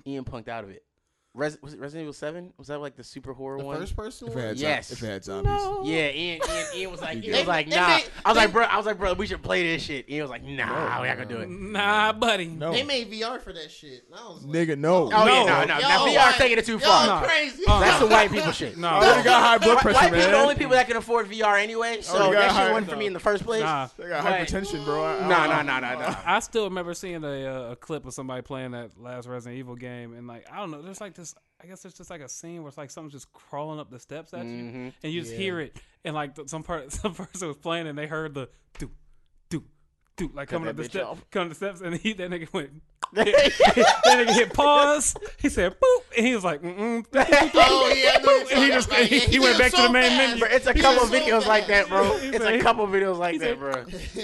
Ian punked out of it. Res- was it Resident Evil Seven? Was that like the super horror The one? first person If it one. had, Yes. zo- if it had zombies. No. Yeah, Ian, Ian, Ian was like, You Ian was like, They- nah. they- I was they- like, bro, I was like, bro, we should play this shit. Ian was like, nah, No, we're not gonna do it. Nah, buddy. No. They made VR for that shit. And I was like, Nigga, no. Oh yeah, No. no, no. Yo, Now VR what? taking it too Y'all far. crazy. That's some white people shit. No. I already got high blood White, pressure, white people the only people that can afford VR anyway, so Already got that shit wasn't for me in the first place. Nah. They got hypertension, bro. I- I- Nah, nah, nah, nah, nah. I still remember seeing a, uh, clip of somebody playing that last Resident Evil game, and like I don't know, there's like this. I guess it's just like a scene where it's like something's just crawling up the steps at Mm-hmm. you, and you just Yeah. hear it, and like some part, *laughs* some person was playing, and they heard the do, do, do, like coming up the steps, coming up the steps, and he that nigga went. *laughs* *laughs* that nigga hit pause. He said boop, and he was like, Mm-mm. Oh yeah, I know what you're And he just- about. he- Yeah, he went back to the main menu. Bro, it's a He couple did so videos like that, bro. It's said- a couple videos like he that, bro.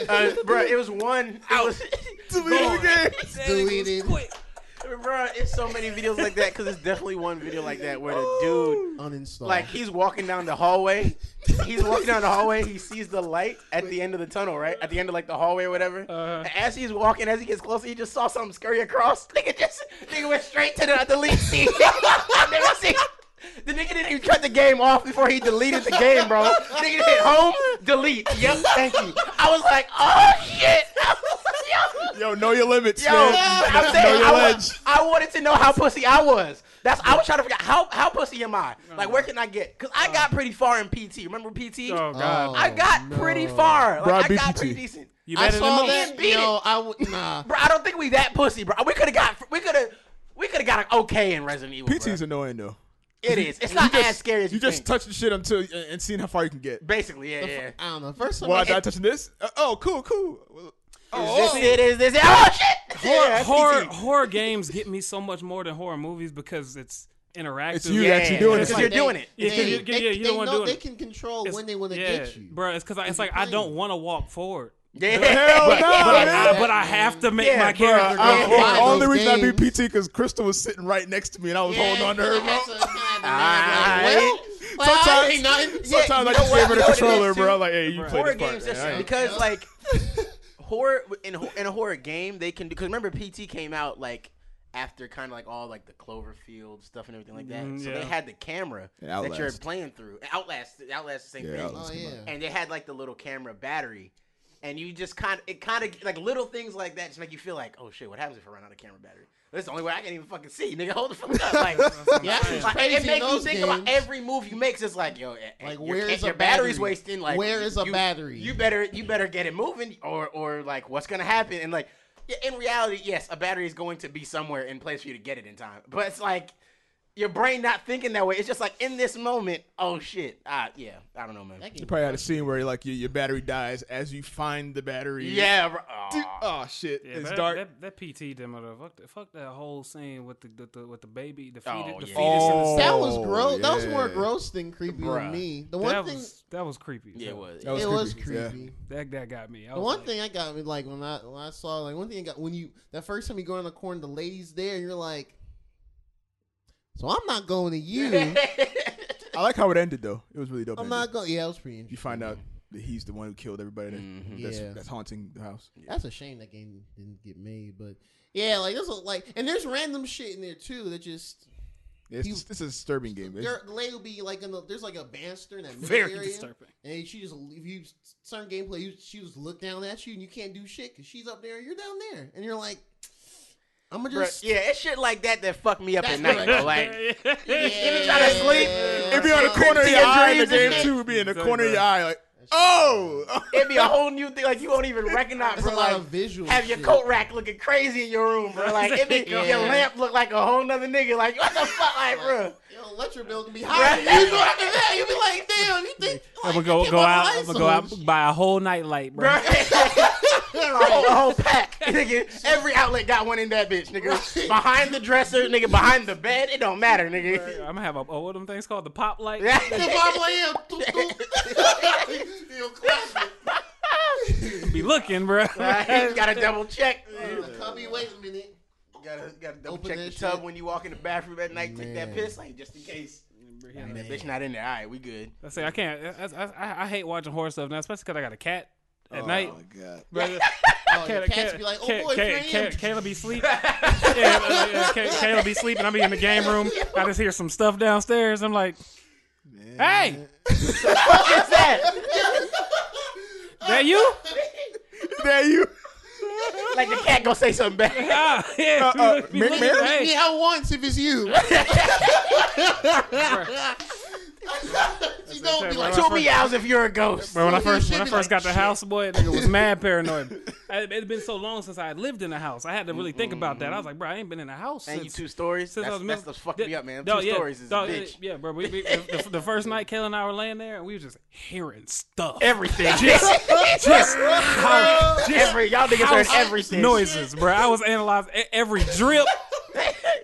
Uh, bro, it was one. It was, Deleted. Deleted. Bro, it's so many videos like that because it's definitely one video like that where the dude, Uninstalled. like, he's walking down the hallway. He's walking down the hallway. He sees the light at the end of the tunnel, right? At the end of like the hallway or whatever. Uh-huh. And as he's walking, as he gets closer, he just saw something scurry across. *laughs* Nigga just, nigga went straight to the delete scene. I've never seen. The nigga didn't even cut the game off before he deleted the game, bro. Nigga hit home, delete. Yep, thank you. I was like, oh shit. *laughs* Yo, know your limits, Yo, man. I'm know saying your I, was, I wanted to know how pussy I was. That's I was trying to figure out how how pussy am I? Like where can I get? Cause I got pretty far in PT. Remember PT? Oh god, Oh. I got oh, no. pretty far. Like Bro, I I got PT. pretty decent. you I better saw than that. most. beat Yo, I would nah. Bro, I don't think we that pussy, bro. We could have got we could have we could have got an okay in Resident Evil. PT's bro. annoying though. It is. It's not You just- as scary as you, You just think. touch the shit until and seeing how far you can get. Basically, yeah, The yeah. f- I don't know. First time Well, I, I touching this. Uh, oh, cool, cool. Well, Is this it? Is this it? Oh shit! *laughs* horror, Yeah, horror, horror games get me so much more than horror movies because it's interactive. It's you Yeah, actually doing because it. you're doing it. Yeah, They, 'cause you- they, yeah, you don't they wanna know do it. they can control It's- when they want to yeah, get you. bro. It's because it's like I don't want to walk forward, Yeah. Hell But- no, but man. I, but I have to make Yeah, my character go I, Yeah. forward. Yeah. only Those reason I beat. PT because Crystal was sitting right next to me and I was Yeah, holding on to her, you bro. have to kinda have the Alright. nag, like, well, well, I Sometimes- ain't. Yeah, Sometimes I know just what- gave her you the know what it controller, bro. I'm like, hey, you Right. play horror this part. games man. are because like horror in in a horror game they can do. because remember PT came out like after kind of like all like the Cloverfield stuff and everything like that. Mm, so yeah. they had the camera that you're playing through. Outlast, Outlast, the same Yeah, thing. Outlast Oh yeah. And they had like the little camera battery. And you just kind of, it kind of, like little things like that just make you feel like, oh shit, what happens if I run out of camera battery? That's the only way I can even fucking see. Nigga, *laughs* hold the fuck up. Like, Yeah, it's like, crazy it makes you think games. about every move you make. It's just like, yo, eh, Like, your, where ca- is a your battery's battery? wasting. Like, Where is a you- battery? You better, you better get it moving, or, or like, what's gonna happen? And like, yeah, in reality, yes, a battery is going to be somewhere in place for you to get it in time. But it's like your brain not thinking that way. It's just like in this moment, oh shit, ah, yeah, I don't know, man. You probably had a scene where like your, your battery dies as you find the battery. Yeah, bro. Dude, oh shit, Yeah, it's that, dark. That, that PT demo, though, fuck, that- fuck that whole scene with the, the, the with the baby, the fetus, Oh, the yeah. fetus Oh. in the That was Oh, gross. That was more gross than creepy Bruh. than me. The one that thing, was that was creepy. Yeah, it was. That was it was creepy, yeah. creepy. That that got me. I The one like, thing I got me like when I when I saw like one thing I got when you that first time you go in the corner, the ladies there, you're like, so I'm not going to you. *laughs* I like how it ended though. It was really dope. I'm ending. not going. Yeah, it was pretty interesting. You find out that he's the one who killed everybody. That, Mhm. that's, Yeah. that's haunting the house. That's a shame that game didn't get made, but yeah, like there's a, like and there's random shit in there too that just Yeah, it's, He- it's a disturbing game. It's- there, the lady will be like in the there's like a banister in that middle very area, disturbing. and she just if you certain gameplay, you, she just look down at you and you can't do shit because she's up there, and you're down there, and you're like, I'm gonna Bruh, just yeah, it's shit like that that fuck me up That's at night. right. Though. Like, *laughs* yeah, try to sleep. It'd be on the corner of to your your eye in the and game too. It'd be in the corner of your eye, like, oh, *laughs* it'd be a whole new thing. Like you won't even recognize, There's a bro. lot Like, of visual. have your shit. coat rack looking crazy in your room, bro. *laughs* Like it be, Yeah. your lamp look like a whole nother nigga. Like what the fuck, like, bro? Your electric bill can be higher than usual after that. You'll be like, damn, you think I'm gonna go go out. lights I'm gonna go out and and buy a whole night light, bro. Bro. *laughs* a, whole, a whole pack, *laughs* nigga. Every outlet got one in that bitch, nigga. Behind the dresser, nigga. Behind the bed, it don't matter, nigga. I'm gonna have a oh, what them things called the pop light. The bottom like, yeah, doop, doop. You'll clap it. Be looking, bro. Right? You gotta double check. The cubby, wait a minute. Gotta, gotta double Open check that the tub when you walk in the bathroom at night. Take that piss, like just in case. Yeah, That bitch not in there. All right, we good. I say I can't. I, I, I hate watching horror stuff now, especially because I got a cat at oh night. my god. *laughs* Bro, *laughs* Oh, your cats be like, oh boy, Kay- 3 Kay- Kayla be sleep. *laughs* yeah, uh, yeah, Kay- Kayla be sleeping. I be in the game room. I just hear some stuff downstairs. I'm like, Man. hey, What's that? that you? there you. like the cat gonna say something back. Ah, yeah. Uh, uh, be Ma- looking- Mary? hey, Me out once if it's you. *laughs* she don't be like, Two meows if you're a ghost. Bro, when I first when I first got the house, boy, nigga was mad paranoid. *laughs* It had been so long since I had lived in a house. I had to really think about that. I was like, bro, I ain't been in a house And you since. two stories. since I That's, was that's middle- what's fucking me up, man. Two yeah, stories is dog, a bitch. Yeah, bro. We, we, the, the- the first night, Kayla and I were laying there, and we were just hearing stuff. Everything. *laughs* just how, just Every y'all niggas heard everything. noises, bro. I was analyzing e- every drip,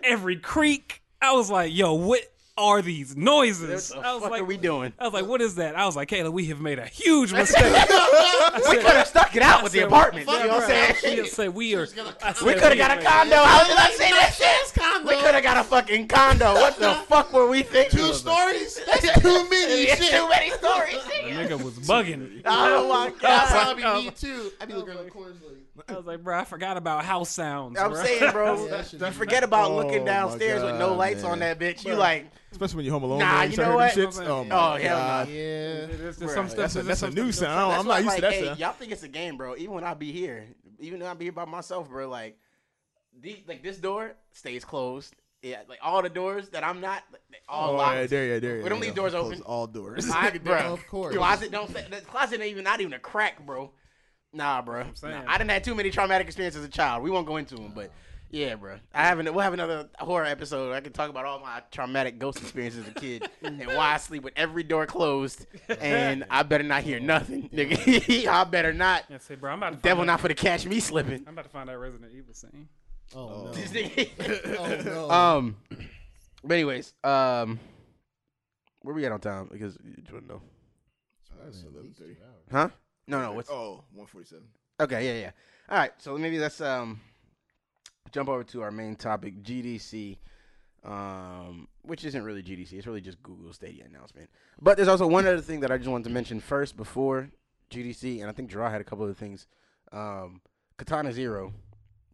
every creak. I was like, yo, what are these noises? What I the was fuck like, are we doing? I was like, what is that? I was like, Kayla, we have made a huge *laughs* mistake. We could have stuck it out with the apartment. You know what I'm She saying? just said we are. I said, We could have got a condo. I was gonna say that shit. condo. We could have got a fucking condo. What the *laughs* fuck were we thinking? two stories? *laughs* That's too many It's shit. too many stories. The nigga. nigga was bugging. Oh my That's god. probably me too. I be looking in the corners like, I was like, bro, I forgot about house sounds. I'm bro. saying, *laughs* bro. Yeah, you forget about Oh looking my downstairs with no lights man. on that bitch. You like, Especially when you're home alone. Nah, bro, you know what? Shits. Oh, my Oh, hell God. yeah. There's, there's some stuff. That's a, there's that's a new stuff- sound. That's I'm not used to that hey, stuff. Y'all think it's a game, bro. Even when I be here, even when I be here by myself, bro, like, the, like this door stays closed. Yeah, like all the doors that I'm not, they all Oh, locked. yeah, there, yeah, there. We don't yeah. leave doors Close open. All doors. I, *laughs* bro, Of course. Closet don't. The closet ain't even not even a crack, bro. Nah, bro. saying. Nah, I didn't have too many traumatic experiences as a child. We won't go into them, but Yeah, bro. I have an, we'll have another horror episode. I can talk about all my traumatic ghost experiences as a kid *laughs* and why I sleep with every door closed and *laughs* I better not hear nothing, nigga. *laughs* I better not. Yeah, say, bro, I'm about to Devil not for to catch me slipping. I'm about to find out Resident Evil scene. Oh, no. This nigga- Oh, no. Um, but anyways, um, where we at on time? Because you want to know, Uh, it's 11:30. huh? No, no. What's Oh, 147. okay? Yeah, yeah. All right. So maybe let's um jump over to our main topic, GDC. Um, which isn't really GDC. It's really just Google Stadia announcement. But there's also one other thing that I just wanted to mention first before GDC, and I think Draw had a couple of things. Um, Katana Zero.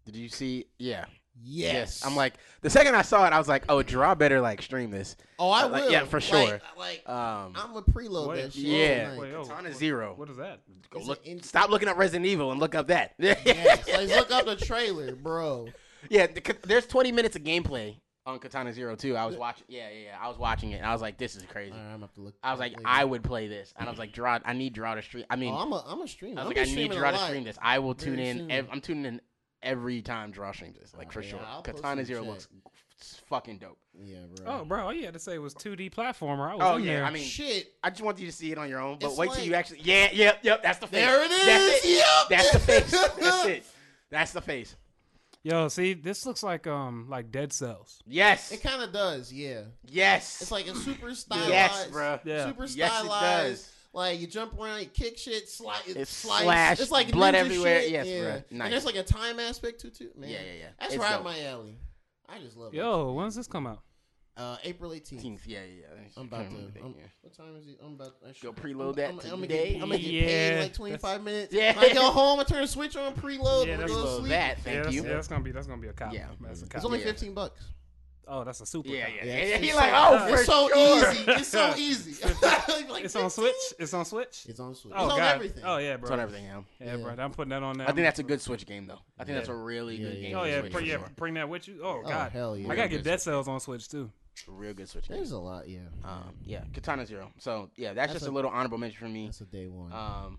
Did you see? Yeah. Yes. I'm like the second I saw it, I was like, oh, Draw better like stream this. oh, I like, will. yeah, for sure. Like, Um, I'm gonna preload Wait, that shit. yeah. tonight. Wait, oh, Katana what- Zero. What is that? Go It's look. in- stop looking up Resident Evil and look up that. *laughs* yes. Like, look up the trailer, bro. yeah, the, there's 20 minutes of gameplay on Katana Zero too. I was watching. Yeah, yeah, yeah. I was watching it. and I was like, this is crazy. All right, I'm gonna have to look. I was like, later. I would play this, and I was like, draw. I need draw to stream. I mean, Oh, I'm a I'm a streamer. I was I'm like, I need draw to stream this. I will tune very in. Ev- I'm tuning in every time draw streams this, like for Okay, sure. I'll Katana Zero chat. looks fucking dope. Yeah, bro. Oh, bro, all you had to say was 2D platformer. I was Oh in yeah, there. I mean, shit. I just want you to see it on your own, but It's wait till you actually. Yeah, yep, yep. That's the face. There it That's it. Yep. That's the face. *laughs* That's it. That's the face. Yo, see, this looks like um like Dead Cells. Yes. It kind of does. Yeah. yes. It's like a super stylized. yes, bro. Yeah. Super Yes, it stylized. does. Like you jump around, you kick shit, slide, it It's slice. slash, it's like blood everywhere. Shit. Yes, yeah. bruh. Nice. And there's like a time aspect to too. Man, Yeah, yeah, yeah. That's It's right dope. up my alley. I just love it. Yo, when's this come out? Uh, April 18th. 18th. Yeah, yeah. yeah. I'm about *laughs* to. I'm, what time is it? I'm about. I should, Go preload that I'm, I'm, gonna today. get, I'm gonna get paid Yeah, in like 25 minutes. Yeah. When I go home, I turn the switch on, preload. Yeah, that's go to sleep. that. yeah, Thank that's, you. yeah, that's gonna be that's gonna be a cop. Yeah. That's a cop. It's only 15 bucks. Oh, that's a super. Yeah, yeah, Yeah, yeah. it's- He's like, so- oh, for it's so sure. easy. It's so easy. *laughs* *laughs* Like It's on Switch. It's on Switch. It's on Switch. Oh it's on God. everything. Oh yeah, bro. It's on everything, yeah. Yeah, bro. I'm putting that on there. I think that's a good Switch game, though. I think that's a really Yeah, good yeah, game. Oh yeah, Switch, br- yeah. sure. Bring that with you. Oh Oh, God. hell yeah. I gotta get Dead Cells on Switch too. Real good Switch game. There's a lot, yeah. Um, yeah, Katana Zero. So yeah, that's, That's just a, a- little honorable mention for me. That's a day one. Um,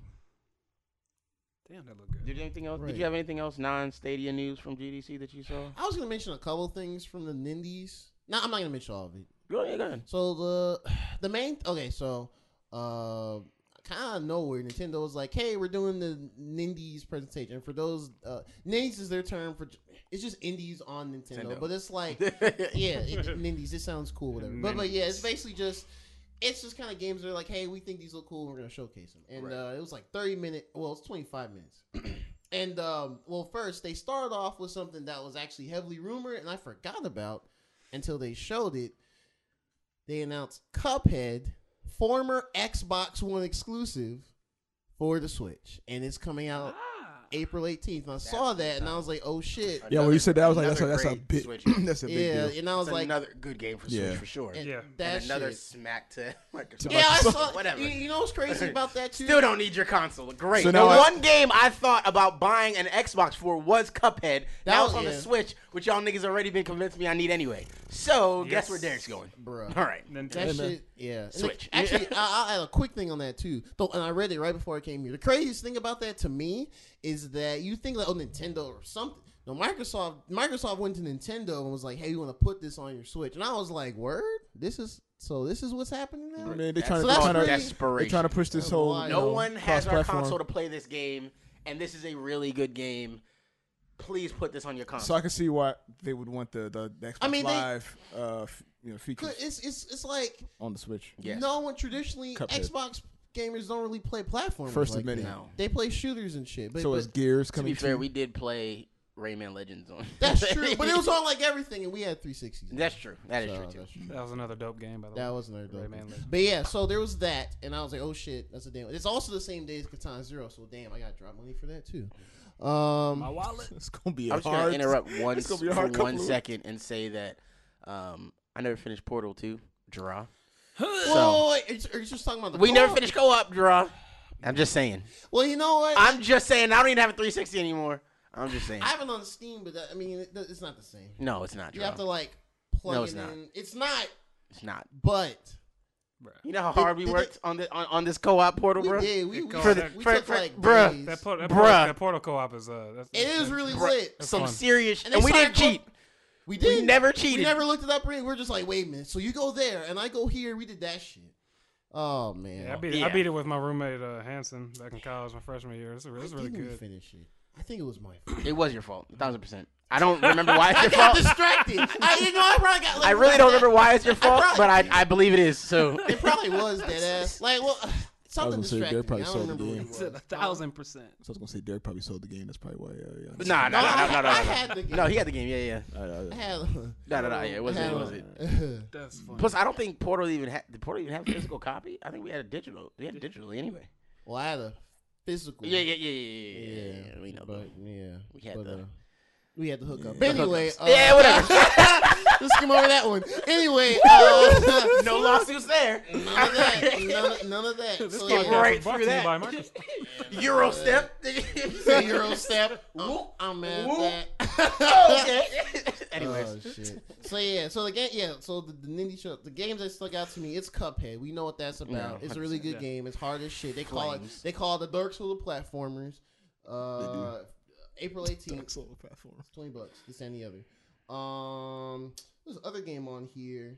Damn, that look good. did you anything else? Did you have anything else non-Stadia news from GDC that you saw? I was gonna mention a couple things from the Nindies. No, I'm not gonna mention all of it. Go ahead, go ahead. So the *sighs* the main okay, so uh kind of nowhere Nintendo was like, "Hey, we're doing the Nindies presentation." For those uh Nindies is their term for it's just indies on Nintendo, Nintendo. but it's like *laughs* yeah, it, Nindies. It sounds cool, whatever. But but yeah, it's basically just it's just kind of games that are like, hey, we think these look cool, we're gonna showcase them. And Right. uh, it was like thirty minute. Well, it's twenty five minutes. *clears throat* and um, well, first they started off with something that was actually heavily rumored, and I forgot about until they showed it. They announced Cuphead, former Xbox One exclusive, for the Switch, and it's coming out Ah. April 18th. And I saw that, and I was like, oh shit. Yeah, when you said that, I was like, that's a, Another that's a great big, Switch. *clears throat* that's a big Yeah, deal. and I was It's like, another good game for Switch Yeah. for sure. and Yeah. that and another shit. smack to *laughs* Microsoft. Yeah, I saw. Whatever. You, you know what's crazy *laughs* about that too? Still don't need your console. Great. So the now I- one game I thought about buying an Xbox for was Cuphead. Now was- it's on the. Switch, which y'all niggas already been convinced me I need anyway. So guess where Derek's going? Bruh. All right. Nintendo. That shit, yeah. And the- Switch. actually, I, I had a quick thing on that too. Though, and I read it right before I came here. The craziest thing about that to me is that you think like, oh, Nintendo or something. No, Microsoft. Microsoft went to Nintendo and was like, "Hey, you want to put this on your Switch?" And I was like, "Word? This is so. This is what's happening now." I mean, they're trying to, So they that's trying to, they desperation. trying to push this That's whole. wild. you No know, one has our console to play this game, and this is a really good game. Please put this on your console. So. I can see why they would want the the, the Xbox I mean, they- Live, uh, f- you know, features It's it's it's like on the Switch. Yes. no one traditionally Cuphead. Xbox gamers don't really play platformers. First like of many. that. No. They play shooters and shit. But, so but is Gears To coming? be fair, too? we did play Rayman Legends on. that's *laughs* true. But it was on like everything, and we had 360s. That's true. That is So, true too. that's true. That was another dope game, by the way. That was another dope. Rayman game. Legends. But yeah, so there was that, and I was like, "Oh shit, that's a damn." It's also the same day as Katana Zero, so damn, I got to drop money for that too. Um, My wallet. *laughs* it's gonna be a I'm just gonna interrupt *laughs* one it's gonna be a for hard couple one of- second and say that um, I never finished Portal 2. Draw. whoa, So- whoa, wait, are you- are you just talking about the? We never co-op? finished co-op. Draw. I'm just saying. Well, you know what? I'm just saying. I don't even have a 360 anymore. I'm just saying. I have it on Steam, but that, I mean, it, it's not the same. No, it's not. You have to like plug No, it not. in. It's not, It's not. but Bruh. You know how hard we did worked on the on, on this co-op portal, bro. did. We, It we, called took- we for- took for- like bruh. days. That, port, that, Bruh. portal, that portal co-op is uh, that's, It is that- really Bruh. lit. That's Some fun. serious, And and, we didn't cheat. We did. We did. never cheated. We never looked it up. We're just like, wait a minute. So you go there, and I go here. We did that shit. Oh man. Yeah, I beat, Yeah. I beat it with my roommate uh, Hanson back in college my freshman year. It's, it's really good. finish it. I think it was my fault. It was your fault, thousand percent. I don't remember why *laughs* it's I your got fault. distracted. I, you know, I probably got. Like, I really don't remember why it's your fault, probably- but I, I believe it is. So It probably was dead ass. *laughs* Like, well, something gonna say, distracted Derek me. probably I don't sold the remember what game. it It's a thousand percent. So I was gonna say Derek probably sold the game. That's probably why. Uh, yeah. nah, nah, No, nah, I- nah, nah, I had the game. No, he had the game. Yeah, yeah. I, I, I had. No, no, no. Yeah, it wasn't. It wasn't. *laughs* That's funny. Plus, I don't think Portal even had. Did Portal even have a physical copy? I think we had a digital. We had it digitally anyway. Well, I had a physical. Yeah, yeah, yeah, yeah, yeah. yeah, yeah. We know but yeah, We had but, the- uh, we had the hookup. Yeah. But anyway, uh, Yeah, whatever. *laughs* let's skim over that one. Anyway, *laughs* uh, no lawsuits *laughs* there. none of that. None, of- none of that. This So, yeah, right through that. by Microsoft. Euro step. say Euro step. Oh, I'm mad Whoop. at that. Oh, okay. Anyways. Oh shit. So yeah, so the game, yeah, so the, the Ninja show, the games that stuck out to me, it's Cuphead. We know what that's about. Yeah, it's a really good 100%. game. It's hard as shit. They call Flames. it they call it the Dark Souls of platformers. Uh, April eighteenth, Soul platform. twenty bucks. This and the other. Um, there's other game on here.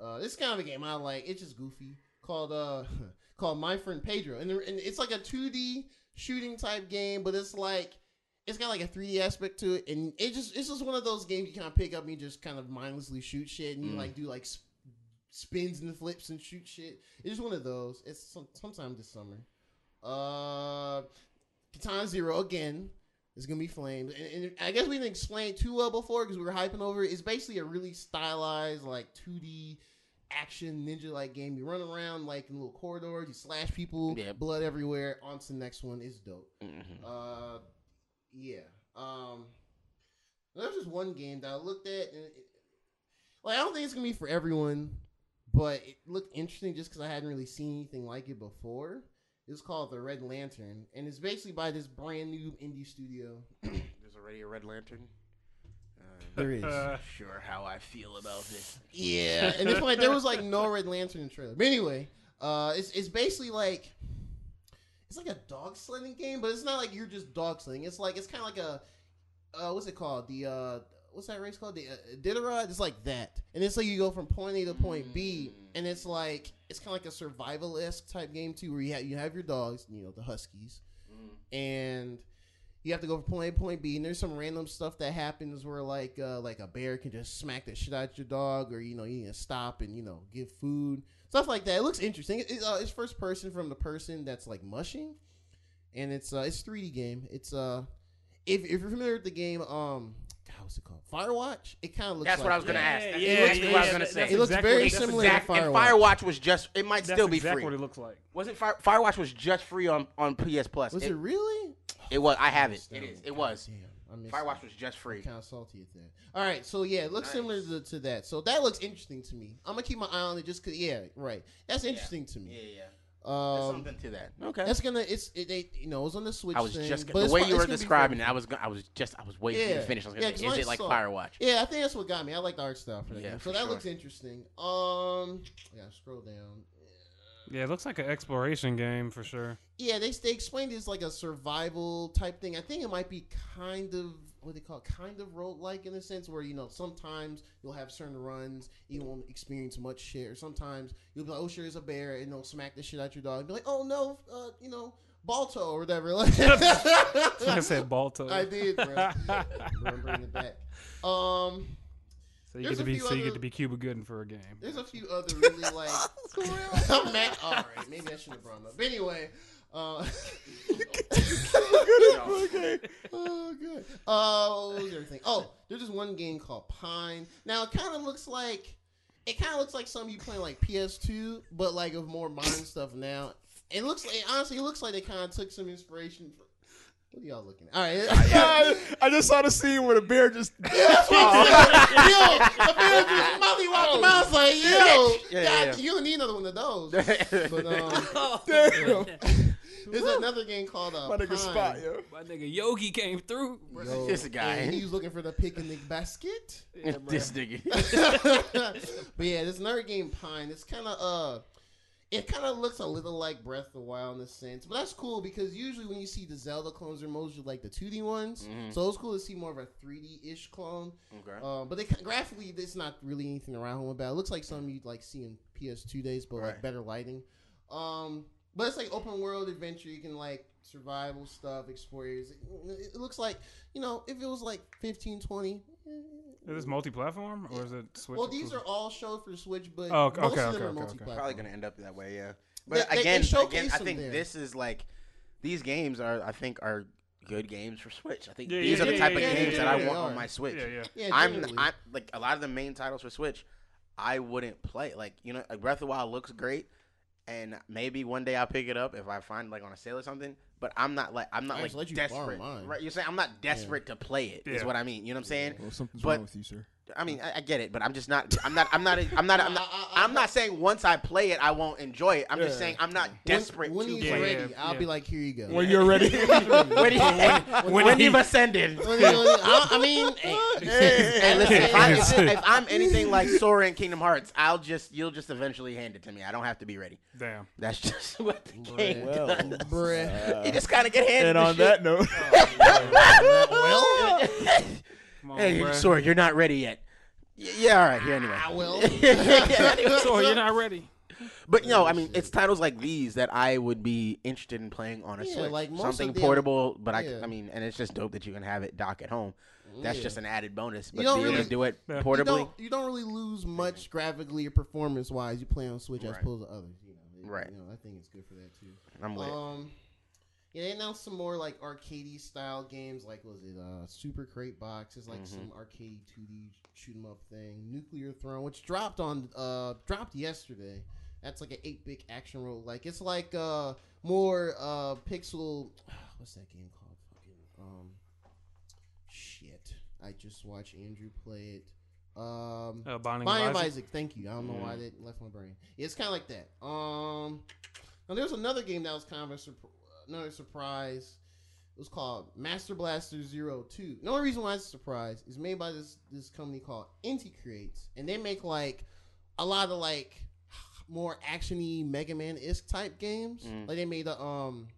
Uh, this is kind of a game I like. It's just goofy. Called uh, *laughs* called My Friend Pedro, and, there- and it's like a 2D shooting type game, but it's like it's got like a 3D aspect to it, and it just it's just one of those games you kind of pick up and you just kind of mindlessly shoot shit, and you Mm. like do like sp- spins and flips and shoot shit. It's just one of those. It's some, sometime this summer. Uh, Katana Zero again. It's gonna be flames, and, and I guess we didn't explain it too well before because we were hyping over it. It's basically a really stylized, like 2D action ninja like game. You run around like in little corridors, you slash people, Yep. blood everywhere. On to the next one. It's dope. Mhm. Uh, yeah. Um, there's just one game that I looked at, and it, like I don't think it's gonna be for everyone, but it looked interesting just because I hadn't really seen anything like it before. It's called the Red Lantern, and it's basically by this brand new indie studio. *coughs* There's already a red lantern. Uh, There is. Uh, sure how I feel about this. Yeah, and it's like there was like no Red Lantern in the trailer. But anyway, uh, it's it's basically like it's like a dog sledding game, but it's not like you're just dog sledding. It's like it's kind of like a uh, what's it called? The uh, what's that race called? The uh, Iditarod. It's like that, and it's like you go from point A to point B, and it's like it's kind of like a survival esque type game too, where you have you have your dogs, you know, the Huskies, and you have to go from point A to point B, and there's some random stuff that happens where like uh, like a bear can just smack the shit out your dog, or you know you need to stop and you know give food, stuff like that. It looks interesting. It, uh, it's first person from the person that's like mushing, and it's uh, it's 3D game. It's uh if if you're familiar with the game, um, what's it called? Firewatch. It kind of looks. That's like what I was gonna that. ask. Yeah, That's yeah, exactly yeah, what I was gonna that- say. It looks exactly very what- That's similar to exact- and Firewatch. Firewatch was just. It might that's still be exactly free. what it looks like. Wasn't Fire, Firewatch was just free on on PS Plus? Was it, it really? it was. I have it. It is. It was. Damn, I missed Firewatch it. was just free. kind of salty at that. All right, so yeah, it looks similar to, to that. So that looks interesting to me. I'm gonna keep my eye on it just cause yeah, right. That's interesting to me. yeah. There's Um, something to that. Okay. that's gonna it's it, they you know it was on the Switch. I was thing, just but the way you were describing it. I was I was just I was waiting Yeah. to finish. I was Yeah, gonna 'cause say, is it like saw- Firewatch? Yeah, I think that's what got me. I like the art style for that Yeah, game. So that sure. looks interesting. Um, yeah, scroll down. Yeah, it looks like an exploration game for sure. Yeah, they they explained it's like a survival type thing. I think it might be kind of what they call it, kind of roguelike in a sense where you know sometimes you'll have certain runs you won't experience much shit, or sometimes you'll be like, oh sure, there's a bear, and they'll smack the shit out your dog. And be like, oh no, uh, you know, Balto or whatever. *laughs* *laughs* I said Balto. I did, bro. *laughs* I'm it back. Um, So you There's get to a be few so you other- get to be Cuba Gooding for a game. There's a few other really like. *laughs* I'm. *laughs* All right, maybe I shouldn't have brought them up. But anyway, uh, *laughs* oh good. Uh, what was everything? Oh, there's this one game called Pine. Now it kind of looks like it kind of looks like something you play on, like PS2, but like of more modern stuff now. It looks like honestly, it looks like they kind of took some inspiration. From, what are y'all looking at? All right, *laughs* I, *laughs* I just saw the scene where the bear just. *laughs* That's what I'm saying. Yo, the bear just Molly walked him out. I was like, yo, Yeah, yeah, God, yeah. you don't need another one of those. But um, Damn. There's another game called uh, My nigga Pine. spot, yo. My nigga Yogi came through. Yo, This guy. and he was looking for the picnic basket. this nigga. but yeah, there's another game, Pine. It's kind of uh, it kind of looks a little like Breath of the Wild in a sense, but that's cool because usually when you see the Zelda clones, they're mostly like the 2D ones. Mhm. So it's cool to see more of a 3D ish clone. Okay. Um, but they graphically, it's not really anything to write home about. It looks like something you'd like see in PS2 days, but Right. like better lighting. Um, but it's like open world adventure. You can like survival stuff, explore areas. It, it looks like you know if it was like 15, 20. Is this multi-platform or is it Switch? well, these are all shown for Switch, but Oh, okay, most okay, of them okay, are multi-platform. Probably gonna end up that way, yeah. But they- they again, showcase again, I them think there. this is like these games are. I think are good games for Switch. I think Yeah, these yeah, are the yeah, type yeah, of yeah, games yeah, that I yeah, want they on are. my Switch. Yeah, yeah. Yeah, I'm, generally. I'm like a lot of the main titles for Switch. I wouldn't play like you know like Breath of the Wild looks great, and maybe one day I'll pick it up if I find like on a sale or something. But I'm not like I'm not I like let you desperate. mine. Right? You're saying I'm not desperate to play it. Is Yeah. what I mean. You know what I'm saying? Well, something's But- wrong with you, sir. I mean, mm. I, I get it, but I'm just not. I'm not. I'm not. I'm not. I'm not. I- I- I- I'm not saying once I play it, I won't enjoy it. I'm just saying I'm not desperate when, to he's play. Yeah, ready, I'll yeah. be like, here you go. When you're ready. *laughs* *laughs* when, he, when, when he- you've ascended. I, I mean, *laughs* hey, hey, listen, if, I, if, if I'm anything like Sora in Kingdom Hearts, I'll just you'll just eventually hand it to me. I don't have to be ready. Damn. That's just what the game Well, does. bruh. you just kind of get handed. and on shit. that note, well, Come on, hey, bruh. Sora, you're not ready yet. Y- Yeah, all right. Here anyway. I will. *laughs* *laughs* So you're not ready. But you know, I mean, it's titles like these that I would be interested in playing on a Yeah, Switch. like most Something of them- portable, but I, yeah. I mean, and it's just dope that you can have it dock at home. That's Yeah. just an added bonus. But don't be able really- to do it Yeah. *laughs* You portably, don't, you don't really lose much graphically or performance wise. You play on Switch as Right. opposed to others. You know, It- Right. You know, I think it's good for that too. I'm with it. Um, yeah, they announced some more like arcadey style games. Like was it uh Super Crate Box? It's like Mhm. some arcade 2D shoot 'em up thing. Nuclear Throne, which dropped on uh dropped yesterday. That's like an eight bit action roll. Like it's like uh more uh pixel. *sighs* What's that game called? Fucking um, shit. I just watched Andrew play it. Um, Uh, Binding, Binding of of Isaac. Isaac. Thank you. I don't know why that left my brain. It's kind of like that. Um, now there's another game that was kind of a surp- another surprise. It was called Master Blaster Zero Two. The only reason why it's a surprise is made by this this company called Inti Creates, and they make like a lot of like more actiony Mega Man isk type games. Mm. Like they made the um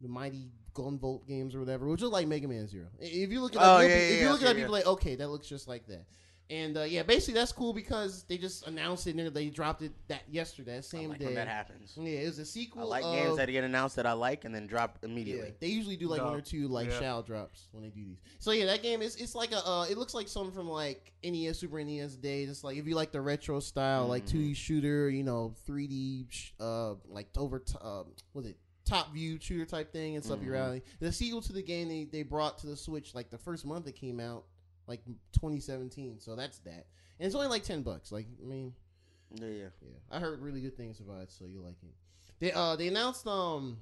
the Mighty Gunvolt games or whatever, which is like Mega Man Zero. If you look at Oh, yeah, yeah, if you yeah, look at it, yeah. you'll like, okay, that looks just like that. And uh, yeah, basically that's cool because they just announced it and they dropped it that yesterday, that I same like day. when that happens. Yeah, it was a sequel. I like of, games that get announced that I like and then drop yeah, immediately. they usually do like one or two like Yeah. shell drops when they do these. So yeah, that game is it's like a uh, it looks like something from like NES Super NES days. It's like if you like the retro style like Mhm. 2D shooter, you know, 3D sh- uh like over t- uh, was it top view shooter type thing and stuff. Your Mhm. alley. The sequel to the game they they brought to the Switch like the first month it came out, like 2017. So that's that, and it's only like 10 bucks. Like I mean. Yeah, yeah. Yeah, I heard really good things about it, so you like it. They uh they announced um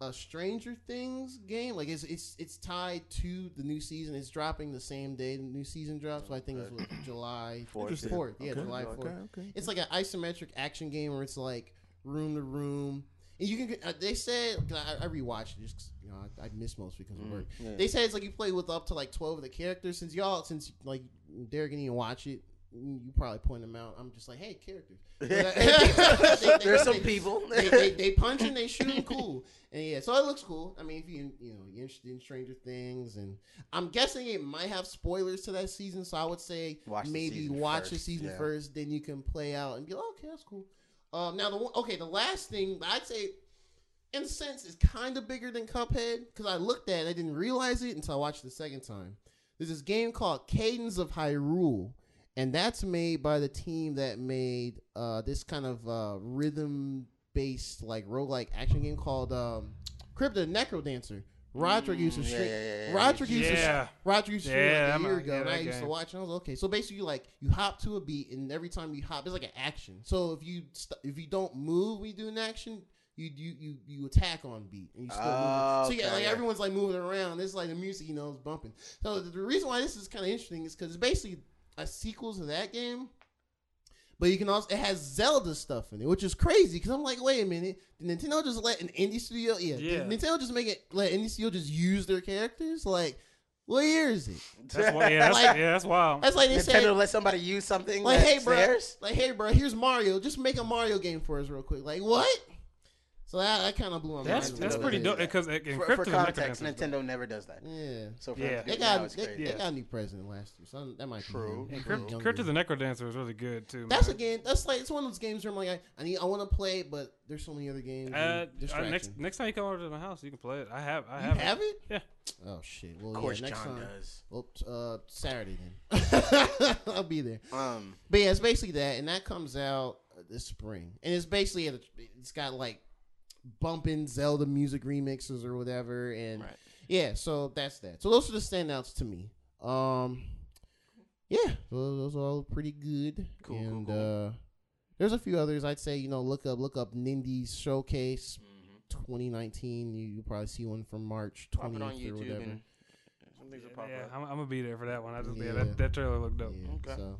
a Stranger Things game. Like it's it's it's tied to the new season. It's dropping the same day the new season drops. So I think it's what, July Fourth, yeah. fourth. Yeah, Okay, July okay, fourth. okay. It's like an isometric action game where it's like room to room. You can. Uh, they said I, I rewatched it just 'cause, you know I, I missed most because of work. Mm, yeah. They said it's like you play with up to like twelve of the characters. Since y'all, since like Derek didn't even watch it, you probably point them out. I'm just like, hey, characters. *laughs* There's some people. they, they, they punch and they shoot *laughs* cool. And yeah, so it looks cool. I mean, if you you know you're interested in Stranger Things, and I'm guessing it might have spoilers to that season, so I would say Watch maybe season watch the season yeah. first, then you can play out and be like, okay, that's cool. Um, now the okay, the last thing I'd say, in a sense, is kind of bigger than Cuphead because I looked at it, I didn't realize it until I watched the second time. There's this game called Cadence of Hyrule, and that's made by the team that made uh, this kind of uh, rhythm based like roguelike action game called um, Crypt of the Necro Dancer. Roderick used to Mm, stream. yeah, yeah, yeah. Roderick used to Yeah. Roger used to stream Yeah, like a I'm year a- ago, yeah, and I that used to game. watch. And I was like, okay. So basically, you like you hop to a beat, and every time you hop, it's like an action. So if you st- if you don't move when you do an action, you you you, you attack on beat, and you still Oh, move. So yeah, okay, like yeah. everyone's like moving around. It's like the music, you know, is bumping. So the, the reason why this is kind of interesting is because it's basically a sequel to that game. But you can also it has Zelda stuff in it, which is crazy because I'm like, wait a minute, did Nintendo just let an indie studio? Yeah, Yeah. Did Nintendo just make it let indie studio just use their characters? Like, what year is it? That's why. Yeah, that's, Like- yeah, that's wild. That's like they Nintendo said. let somebody use something Like, that's hey, bro, theirs? like, hey, bro, here's Mario. Just make a Mario game for us real quick. Like, what? So that, that kind of blew my That's mind. a that's pretty dope because For, Encrypted for is context, Nintendo never does that. Yeah. So for Yeah. They do it now got they, crazy. they got a new president last year, so that might True. be. And True. Crypt, Younger. Crypt of the Necrodancer is really good too. That's a game. That's like it's one of those games where I'm like, I, I need, I want to play but there's so many other games. Uh, uh, next next time you come over to my house, you can play it. I have. I you have. have, it. it? Yeah. Oh shit. Well, Of course, yeah, next John time. does. Well, uh, Saturday then. *laughs* I'll be there. Um, But yeah, it's basically that, and that comes out uh, this spring, and it's basically a, it's got like bumping Zelda music remixes or whatever, and Right. yeah, so that's that. So those are the standouts to me. Um, yeah, so those are all pretty good, Cool, cool, and cool. uh, there's a few others I'd say you know look up look up Nindies Showcase 2019. You you probably see one from March pop it on 20th or YouTube whatever. and some things will pop Yeah, up. I'm, I'm gonna be there for that one. I just yeah, Yeah. that, that trailer looked dope. Yeah, Okay. So,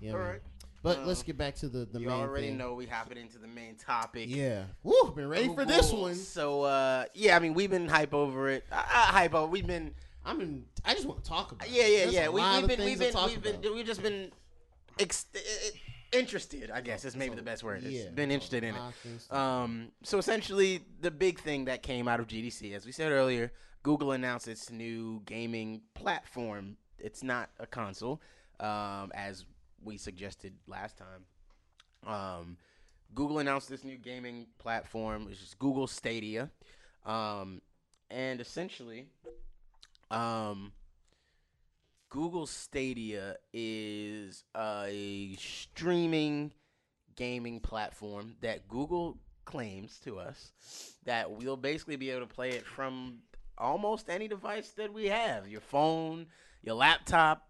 yeah, All man. right. But Um, let's get back to the the you main already thing. know we hopping into the main topic. Yeah. Woo, been ready for this one. So uh, yeah, I mean we've been hype over it. Uh, uh, hype over. We've been I'm in I just want to talk about yeah it. yeah There's yeah. We, we've been we've been we've been about. we've just been ex- interested. I guess is maybe the best word. It's Yeah, been interested in it. lot of things to- Um, so essentially, the big thing that came out of GDC, as we said earlier, Google announced its new gaming platform. It's not a console, um, as we suggested last time. Um, Google announced this new gaming platform, which is Google Stadia, um, and essentially, um, Google Stadia is a streaming gaming platform that Google claims to us that we'll basically be able to play it from almost any device that we have your phone, your laptop,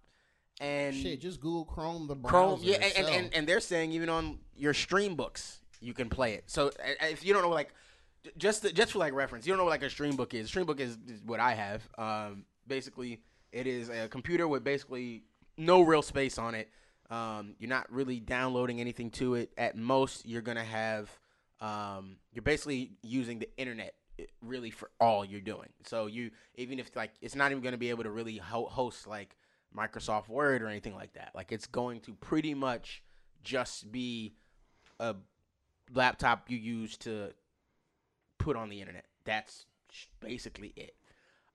and Shit, just Google Chrome the browser. Chrome. Yeah, and, and, and, and they're saying even on your Chromebooks you can play it. So if you don't know, like, just to, just for like reference, you don't know what like a Chromebook is. Chromebook is, is what I have. Um, basically, it is a computer with basically no real space on it. Um, you're not really downloading anything to it. At most, you're gonna have. Um, you're basically using the internet eh, really for all you're doing. So you even if like it's not even gonna be able to really ho- host like Microsoft Word or anything like that. Like it's going to pretty much just be a laptop you use to put on the internet. That's basically it.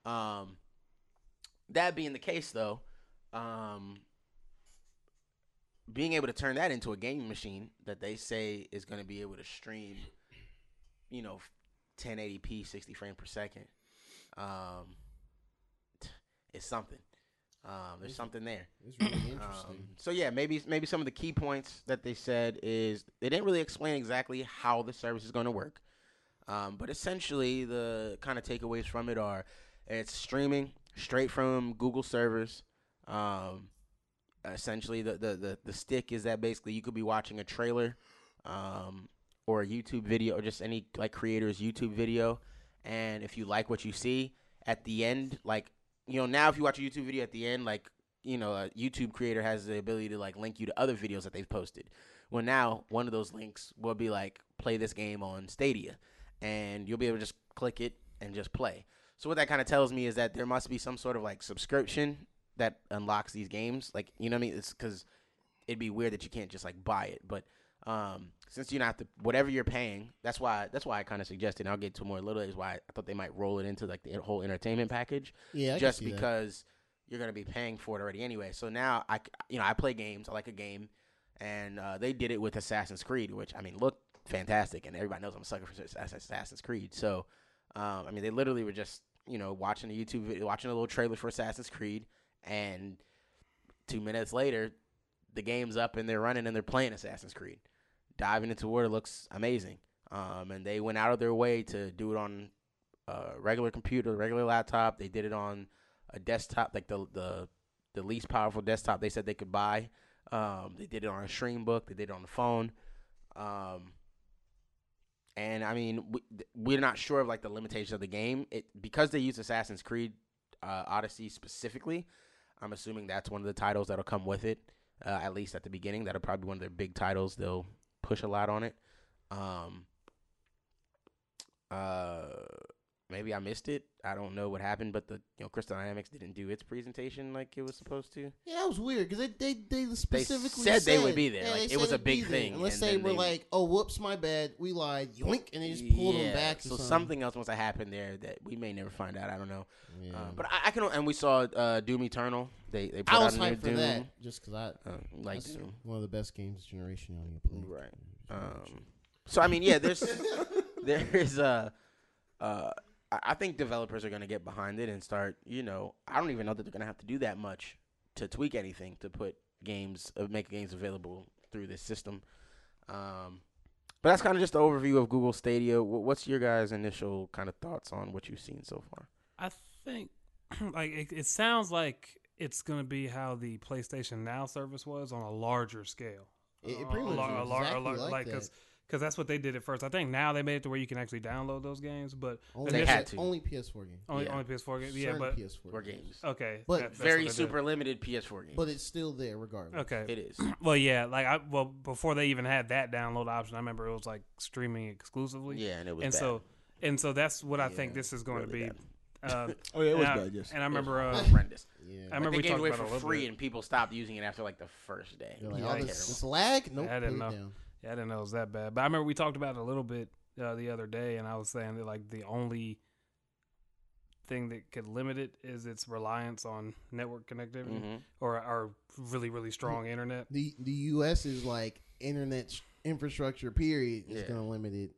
Um, that being the case, though, um, being able to turn that into a gaming machine that they say is going to be able to stream, you know, 1080p, 60 frames per second, um, it's something. Um, there's something there. it's really interesting. Um, so yeah, maybe maybe some of the key points that they said is they didn't really explain exactly how the service is going to work, um, but essentially the kind of takeaways from it are it's streaming straight from Google servers. Um, essentially, the, the the the stick is that basically you could be watching a trailer, um, or a YouTube video, or just any like creator's YouTube video, and if you like what you see at the end, like you know now if you watch a YouTube video at the end, like you know a YouTube creator has the ability to like link you to other videos that they've posted. Well, now one of those links will be like play this game on Stadia, and you'll be able to just click it and just play. So what that kind of tells me is that there must be some sort of like subscription that unlocks these games. Like you know what I mean? It's because it'd be weird that you can't just like buy it. But um, since you are not have to, whatever you're paying, that's why that's why I kind of suggested. And I'll get to more little is why I thought they might roll it into like the whole entertainment package yeah, I just see that. because you're gonna be paying for it already anyway. So now I you know, I play games. I like a game, and uh, they did it with Assassin's Creed, which I mean looked fantastic, and everybody knows I'm a sucker for Assassin's Creed. So, um, I mean, they literally were just you know watching a YouTube video, watching a little trailer for Assassin's Creed, and two minutes later, the game's up and they're running and they're playing Assassin's Creed, diving into water looks amazing. Um, and they went out of their way to do it on a regular computer, regular laptop. They did it on a desktop, like the the the least powerful desktop they said they could buy. Um, they did it on a Chromebook. They did it on the phone. Um, and I mean, we we're not sure of like the limitations of the game. It because they use Assassin's Creed uh, Odyssey specifically. I'm assuming that's one of the titles that'll come with it. Uh, at least at the beginning. That'll probably be one of their big titles. They'll push a lot on it. Um, uh, maybe I missed it. I don't know what happened, but the you know Crystal Dynamics didn't do its presentation like it was supposed to. Yeah, that was weird because they, they they specifically said they would be there. Yeah, Like, it was a big thing, And let's and say we're they- like, oh, whoops, my bad. We lied, yoink, and they just pulled them back. So or something else must have happened there that we may never find out. I don't know. Yeah. Uh, but I, I can. And we saw uh, Doom Eternal. They they put I was a hyped for Doom. that just because I Uh, like Doom. one of the best games generation on your play. Right. Um, so I mean, yeah, there's *laughs* *laughs* there is uh, uh, I I think developers are gonna get behind it and start. You know, I don't even know that they're gonna have to do that much to tweak anything to put games, uh, make games available through this system. Um, but that's kind of just the overview of Google Stadia. What's your guys' initial kind of thoughts on what you've seen so far? I think *clears throat* like it, it sounds like it's gonna be how the PlayStation Now service was on a larger scale. It, it pretty a much lar- a is lar- a exactly lar- like, like that. Because because that's what they did at first. I think now they made it to where you can actually download those games, but Only, They had to. only PS4 games. only Yeah. only PS4 games. Yeah, Certain but PS4 games? okay, But that- Very what did. super limited PS4 games. But it's still there regardless. Okay, it is. *clears throat* well, yeah, like I well before they even had that download option, I remember it was like streaming exclusively. Yeah, and it was and bad. so and so that's what I think this is going really to be. Uh, *laughs* *laughs* Oh yeah, it was and I, bad. Yes. And I remember, uh, horrendous. Yeah. I Like, remember they we gave it talked away about it a for free, bit. and people stopped using it after like the first day. Like, Yeah, oh, this, terrible. this lag? Nope. Yeah, I didn't know. down. Yeah, I didn't know it was that bad. But I remember we talked about it a little bit uh, the other day, and I was saying that like the only thing that could limit it is its reliance on network connectivity Mhm. or or really really strong internet. The the U.S. is like internet infrastructure. Period. Is Yeah. going to limit it.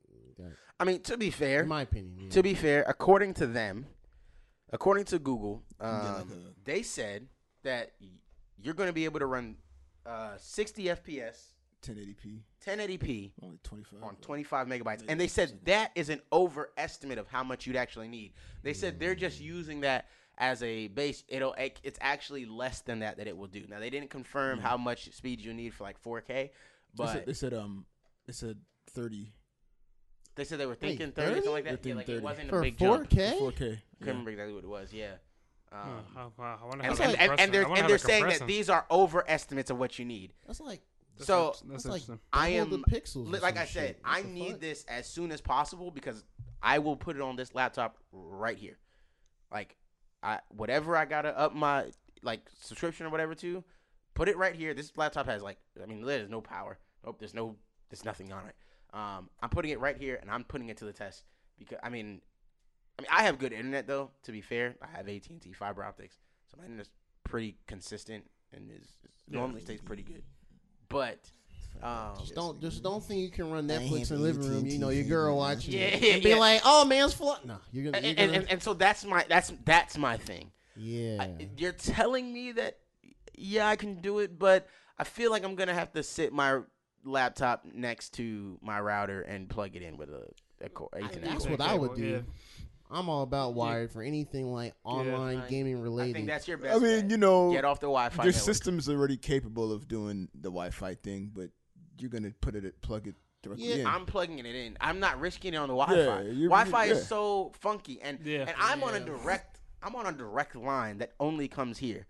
I mean, to be fair, In my opinion. yeah. to be fair, according to them, according to Google, um, they said that you're going to be able to run uh, 60 FPS, 1080p, 1080p only 25. on 25 megabytes, and they said that is an overestimate of how much you'd actually need. They said they're just using that as a base. It'll it's actually less than that that it will do. Now they didn't confirm how much speed you need for like 4K, They but said, they said um, they said 30 they said they were Wait, thinking 30 or something like that. They're Yeah, like thinking it 30. wasn't a for big jump. 4K. 4K. Couldn't Yeah. remember exactly what it was. Yeah. Um, Huh, I, I wonder how and, they're and, and, compressing- and they're I wonder and how they're they're saying that compressing. these are overestimates of what you need. That's like That's so, that's that's like interesting. I am the pixels. li- like I said, shit. I What the need fuck? this as soon as possible because I will put it on this laptop right here. Like I whatever I gotta up my like subscription or whatever to, put it right here. This laptop has like I mean there's no power. Nope, there's no there's nothing on it. Um, I'm putting it right here and I'm putting it to the test because I mean, I mean I have good internet though. To be fair, I have AT and T fiber optics, so my internet's pretty consistent and is, is normally stays pretty good. But um, Just don't just don't think you can run Netflix in the living room. You know your girl optic. watching Yeah, it yeah, and be yeah. like, "Oh, man's flood." No, you're gonna. and, You're and, gonna and, and so that's my that's that's my thing. yeah. I- you're telling me that yeah I can do it, but I feel like I'm gonna have to sit my laptop next to my router and plug it in with a, a core Ethernet. that's what I would do. Yeah. I'm all about wired for anything like online I- gaming I related. think that's your best. I mean, bet. you know, get off the Wi-Fi. your network. system's already capable of doing the Wi-Fi thing, but you're gonna put it, plug it directly Yeah, in. I'm plugging it in. I'm not risking it on the Wi-Fi. Yeah, you're- Wi-Fi yeah. is so funky, and Yeah. and I'm on a Yeah. direct. I'm on a direct line that only comes here.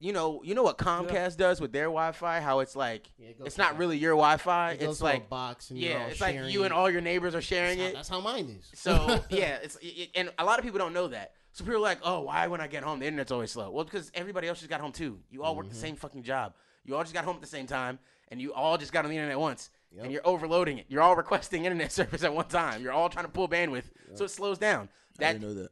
You know, you know what Comcast does with their Wi-Fi? How it's like Yeah, it it's not a- really your Wi-Fi. it goes It's like a box and you're yeah, all it's like sharing you and all your neighbors are sharing That's it. how, that's how mine is. So *laughs* yeah, it's it, and a lot of people don't know that. So people are like, "Oh, why when I get home the internet's always slow?" Well, because everybody else just got home too. You all work Mm-hmm. the same fucking job. You all just got home at the same time, and you all just got on the internet once, Yep. and you're overloading it. You're all requesting *laughs* internet service at one time. You're all trying to pull bandwidth, so it slows down. I didn't know that.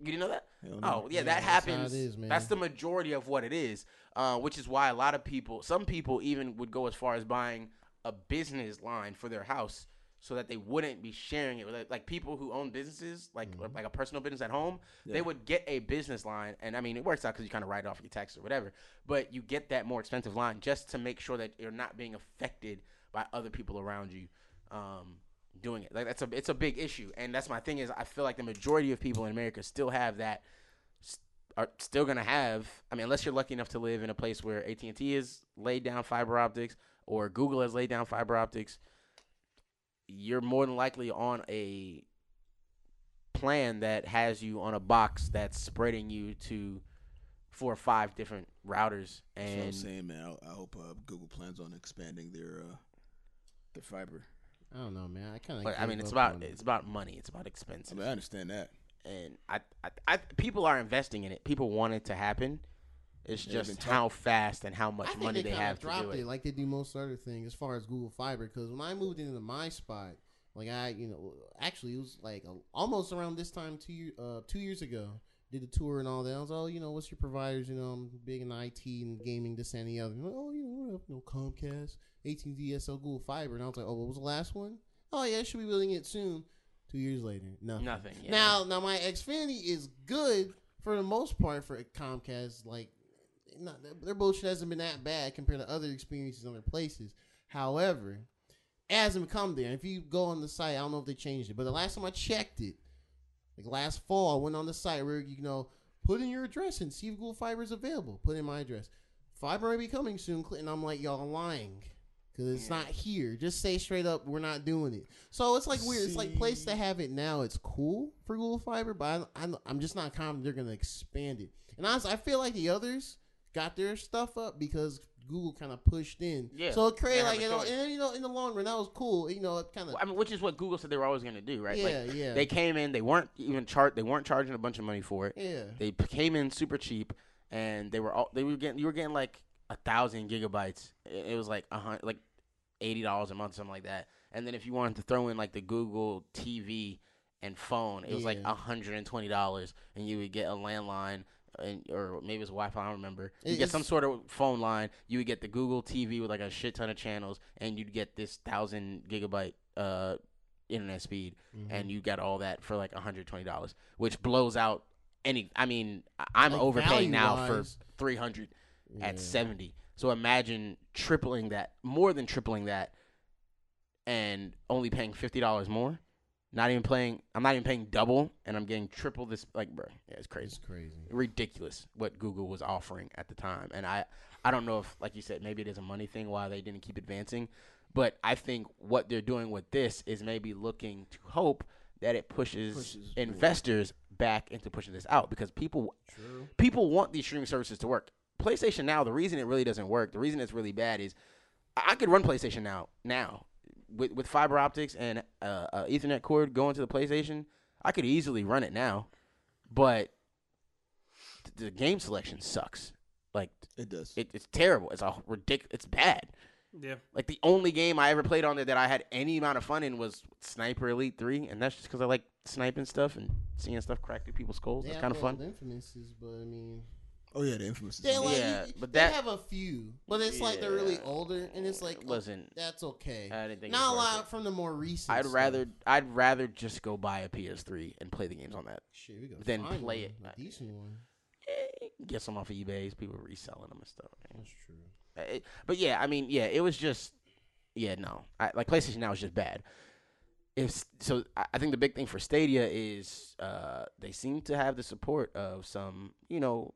You didn't know that? No. Oh yeah, Yeah, that that's how it happens. is. That's the majority of what it is, uh, which is why a lot of people, some people even would go as far as buying a business line for their house so that they wouldn't be sharing it with like, like people who own businesses, like Mm-hmm. like a personal business at home. They would get a business line, and I mean it works out because you kind of write it off your tax or whatever. But you get that more expensive line just to make sure that you're not being affected by other people around you. Um, doing it like that's a it's a big issue and that's my thing is i feel like the majority of people in america still have that are still gonna have i mean unless you're lucky enough to live in a place where at&t has laid down fiber optics or google has laid down fiber optics you're more than likely on a plan that has you on a box that's spreading you to four or five different routers, That's what I'm and saying, man. I, I hope uh, Google plans on expanding their uh, their fiber. I don't know, man. I kind of. but I mean, it's about it's about money. It's about I mean, I understand that. and I, I, I, people are investing in it. People want it to happen. It's they've just how fast and how much think money they kinda have to do it. like they do most other things as far as Google Fiber. Because when I moved into my spot, like I, you know, actually it was like a, almost around this time two year, uh, two years ago. Did a tour and all that. I was, oh, you know, what's your providers? You know, I'm big in IT and gaming, this and the other. You know, oh, you know, we have no Comcast, AT&T, SL, Google Fiber, and I was like, oh, what was the last one? Oh yeah, should be building it soon. Two years later, nothing. Nothing. Yeah. Now, now my Xfinity is good for the most part for Comcast. Like, not, their bullshit hasn't been that bad compared to other experiences in other places. However, it hasn't come there. If you go on the site, I don't know if they changed it, but the last time I checked it, like last fall, I went on the site where you know put in your address and see if Google Fiber is available. Put in my address. Fiber may be coming soon, and I'm like, y'all lying. Cause it's not here. Just say straight up, we're not doing it. So it's like weird. It's like place to have it now. It's cool for Google Fiber, but I, I'm just not confident they're gonna expand it. And honestly, I feel like the others got their stuff up because Google kind of pushed in. Yeah, So it created like you know, and you know, in the long run, that was cool. You know, it kind of I mean, which is what Google said they were always going to do, right? yeah, like, yeah, They came in, they weren't even char- they weren't charging a bunch of money for it. yeah. They came in super cheap, and they were all they were getting you were getting like a thousand gigabytes. It was like a hundred, like eighty dollars a month, something like that. And then if you wanted to throw in like the Google TV and phone, it was like Yeah. a hundred and twenty dollars, and you would get a landline. And, or maybe it was Wi-Fi. I don't remember. You It- get some sort of phone line. You would get the Google TV with like a shit ton of channels, and you'd get this thousand gigabyte uh, internet speed Mm-hmm. and you got all that for like $120 which blows out any i mean i'm Like, overpaying now for value-wise, 300 Yeah. at 70 so imagine tripling that more than tripling that and only paying $50 more not even paying i'm not even paying double and i'm getting triple this like bro yeah it's crazy It's crazy. ridiculous what Google was offering at the time. And I, I don't know if, like you said, maybe it is a money thing why they didn't keep advancing. But I think what they're doing with this is maybe looking to hope that it pushes, Pushes investors back into pushing this out because people True. people want these streaming services to work. PlayStation Now, the reason it really doesn't work, the reason it's really bad is I I could run PlayStation Now now with with fiber optics and uh, uh, Ethernet cord going to the PlayStation. I could easily run it now, but th- the game selection sucks. Like It does. it, it's terrible. It's a ridic- It's bad. Yeah. Like the only game I ever played on there that I had any amount of fun in was Sniper Elite Three, and that's just because I like sniping stuff and seeing stuff crack through people's skulls. They That's kind of fun. those Infamouses, but I mean, oh yeah, the infamous. they like Yeah, you- but they that- have a few, but it's like they're really older, and it's like oh, Listen, that's okay. I didn't think Not a lot from the more recent. I'd stuff. rather I'd rather just go buy a PS3 and play the games on that. Shit, we go then play one, it. A decent one. Eh, Get some off of eBay. People reselling them and stuff. That's true. Eh, But yeah, I mean, yeah, it was just yeah, no. I, like PlayStation Now is just bad. If so, I I think the big thing for Stadia is uh, they seem to have the support of some, you know,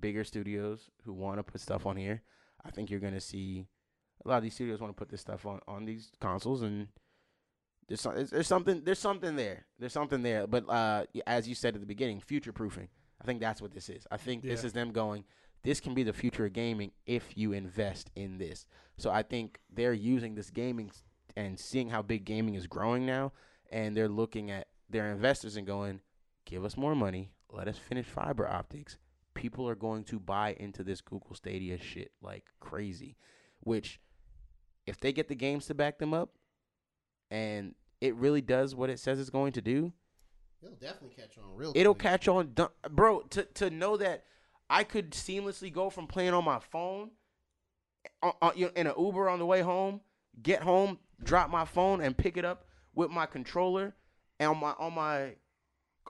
bigger studios who want to put stuff on here. I think you're gonna see a lot of these studios want to put this stuff on on these consoles, and there's some, there's, there's something there's something there. There's something there. But uh, as you said at the beginning, future proofing. I think that's what this is. I think this is them going. This can be the future of gaming if you invest in this. So I think they're using this gaming and seeing how big gaming is growing now, and they're looking at their investors and going, "Give us more money. Let us finish fiber optics." People are going to buy into this Google Stadia shit like crazy, which if they get the games to back them up and it really does what it says it's going to do, It'll definitely catch on real. it'll quick. catch on. Bro, to, to know that I could seamlessly go from playing on my phone on, on, you know, in an Uber on the way home, get home, drop my phone, and pick it up with my controller and on my on my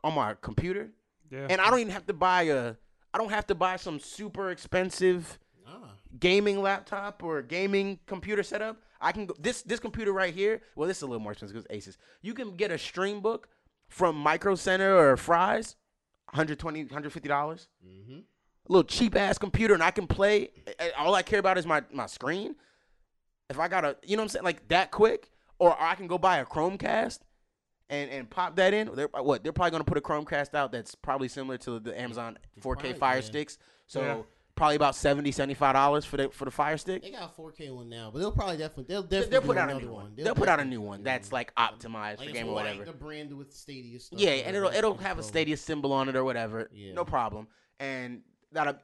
on my computer, Yeah. and I don't even have to buy a. I don't have to buy some super expensive Ah, gaming laptop or gaming computer setup. I can go this this computer right here. Well, this is a little more expensive because Asus. You can get a Chromebook from Micro Center or Fry's, 120 150 dollars. mm-hmm. A little cheap ass computer, and I can play. eh, All I care about is my my screen. If I got a, you know what I'm saying, like that quick, or I can go buy a Chromecast and and pop that in, they're uh, what they're probably gonna put a Chromecast out that's probably similar to the Amazon 4K Probably, Fire yeah. Sticks. So Yeah. probably about 70 dollars for the for the Fire Stick. They got a 4K one now, but they'll probably definitely they'll definitely They'll put out a another new one. They'll, They'll put out a new one that's like optimized for game it's or white, whatever. The brand with Stadia stuff. Yeah, and it'll it'll have a Stadia symbol on it or whatever. Yeah. No problem. And that'll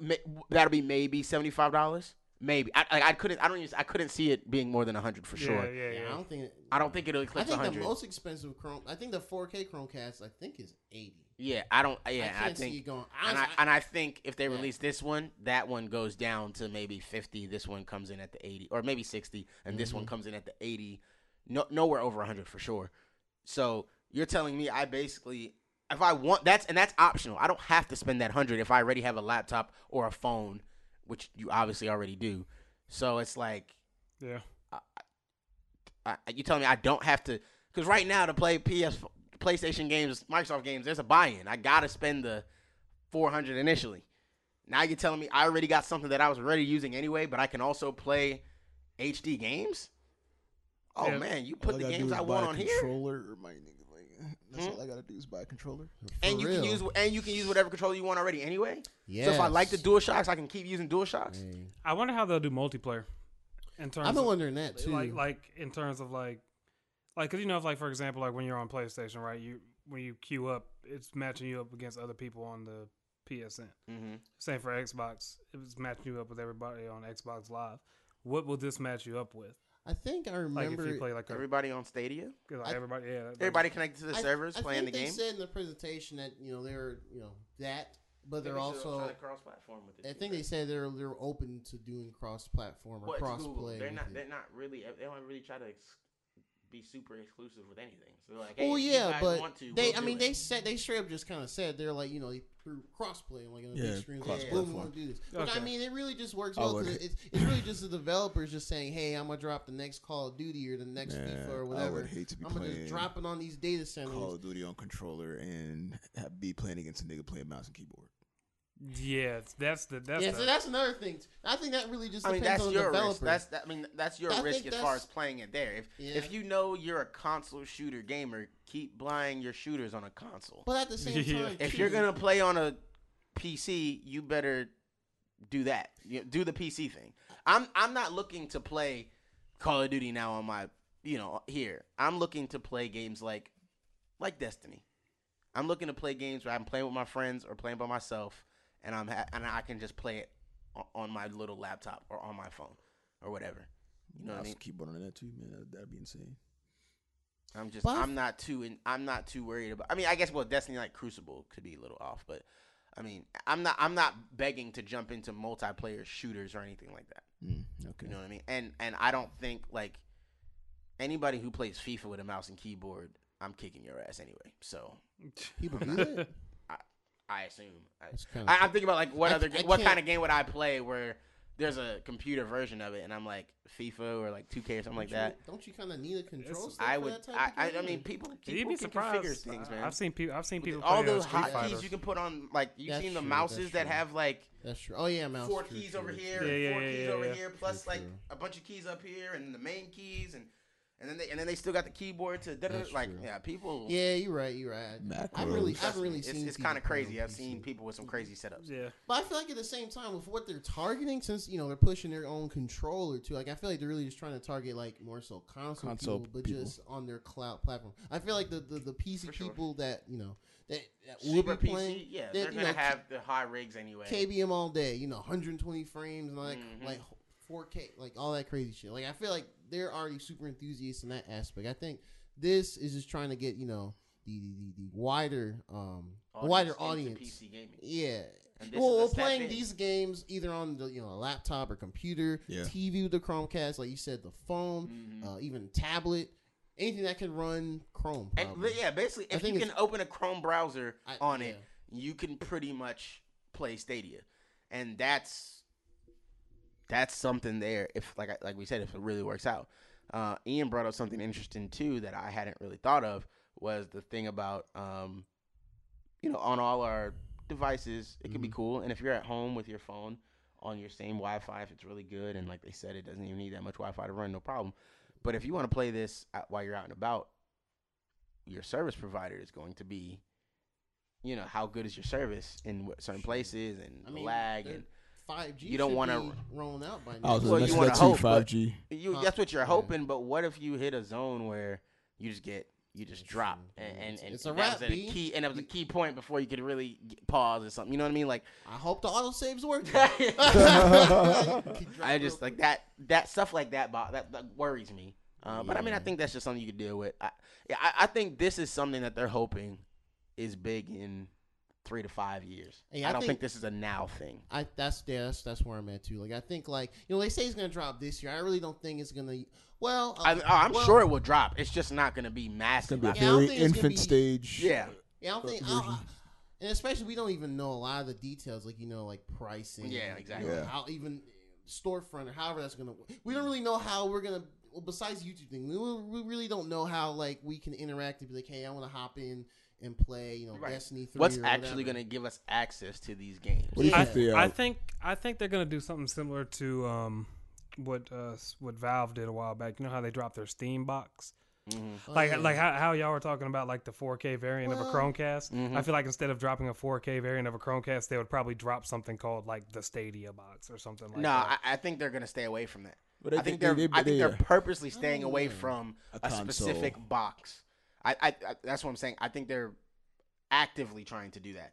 that'll be maybe seventy five dollars. Maybe I, I I couldn't I don't even, I couldn't see it being more than hundred for sure. Yeah, yeah, Yeah, yeah. I don't think. I don't think it'll I eclipse think the hundred. most expensive Chrome. I think the 4K Chromecast. I think is 80. Yeah, I don't. Yeah, I I, can't see think. it going. and I honestly, and I think if they Yeah. release this one, that one goes down to maybe fifty. This one comes in at the eighty, or maybe sixty, and this Mm-hmm. one comes in at the eighty. No, nowhere over hundred for sure. So you're telling me I basically, if I want that's and that's optional. I don't have to spend that hundred if I already have a laptop or a phone, which you obviously already do. So it's like Yeah. I, you telling me I don't have to? Because right now to play PS, PlayStation games, Microsoft games, there's a buy-in. I gotta spend the four hundred initially. Now you're telling me I already got something that I was already using anyway, but I can also play HD games. Oh Yeah. man, you put I the gotta games I want a on here, controller or my nigga, like, that's Hmm? all I gotta do is buy a controller. for and you real. can use and you can use whatever controller you want already anyway. Yeah. So if I like the Dual Shocks, I can keep using Dual Shocks. I wonder how they'll do multiplayer. In terms I've been of, wondering that too. like like in terms of like like because you know if like for example like when you're on PlayStation right you when you queue up it's matching you up against other people on the PSN. Mm-hmm. Same for Xbox. It was matching you up with everybody on Xbox Live. What will this match you up with? I think I Like remember. if you play like, a, Everybody on Stadia, like I- everybody, yeah, like- everybody connected to the I- servers I playing the think game. They said in the presentation that you know they're you know that, but they're also. cross-platform with it. I too, think right? they said they're they're open to doing cross-platform or Well, it's cross-play. They're not. it. They're not really. They don't really try to ex- be super exclusive with anything. So they're like, hey, Well, if you yeah, guys but want to, they. we'll I mean, it. they said they straight up just kind of said they're like you know through crossplay like on the Yeah, big screens. cross-platform. Like, boom, we want to do this. But I mean, it really just works I well because would- it's, it's really just the developers just saying, hey, I'm gonna drop the next Call of Duty or the next Man, FIFA or whatever. I whatever. would hate to be I'm gonna playing just drop it on these data centers. Call of Duty on controller and be playing against a nigga playing mouse and keyboard. Yeah, that's the that's yeah, the, so that's another thing. I think that really just I mean, depends that's on the your developer. risk. That's that. I mean, that's your I risk as far as playing it there. If Yeah. if you know you're a console shooter gamer, keep buying your shooters on a console. but at the same *laughs* Yeah. time, if you're gonna play on a PC, you better do that. You know, do the PC thing. I'm I'm not looking to play Call of Duty now on my you know here. I'm looking to play games like like Destiny. I'm looking to play games where I'm playing with my friends or playing by myself, and I'm ha- and I can just play it on my little laptop or on my phone or whatever. You know what I mouse mean? and keyboard on that too, man. That, that'd be insane. I'm just But I I'm not too in, I'm not too worried about. I mean, I guess well, Destiny like Crucible could be a little off, but I mean, I'm not I'm not begging to jump into multiplayer shooters or anything like that. Mm, okay. You know what I mean? And and I don't think like anybody who plays FIFA with a mouse and keyboard, I'm kicking your ass anyway. So people *laughs* do that. I assume. I, I, I'm thinking about like what I- other I what can't- kind of game would I play where there's a computer version of it and I'm like FIFA or like 2K or something like Don't you- that. Don't you kind of need a control It's- stick I for would. that type I, of I, game? I mean, people. You'd be can surprised. configure things, man. I've seen people. I've seen people all those Street hotkeys you can put on, like you've That's seen the true, mouses that true. have like That's true. Oh yeah, mouse. four true, keys true. over here, Yeah, and yeah, four yeah, keys yeah, over yeah. here, plus like a bunch of keys up here, and the main keys, and and then they and then they still got the keyboard to like true. yeah, people. Yeah, you're right. You're right. I Macros. really, I trust haven't really it's, seen. it's kind of crazy. I've PC. seen people with some crazy setups. Yeah, But I feel like at the same time, with what they're targeting, since you know they're pushing their own controller too, like I feel like they're really just trying to target like more so console, Console people, but people. just on their cloud platform. I feel like the the, the PC sure. people that you know that, that will Super be PC, playing, yeah, that, they're gonna know, have the high rigs anyway. KBM all day, you know, 120 frames and like Mhm. like 4K, like all that crazy shit. Like I feel like they're already super enthusiasts in that aspect. I think this is just trying to get you know the the, the, the wider um wider audience. PC gaming. Yeah. Well, we're playing in. these games either on the you know laptop or computer, Yeah. TV with the Chromecast, like you said, the phone, Mhm. uh, even tablet, anything that can run Chrome. And, Probably. yeah, basically, if you can open a Chrome browser I- on it, you can pretty much play Stadia, and that's that's something there. If like like we said, if it really works out, uh, Ian brought up something interesting too that I hadn't really thought of was the thing about um, you know on all our devices it could be Mhm. cool, and if you're at home with your phone on your same Wi-Fi, if it's really good, and like they said, it doesn't even need that much Wi-Fi to run, no problem. But if you want to play this while you're out and about, your service provider is going to be. You know how good is your service in certain places and I mean, lag they're- and 5G. You don't wanna- be rolling out by I now. was Well, well, you wanna hope, Five G. you Huh. that's what you're Yeah. hoping. But what if you hit a zone where you just get you just drop and and, It's- and it's a that wrap, was B. key and that was a key point before you could really pause or something. You know what I mean? Like I hope the autosaves work. *laughs* *laughs* I just like that that stuff like that. bo- That, that worries me. Uh, But I mean, I think that's just something you could deal with. I, yeah, I, I think this is something that they're hoping is big in three to five years. Yeah, I I don't think, think- this is a now thing. I that's yeah, that's that's where I'm at too. Like I think like you know they say it's gonna drop this year. I really don't think it's gonna. Well, I, uh, I'm well, sure it will drop. It's just not going to be It's massive. gonna be a Yeah, I don't very think it's gonna infant be- stage. yeah. Yeah, I don't think. I, I, and especially we don't even know a lot of the details, like you know, like pricing. Yeah, you exactly. know, Yeah. How even storefront or however that's gonna. We don't really know how we're gonna. Well, besides YouTube thing, we, we really don't know how like we can interact and be like, hey, I want to hop in and play, you know, Right. Destiny three. What's or actually going to give us access to these games? What do you Yeah. think the? Uh, I think I think they're gonna do something similar to um, what uh, what Valve did a while back. You know how they dropped their Steam box, Mhm. Oh, like yeah. like how, how y'all were talking about like the 4K variant of a Well- Chromecast. Mhm. I feel like instead of dropping a 4K variant of a Chromecast, they would probably drop something called like the Stadia box or something like no, that. I, I think they're going to stay away from that. But they I think think they're they- I think they- they're uh, purposely staying away Mm. from A a, specific box. I, I, I that's what I'm saying. I think they're actively trying to do that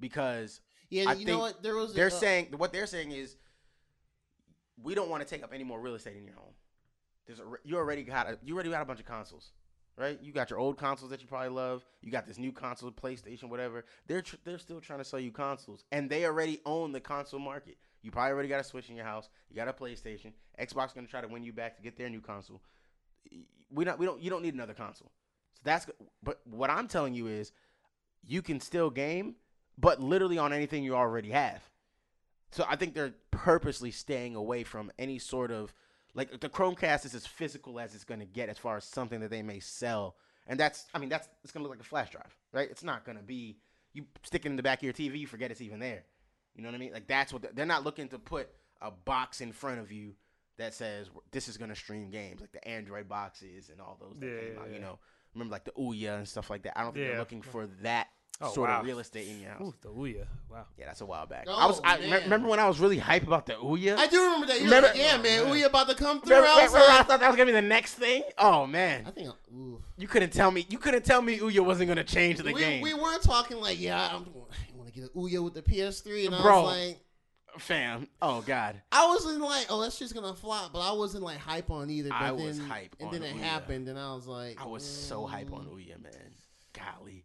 because yeah, I you know what? There was they're uh, saying what they're saying is we don't want to take up any more real estate in your home. There's a, you already got a, you already got a bunch of consoles, right? You got your old consoles that you probably love. You got this new console, PlayStation, whatever. They're tr- they're still trying to sell you consoles, and they already own the console market. You probably already got a Switch in your house. You got a PlayStation. Xbox going to try to win you back to get their new console. We not we don't you don't need another console. That's but what I'm telling you is you can still game, but literally on anything you already have. So I think they're purposely staying away from any sort of like the Chromecast is as physical as it's going to get as far as something that they may sell, and that's I mean that's it's going to look like a flash drive, right? It's not going to be you stick it in the back of your TV, you forget it's even there. You know what I mean? Like that's what they're, they're not looking to put a box in front of you that says this is going to stream games, like the Android boxes and all those that Yeah, came yeah. You know, remember like the Ouya and stuff like that. I don't think Yeah. they're looking for that Oh, sort wow. of real estate in your house. Ooh, the Ouya. Wow. Yeah, that's a while back. Oh, I was. I me- remember when I was really hype about the Ouya. I do remember that. Remember- like, yeah, man, man. we about to come through. Remember, I was remember I thought that was gonna be the next thing. Oh man, I think, ooh. you couldn't tell me. You couldn't tell me Ouya wasn't gonna change the we, game, we were talking like, yeah, I'm, I want to get an Ouya with the PS3, and I Bro. was like, fam. Oh god. I wasn't like, oh, that's just gonna flop, but I wasn't like hype on either. But I then, was hype and then it Ouya. happened, and I was like, I was so hype on mm. Ouya, man. Golly.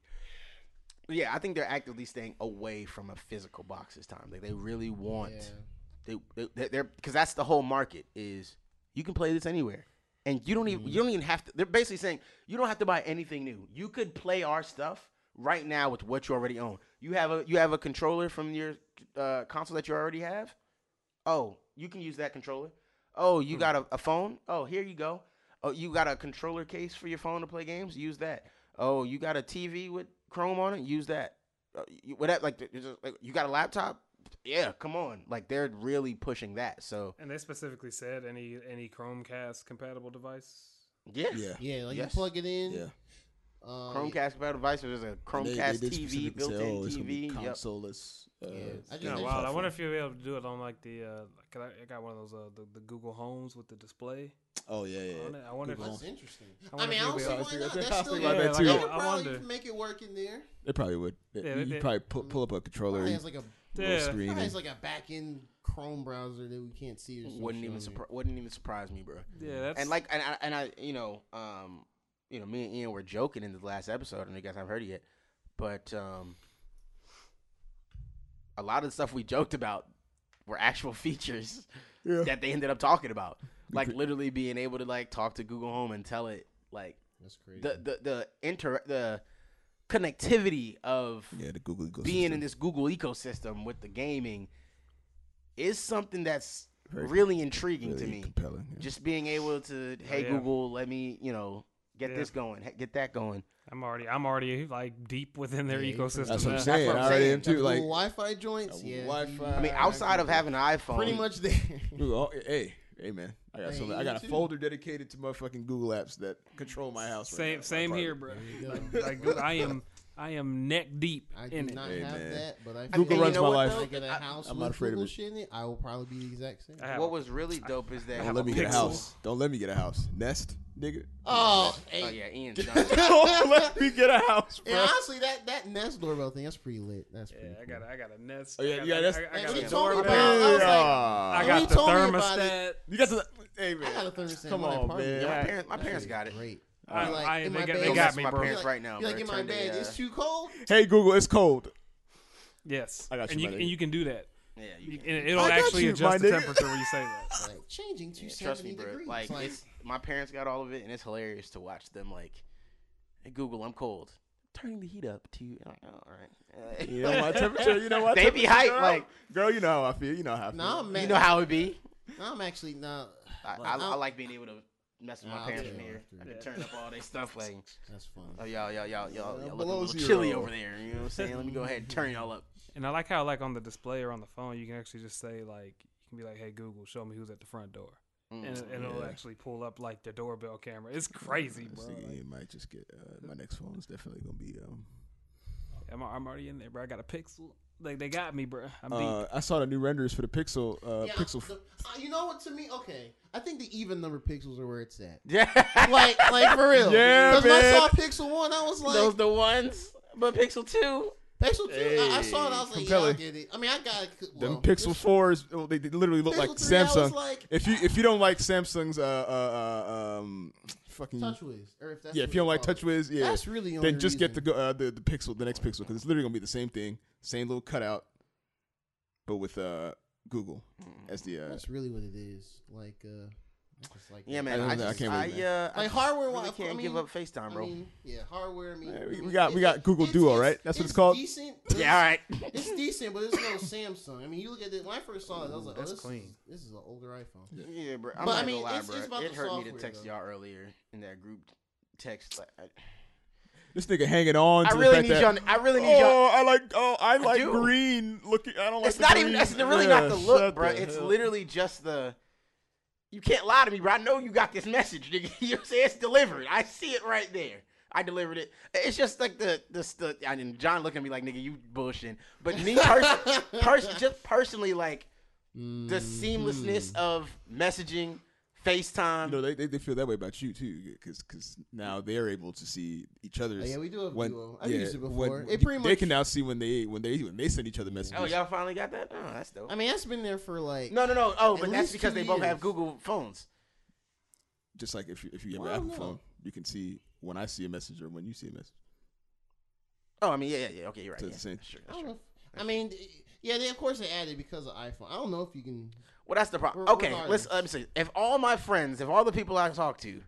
Yeah, I think they're actively staying away from a physical box this time. Like they really want. Yeah. They, they they're because that's the whole market is you can play this anywhere and you don't even you don't even have to they're basically saying you don't have to buy anything new you could play our stuff right now with what you already own you have a you have a controller from your uh, console that you already have oh you can use that controller oh you got a, a phone oh here you go oh you got a controller case for your phone to play games use that oh you got a tv with chrome on it use that uh, you, whatever like, just, like you got a laptop yeah, come on. Like they're really pushing that. So And they specifically said any any Chromecast compatible device. yeah, Yeah. Yeah, like Yes. you plug it in. Yeah. Um, Chromecast compatible device. There's a And they- Chromecast they TV, built-in say, oh, it's gonna TV. Yep. Consoleless. Uh, Yeah. I just wow. I wonder if you'll be able to do it on like the uh, like 'cause I, I got one of those uh, the, the Google Homes with the display Oh yeah, yeah. I wonder if Google That's interesting. I I, wonder mean, I don't see why not. was That's *laughs* still about that yeah, too. They Yeah, could I probably wonder. make it work in there. They probably would. Yeah, you they- probably pull, pull up a controller, Probably has like a Yeah. screen. probably has like a back end Chrome browser that we can't see. Or Wouldn't even on surpri- wouldn't even surprise me, bro. yeah, that's And like, and I, and I, you know, um, you know, me and Ian were joking in the last episode, and you guys haven't heard it yet, but um, a lot of the stuff we joked about were actual *laughs* features Yeah. that they ended up talking about, like literally being able to like talk to Google Home and tell it like That's crazy. the the the inter the connectivity of yeah, the Google ecosystem. being in this Google ecosystem with the gaming is something that's Very really intriguing really to me. compelling. yeah. Just being able to, hey yeah. Google, let me, you know, get Yeah. this going, get that going. I'm already I'm already like deep within their Yeah, ecosystem. That's what I'm saying. what I'm I already saying. am too. Like, Wi-Fi joints. Yeah, Wi-Fi. I mean, outside of having an iPhone, pretty much there. Google, oh, hey, hey, man. I I got Hey, so I me got a folder dedicated to motherfucking Google apps that control my house. right Same now. same here, bro. Like, like I am I am neck deep I do in it. not Hey, have man. that, but I Google and runs my what, life. If I get a house I'm with not afraid of Google it. shit in it, I will probably be the exact same. I have What a- was really dope is that Don't let a me get a Pixel. house. Don't let me get a house. Nest, nigga. Oh, hey. Oh yeah, Ian. *laughs* *laughs* Don't let me get a house, bro. And honestly, that that Nest doorbell thing, that's pretty lit. That's pretty Yeah, I got a, I got a Nest. Oh, yeah, I got, yeah, I, that's- I, I Hey, got when you told me doorbell. about I was like- I When got you the told me about thermostat. you got the. Hey I got a thermostat. Come on, man. My parents, my parents got it. Great. I- Be like, I- in they my got- bed, they got me, my bro. parents right now. Be like bro. in my Turn bed, uh, it's too cold. Hey Google, it's cold. Yes, I got you, and you my and you can do that. Yeah, You, you and can. it'll I got actually you, adjust the nigga. temperature when you say that. *laughs* Like changing to Yeah, trust me, seventy bro. degrees. Like, Like, it's my parents got all of it, and it's hilarious to watch them like, hey Google, I'm cold. Turning the heat up to. I'm like, oh, all right. *laughs* You know my temperature. You know my They be temperature, hype, girl. like- girl. You know how I feel. You know how I feel. nah, I'm you know how it be. Nah, I'm actually nah. I, I, I'll- I like being able to mess with my I'll parents from here. I can Yeah. turn up all their stuff like, That's fun. oh y'all, y'all, y'all, y'all, y'all look a little zero. chilly over there. You know what I'm saying? Let me go ahead and turn y'all up. And I like how like on the display or on the phone, you can actually just say like you can be like, "Hey Google, show me who's at the front door," and, it- and it'll actually pull up like the doorbell camera. It's crazy, This bro. nigga, Like, it might just get. Uh, my next phone is definitely gonna be. Um, I'm, I'm already in there, bro. I got a Pixel. Like they got me, bro. I'm uh, I saw the new renders for the Pixel. Uh, Yeah, Pixel. the- uh, you know what? To me, okay. I think the even number pixels are where it's at. Yeah, *laughs* Like, like for real. Yeah, Because when I saw Pixel One, I was like, those the ones. But Pixel Two, Pixel Two. I, I saw it. I was like, from yeah, I get it. I mean, I got it. Them Pixel this- fours, oh, they, they literally look Pixel like 3, I was Samsung. like- if you if you don't like Samsung's uh uh, uh um fucking TouchWiz, or if that's yeah, if you don't like. TouchWiz, yeah, That's really the then just get the uh, the the Pixel, the next Pixel, because it's literally gonna be the same thing, same little cutout, but with uh Google as the uh. That's really what it is. Like, uh, just like yeah, man. I I, don't I can't I, wait, uh, I Like hardware really wise, can't I give mean- up FaceTime, bro. I mean, yeah, hardware. I mean, Yeah, we- we got- we got Google it's- Duo, it's- right? That's what it's called? Decent. *laughs* yeah, all right. It's decent, but it's no Samsung. I mean, you look at it. When I first saw it, I was like, "Oh, That's this clean. This is an older iPhone." Yeah, bro. I'm But, not I mean, gonna lie, it's- bro. it's about it the hurt me to software, text though. y'all earlier in that group text. Like, I, This nigga hanging on. I really need that, y'all. I really need y'all. Oh, I like. Oh, I like do. green. Looking. I don't like. It's not even. It's really not the look, bro. It's literally just the. You can't lie to me, bro. I know you got this message, nigga. *laughs* You know what I'm saying? It's delivered. I see it right there. I delivered it. It's just like the the, the I mean, John looking at me like, nigga, you bullshitting. But me, pers- *laughs* pers- just personally, like the Mm-hmm. seamlessness of messaging, FaceTime. You know, they, they, they feel that way about you too, because because now they're able to see each other's. Oh, yeah, we do have when, Duo. I've yeah, used it when- before. It pretty they much- can now see when they when they when they send each other messages. oh, y'all finally got that? Oh, that's dope. I mean, that's been there for like. no, no, no. Oh, but that's because two they both have. Google phones. Just like if you if you have Well, an Apple don't phone, you can see when I see a message or when you see a message. Oh, I mean, yeah, yeah, yeah. Okay, you're right. So Yeah, it's the that's true, I that's don't true. know. I mean, yeah, they of course they added because of iPhone. I don't know if you can. Well, that's the problem. Re- Okay, regardless. let's let me see. If all my friends, if all the people I talk to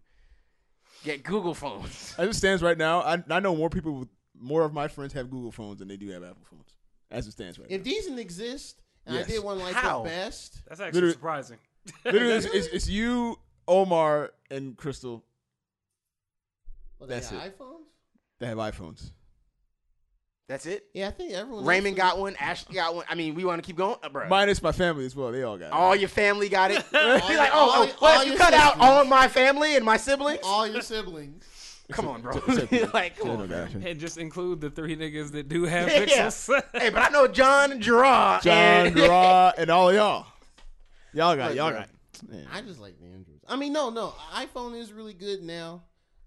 get Google phones, *laughs* As it stands right now, I I know more people with more of my friends have Google phones than they do have Apple phones. As it stands right If these didn't exist, and Yes. I did one like How? the best. That's actually Literally- surprising. *laughs* Literally, it's, it's, it's you, Omar, and Crystal Well, they That's it. iPhones. They have iPhones. That's it. Yeah, I think everyone. Raymond got one. Ashley got one. I mean, we want to keep going, uh, bro. Minus my family as well. They all got it. all your family got it. *laughs* Be All like, your- oh, all oh your- what all if you your cut out siblings. all of my family and my siblings? all your siblings. *laughs* Come on, bro. Except- except- *laughs* like, come on, no bro. And just include the three niggas that do have Yeah. pixels. Hey, but I know John and Gerard. John, and- Gerard, and all of y'all. Y'all got, Look, y'all bro. got. Man. I just like the Androids. I mean, no, no. iPhone is really good now.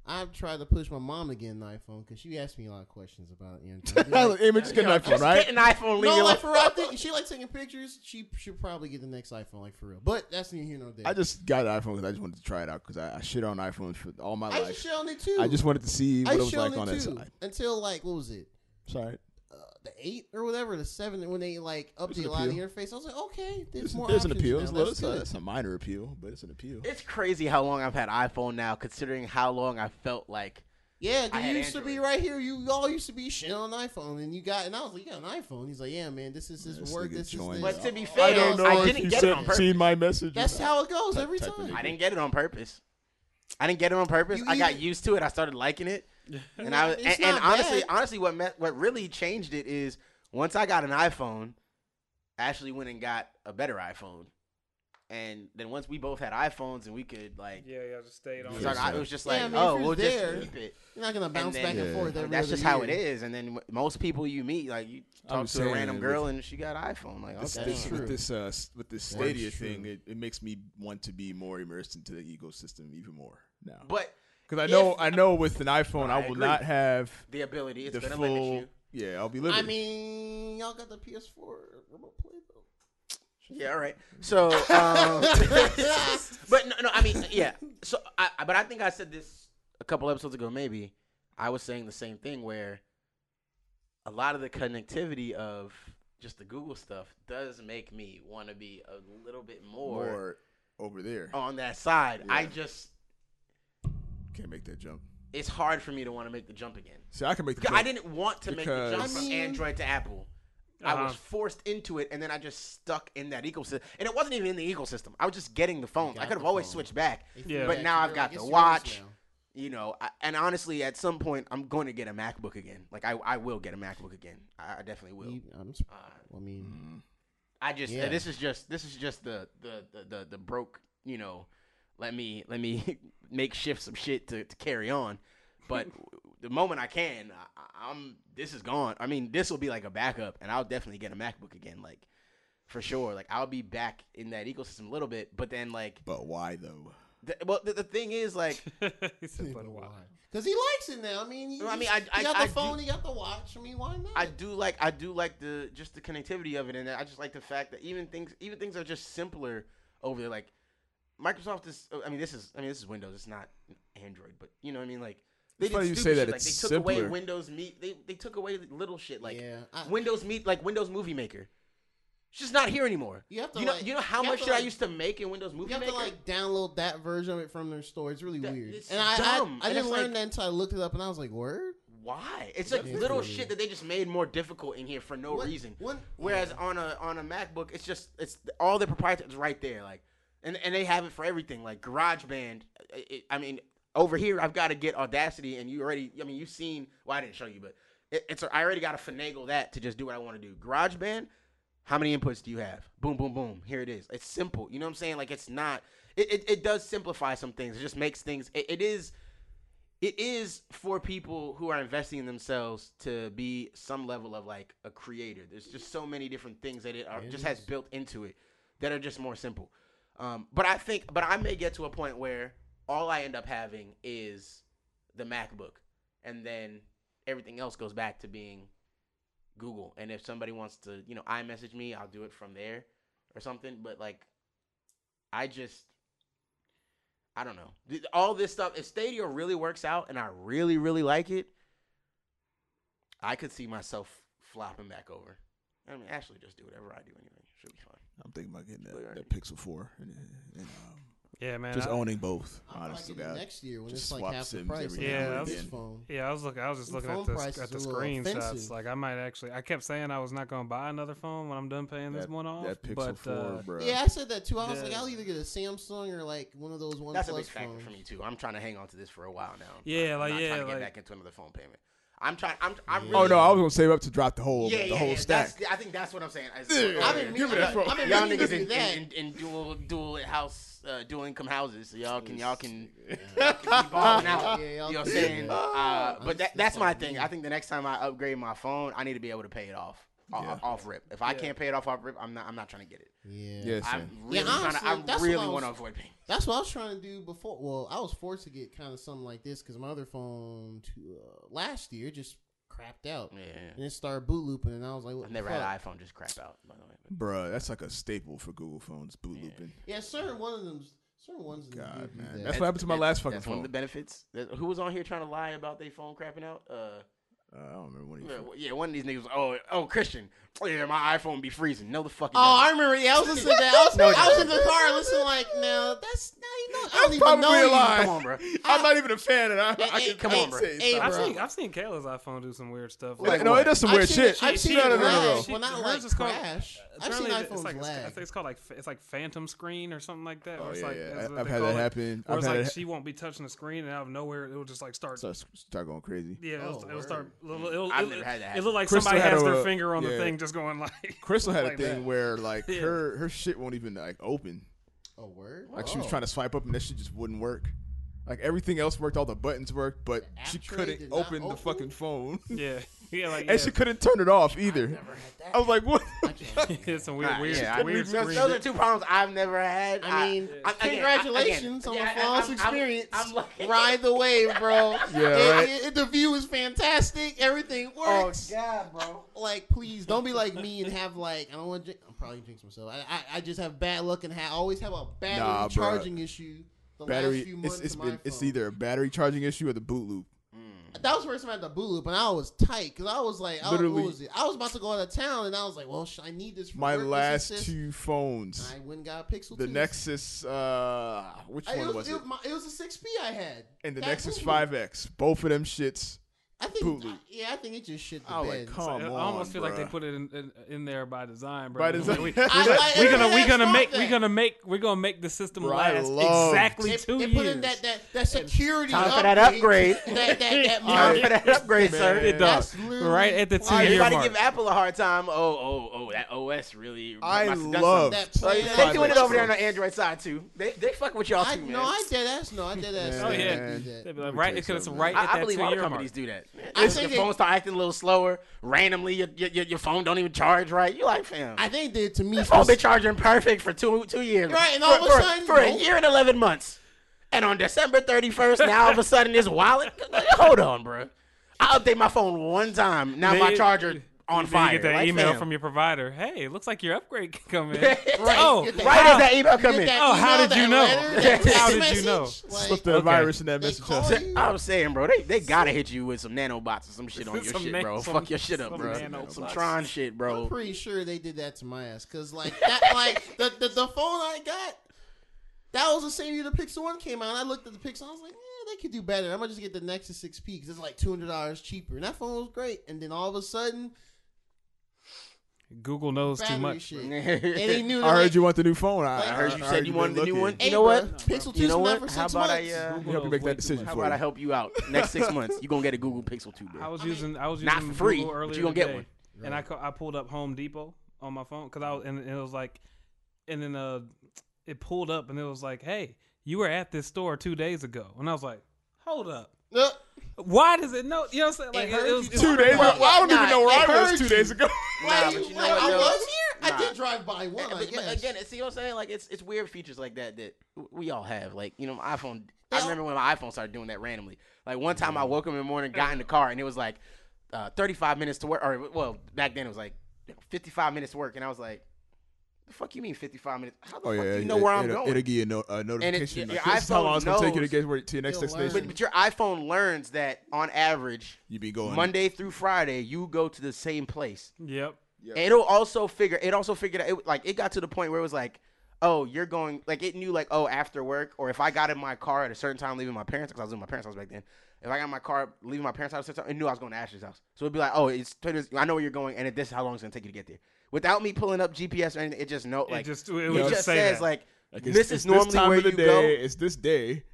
I've tried to push my mom to get an iPhone because she asked me a lot of questions about Android. I'd be like, Hey, man, just get an iPhone, just right? Get an iPhone. Leave no, like for real, I think she like taking pictures. She should probably get the next iPhone, like for real. But that's neither here nor there. I just got an iPhone because I just wanted to try it out because I, I shit on iPhones for all my I used life. to shit on it too. I just wanted to see what I it was like on on it that side. until like what was it? Sorry. The eight or whatever, the seven when they like There's update an a lot of the appeal. interface. I was like, okay, there's There's, more. there's an appeal. now. It's, a it's, a, it's a minor appeal, but it's an appeal. It's crazy how long I've had iPhone now, considering how long I felt like. Yeah, I you had used to be right here. You all used to be shit on iPhone, and you got, and I was like, you got an iPhone. He's like, yeah, man, this is his This work. nigga This is this. But to be I fair, don't know I if didn't you get said- it on purpose. seen my message. That's how it goes every time. I didn't get it on purpose. I didn't get it on purpose. You I got used to it. I started liking it, *laughs* and I was, and, and honestly, bad. honestly, what me, what really changed it is once I got an iPhone, Ashley went and got a better iPhone, and then once we both had iPhones and we could like, Yeah, yeah, just stayed on. it was, like, I- it was just like, Yeah, I mean, oh, you're we'll there, just keep it. You're not gonna bounce then- back and Yeah. forth. Every that's other just how it is. And then w- most people you meet, like you I'm talk to a random girl and she got an iPhone. Like, This, okay, this, true. with this uh, with this That is Stadia thing, it, it makes me want to be more immersed into the ecosystem even more now. but Because I know if- I know with an iPhone, I I, will agree. not have the ability it's the gonna full. limit you. Yeah, I'll be limited. I mean, y'all got the PS4 remote play though. Yeah, all right. So, um, *laughs* but no, no, I mean, yeah. So, I, I- but I think I said this a couple episodes ago. Maybe I was saying the same thing where a lot of the connectivity of just the Google stuff does make me want to be a little bit more, more over there. on that side. I just Can't make that jump. it's hard for me to want to make the jump again. See, I can make the jump. I didn't want to make the jump Because- from I mean- Android to Apple. I Uh-huh. was forced into it, and then I just stuck in that ecosystem. And it wasn't even in the ecosystem. I was just getting the phone. got I could have the always phone. switched back. Yeah. But now I've got the watch. You know, I, and honestly, at some point, I'm going to get a MacBook again. Like I, I will get a MacBook again. I, I definitely will. You- I'm sp- Uh, I mean, Mm. I just Yeah. this is just this is just the the, the the the broke. You know, let me let me *laughs* make shift some shit to, to carry on. But *laughs* the moment I can, I, I'm this is gone. I mean, this will be like a backup, and I'll definitely get a MacBook again. Like for sure. Like I'll be back in that ecosystem a little bit, but then like, But why though? the, well, the, the thing is like. *laughs* said, "But why?" Because he likes it now. I mean, he, I mean, I- he I- got I the do- phone, he got the watch. I mean, why not? I do like I do like the just the connectivity of it, and I just like the fact that even things even things are just simpler over there. Like Microsoft is, I mean, this is I mean this is Windows. It's not Android, but you know what I mean. Like they It's funny you say that shit. Like, it's they took away. Windows Meet. They they took away little shit like yeah, I, Windows Meet, like Windows Movie Maker. It's just not here anymore. you have to You know, like, you know how you much to, shit I used to make in Windows Movie Maker. You Movie have Maker. to like download that version of it from their store. It's really That- weird, it's and I dumb. I, I And didn't learn like- that until I looked it up, and I was like, "Word." Why? It's like That's little weird. shit that they just made more difficult in here for no What- reason. what- Whereas yeah. on a on a MacBook, it's just it's all the proprietary is right there, like, and and they have it for everything, like GarageBand. It, I mean, over here I've got to get Audacity, and you already. I mean, you've seen. Well, I didn't show you, but it, it's I already got to finagle that to just do what I want to do. GarageBand. How many inputs do you have? Boom, boom, boom. Here it is. It's simple. You know what I'm saying? Like it's not. It, it, it does simplify some things. It just makes things. It, it is it is for people who are investing in themselves to be some level of like a creator. There's just so many different things that it are, It just has built into it that are just more simple. Um, but I think, but I may get to a point where all I end up having is the MacBook, and then everything else goes back to being Google. And if somebody wants to, you know, iMessage me, I'll do it from there or something. But like, I just I don't know. All this stuff, if Stadia really works out and I really, really like it, I could see myself flopping back over. I mean, actually, just do whatever I do anyway. Should be fine. I'm thinking about getting that, that Pixel Four and, and um, Yeah, man. just I- owning both. I'm Honest to liking it God. next year when Just it's like swap half the price. every like now on and this then. phone. Yeah, I was looking. I was just The looking at the at the is a little screenshots. Like I might actually. I kept saying I was not going to buy another phone when I'm done paying this one off. that Pixel but, Four, uh, bro. Yeah, I said that too. I was The- like, I'll either get a Samsung or like one of those OnePlus That's a big factor phones. for me too. I'm trying to hang on to this for a while now. Yeah, I'm like, not yeah, trying to get like- back into another phone payment. I'm trying. I'm. I'm Yeah. really. Oh no, I was gonna save up to drop the whole yeah, the yeah, whole yeah. stack. That's, I think that's what I'm saying. Is- Yeah, I've been give me meaning- that. I've y'all to niggas do in, that. in, in, in dual dual house, uh, dual income houses, so y'all can y'all can, *laughs* *laughs* y'all can be balling out. *laughs* Yeah, y'all know what I'm saying? do. Uh, but that, that's my thing. I think the next time I upgrade my phone, I need to be able to pay it off. O- Yeah. Off rip. If I Yeah. can't pay it off off rip, I'm not. I'm not trying to get it. Yeah. Yeah, I'm really Yeah, trying to. I that's what really I want to was- avoid paying. That's what I was trying to do before. Well, I was forced to get kind of something like this because my other phone to, uh, last year just crapped out. Yeah. And it started boot looping, and I was like, what I've never fuck? had an iPhone just crap out. By the way. Bruh, that's like a staple for Google phones, boot Yeah. looping. Yeah, certain one of them, certain ones. God, man. that. That's what happened to my last fucking That's one of the benefits. That- Who was on here trying to lie about their phone crapping out? Uh, Uh, I don't remember when he. yeah, yeah, one of these niggas. was, Oh, oh, Christian. Yeah, my iPhone be freezing. No, the fuck. it Oh, I doesn't. remember. Yeah, I was listening to that. I was, *laughs* No, it I was in the car listening, like, no, that's now you know. I don't That's even probably know a you. lie. Come on, bro. *laughs* I'm not even a fan, and I, I Hey, can come I on, bro. say Hey, something. I've seen I've seen Kayla's iPhone do some weird stuff. Like, Like no, it does some I've weird shit. I've seen she- it no, no, no, no, lag. Well, not like crash. I've seen Apparently, it's iPhones like lag. I think it's called like it's like phantom screen or something like that. Oh it's yeah, like, yeah. that's I've had that happen. Where I've it's had like it. she won't be touching the screen, and out of nowhere it'll just like start. Start, start going crazy. yeah, it'll, Oh, it'll start. It'll, it'll, I've it'll- never had that It looked like Crystal somebody has a- their uh, finger on the yeah. thing, just going like. Crystal had like a thing that. where like *laughs* Yeah. her her shit won't even like open. Oh, word. Like she was Oh. trying to swipe up and that shit just wouldn't work. Like everything else worked, all the buttons worked, but The app she tray couldn't did not open the open? fucking phone, *laughs* Yeah, yeah, like *laughs* and she couldn't turn it off either. I was like, what? yeah. *laughs* some weird, Nah, weird, yeah, I- weird those, screen. those are two problems I've never had. I mean, I- again, congratulations I- on again, the yeah, flawless I'm- I'm- experience. I'm like- Ride the wave, bro. Yeah, It- right. it- it- the view is fantastic. Everything Oh works. God, bro. Like, please don't be like me and have like I don't want to. drink I'm probably jinx myself. I, I I just have bad luck and ha- always have a battery Nah, bruh. charging issue. The last battery. few It's months it's been it's either a battery charging issue or the boot loop. That was the first time I had the boot loop, and I was tight because I was like, I Literally- was it? I was about to go out of town, and I was like, well, sh- I need this. For My work, last assist. two phones, I went and got a Pixel. the 2. Nexus, uh, which I- one it was, was, it? my- it was a six P I had, And the Nexus 5X. Both of them shits. I think, boot loop. yeah, I think it just shit the I was bed. like, come I on, almost feel like they put it in, in, in there by design, bro. By design. we, *laughs* I- I- we gonna we I gonna thought make that. we gonna make we're gonna make the system Bro, I last love- exactly they, two they years. put in that that, that security. Time for that upgrade. *laughs* That that that *laughs* Time mark. for that upgrade, sir. It does That's literally- right at the Why two year Everybody mark. give Apple a hard time. Oh, oh, oh, that OS really. I must have done love something. that So, plan. they doing it over there on the Android side too. They they fuck with y'all I, too, man. no, I dead ass. No, I dead ass. Oh, yeah. that. They'd be like, me right tell you because it's something, right I, at I that believe two all the year mark. companies do that. I If think your phone start acting a little slower, randomly your, your, your, your phone don't even charge right. You like, fam. I think that to me, This phone been charging perfect for two two years. Right, and for, all of a for- sudden, for a oh. year and eleven months, and on December thirty first, now all of a sudden this wallet. *laughs* Hold on, bro. I update my phone one time. Now my charger on fire. You get that Like, email fam. from your provider. Hey, it looks like your upgrade can come in. *laughs* Right. *laughs* Oh, right how- as that email come in. Oh, how did you know? *laughs* How did you know? like, Slip the Okay. virus in that message. call chat. you. I was saying, bro, they, they gotta hit you with some nanobots or some shit on your shit, na- bro. some- Fuck your shit up, bro. Some Tron shit, bro. I'm pretty sure they did that to my ass because like that, like the, the the phone I got, that was the same year the Pixel One came out. And I looked at the Pixel, I was like, yeah, they could do better. I'm gonna just get the Nexus 6P because it's like two hundred dollars cheaper, and that phone was great. And then all of a sudden, Google knows too battery much. shit, *laughs* and they knew. I heard you want the new phone. I, I heard you said you wanted the new one. Hey, You know bro, what? Pixel 2 You know been out what? for How six about I months. uh, Google help you knows make way that too decision much. how for about I help you out next six months? You gonna get a Google Pixel 2, bro. I was I mean, using I was not using for free, Google but earlier you gonna get today, one. and I ca- I pulled up Home Depot on my phone because I was and it was like, and then uh, it pulled up and it was like, hey, you were at this store two days ago, and I was like, hold up, Uh, why does it know? You know what I'm saying? Like It it, was Two days ago. Well, Well, I don't nah, even know where I was heard two days ago. why Nah, you, but you know what, I though? was here. Nah. I did drive by one. I But, but guess. again, see what I'm saying? Like it's it's weird features like that that we all have. Like you know, my iPhone. I remember when my iPhone started doing that randomly. Like one time, I woke up in the morning, got in the car, and it was like uh, 35 minutes to work. Or well, back then it was like 55 minutes to work, and I was like, "The fuck you mean 55 minutes? How the Oh fuck yeah, do you it- know where I'm it'll, going?" It'll give you a, no, a notification. your like, this is how iPhone long it's gonna take you to get where, to your next It'll destination. but, but your iPhone learns that on average, you be going Monday through Friday, you go to the same place. yep. And It'll also figure. It also figured out. It, like it got to the point where it was like, oh, you're going. Like it knew like, oh, after work, or if I got in my car at a certain time, leaving my parents because I was in my parents' house back then. If I got in my car leaving my parents' house at a certain time, it knew I was going to Ashley's house. So it'd be like, oh, it's I know where you're going, and this is how long it's gonna take you to get there. Without me pulling up GPS or anything, it just know It like just- it it, just just say says that. like, Like, this is normally this time where of the you day. go. It's this day.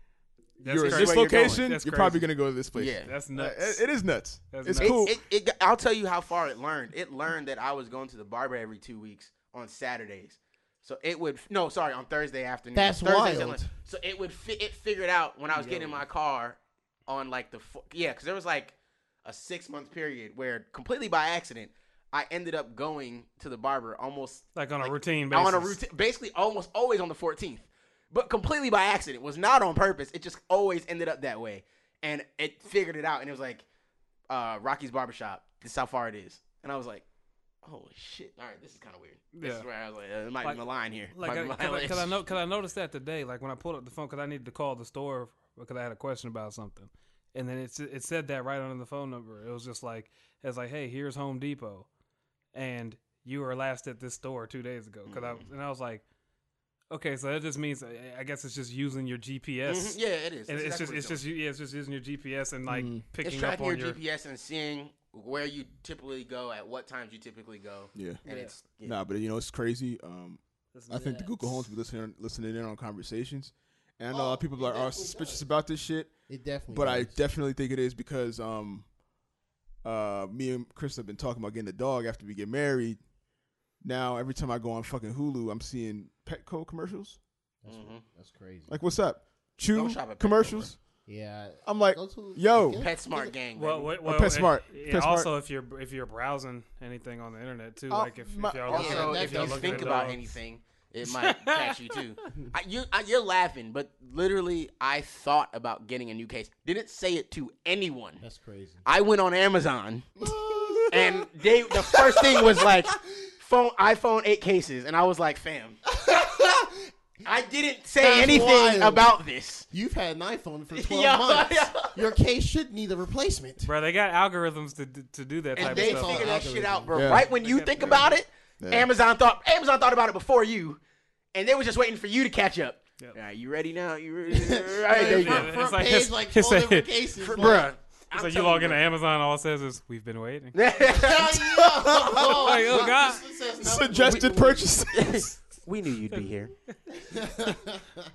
That's you're in this where you're location. You're probably gonna go to this place. Yeah. That's Uh, nuts. it- it is nuts. That's it's nuts. cool. It, it, it, I'll tell you how far it learned. It learned that I was going to the barber every two weeks on Saturdays. So it would no, sorry, on Thursday afternoon. That's Thursdays wild. and- So it would fi- it figured out when I was getting in my car on like the fo- yeah, because there was like a six month period where completely by accident I ended up going to the barber almost like on a like, routine basis. on a routine, basically almost always on the 14th, but completely by accident. Was not on purpose. It just always ended up that way, and it figured it out. And it was like uh, Rocky's barbershop. This is how far it is, and I was like, holy shit! All right, this is kind of weird. This Yeah. is where I was like, uh, it might Like- be my line here. Like, because I. 'cause I know, *laughs* cause I noticed that today. Like when I pulled up the phone, because I needed to call the store because I had a question about something, and then it it said that right under the phone number. It was just like it's like, hey, here's Home Depot, and you were last at this store two days ago. Because I and I was like, okay, so that just means I- I guess it's just using your GPS. Mhm, Yeah, it is. And That's it's just it's what just yeah, it's just using your GPS and like it's picking doing. up it's tracking on your, your GPS and seeing where you typically go at what times you typically go, Yeah. and Yeah. it's yeah. Nah, but you know it's crazy. Um, That's I think the nuts. Google Homes be listening listening in on conversations, and I know a Oh, lot of people are, are suspicious does. about this shit. It definitely. But I definitely think it is because um, uh, me and Chris have been talking about getting a dog after we get married. Now every time I go on fucking Hulu, I'm seeing Petco commercials. That's, Mm-hmm. that's crazy. Like, what's up? Chew Don't shop at commercials. yeah, I'm like, go yo. get- PetSmart gang. Well, baby. wait, Or well, PetSmart. and- PetSmart. also if you're if you're browsing anything on the internet too, Uh, like if, my- if y'all Also, looking Yeah, at, if y'all looking think about anything, it might *laughs* catch you too. I, you, I, you're laughing, but literally, I thought about getting a new case. Didn't say it to anyone. That's crazy. I went on Amazon, *laughs* and they the first thing was like phone iPhone eight cases, and I was like, fam. *laughs* I didn't say That's anything wild. about this. You've had an iPhone for 12 Yeah, months. yeah. Your case should need a replacement. Bro, they got algorithms to to do that type And of they stuff. figured that shit out, bro. Yeah. Right when you think that. about it, Yeah. Amazon thought Amazon thought about it before you, and they were just waiting for you to catch up. Yep. All right, you ready now? You *laughs* ready? All right, there you go. it's Front like- page, it's- like *laughs* it's 12 like- different cases. like- Bruh. So you log into Amazon, all it says is "We've been waiting." *laughs* oh, Like, oh, God. Suggested purchases. we knew you'd be here.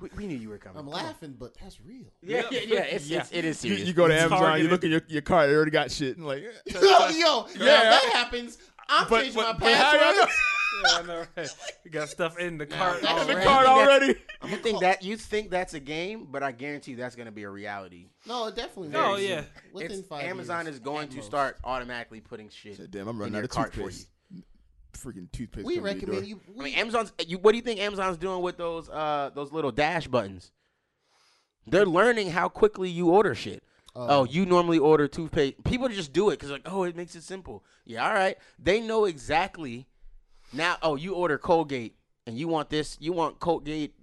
we, we knew you were coming. I'm laughing, but that's real. Yeah, yeah, yeah. It's, Yeah. It's, it is serious. you go to It's Amazon, you look at your, your cart, it already got shit. And like, yo, oh, yo, Yeah. that happens. I'm but, changing my but, but how y'all password. Yeah, I know, right? You got stuff in the cart that's in the already. cart already? you think that you think that's a game, but I guarantee you that's going to be a reality. No, it definitely. No, will. yeah. Within It's- five Amazon years, is going to most. start automatically putting shit. Said, Damn, I'm in running your out of cart for toothpaste. Freaking toothpaste. We coming to your recommend door. you. I mean, Amazon's. You, what do you think Amazon's doing with those uh those little dash buttons? They're learning how quickly you order shit. Oh, um, you normally order toothpaste. People just do it because like, oh, it makes it simple. Yeah, all right. They know exactly. Now, oh, you order Colgate and you want this. You want Colgate,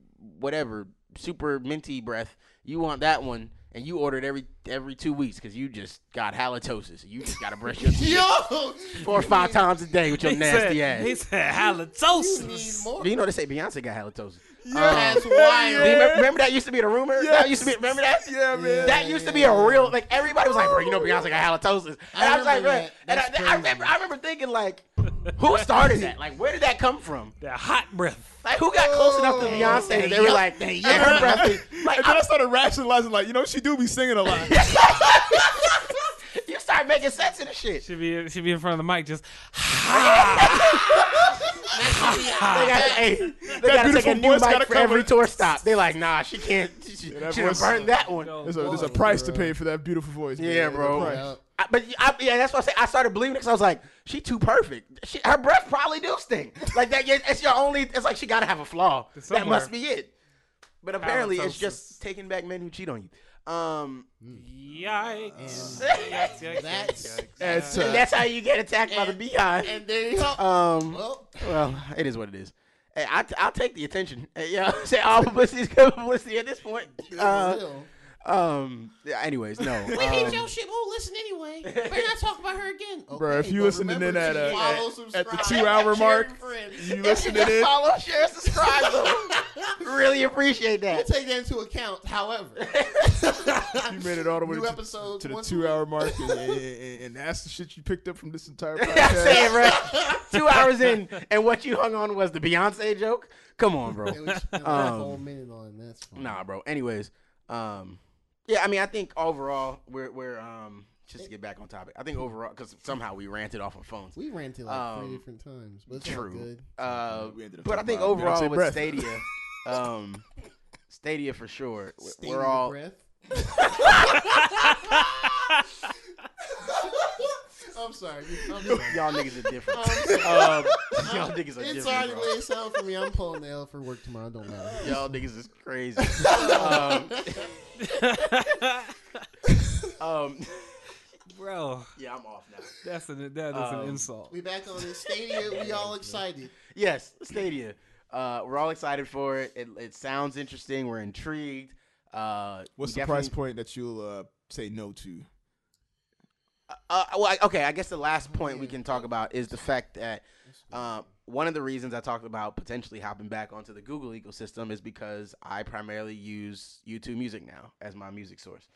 whatever, super minty breath. You want that one, and you ordered every every two weeks because you just got halitosis. You just got to brush your *laughs* teeth yo, four or five times a day with your He nasty said, ass. He said you need halitosis. more. Do you know they say Beyonce got halitosis? That's Um, wild. Do you remember, remember that used to be the rumor? That used to be. Remember that? Yeah, man. That used to be a real like everybody was like, bro, you know Beyonce got halitosis, and I, I was like, remember bro, that. and I, That's I crazy. remember, I remember thinking like, who started that? Like, where did that come from? That hot breath. Like, who got close enough to Beyonce? and They were like, and her breath is *laughs* like, and then I I- started rationalizing, like, you know, she do be singing a lot. *laughs* you start making sense of the shit. She be she be in front of the mic just. They got, hey, *laughs* they gotta take a new mic for cover every tour stop. They like, nah, she can't. She, that she done burned that one. There's a, there's a price to pay for that beautiful voice. man. Yeah, There's bro. Yeah. I, but I, yeah, that's what I say. I started believing it because I was like, she too perfect. She, her breath probably do stink. Like that. It's your only. It's like she gotta have a flaw. That must be it. But apparently, it's just taking back men who cheat on you. Um, *laughs* Yikes. Yikes, yikes, That's- yikes, *laughs* That's, yikes. uh, and that's how you get attacked by the beehive. And there you go. Um, well, well, it is what it is. Hey, I, I'll take the attention. Hey, yeah, say all publicity is good publicity at this point. Uh, real. Um. yeah, Anyways, no. *laughs* We hate um, your shit. We'll listen anyway. Better not talk about her again. Okay, Bro, if you but listening in at, to uh, follow, at- at the two-hour mark, with friends. You listening in? *laughs* Follow, share, subscribe. though. *laughs* really appreciate that. We'll take that into account. However, You made it all the way New to, episodes to the once a two hour mark, and, and, and, and that's the shit you picked up from this entire I say it, podcast. right? Two hours in, and what you hung on was the Beyonce joke. Come on, bro. Hey, we spent Um, a whole minute on it, that's fine. Nah, bro. Anyways, um, yeah. I mean, I think overall, we're we're um, just to get back on topic. I think overall, because somehow we ranted off on phones. We ran to like Um, three different times, but True. good. Uh, We ended up but I think overall with breath. Stadia, *laughs* um, Stadia for sure. w- Stay We're all breath. *laughs* *laughs* I'm sorry. I'm *laughs* sorry. y'all niggas are different. Um, um, *laughs* y'all niggas are it's different. already bro. way it sound for me. I'm pulling the L for work tomorrow. Don't matter. *laughs* Y'all niggas is crazy. um, um, Bro, yeah, I'm off now. that's an that is Um, an insult. We back on the stadium. We all excited. Yes, Stadia. Uh, we're all excited for it. It, it sounds interesting. We're intrigued. Uh, What's the price point that you'll uh, say no to? Uh, well, I- okay. I guess the last point we can talk about is the fact that uh, one of the reasons I talked about potentially hopping back onto the Google ecosystem is because I primarily use YouTube Music now as my music source,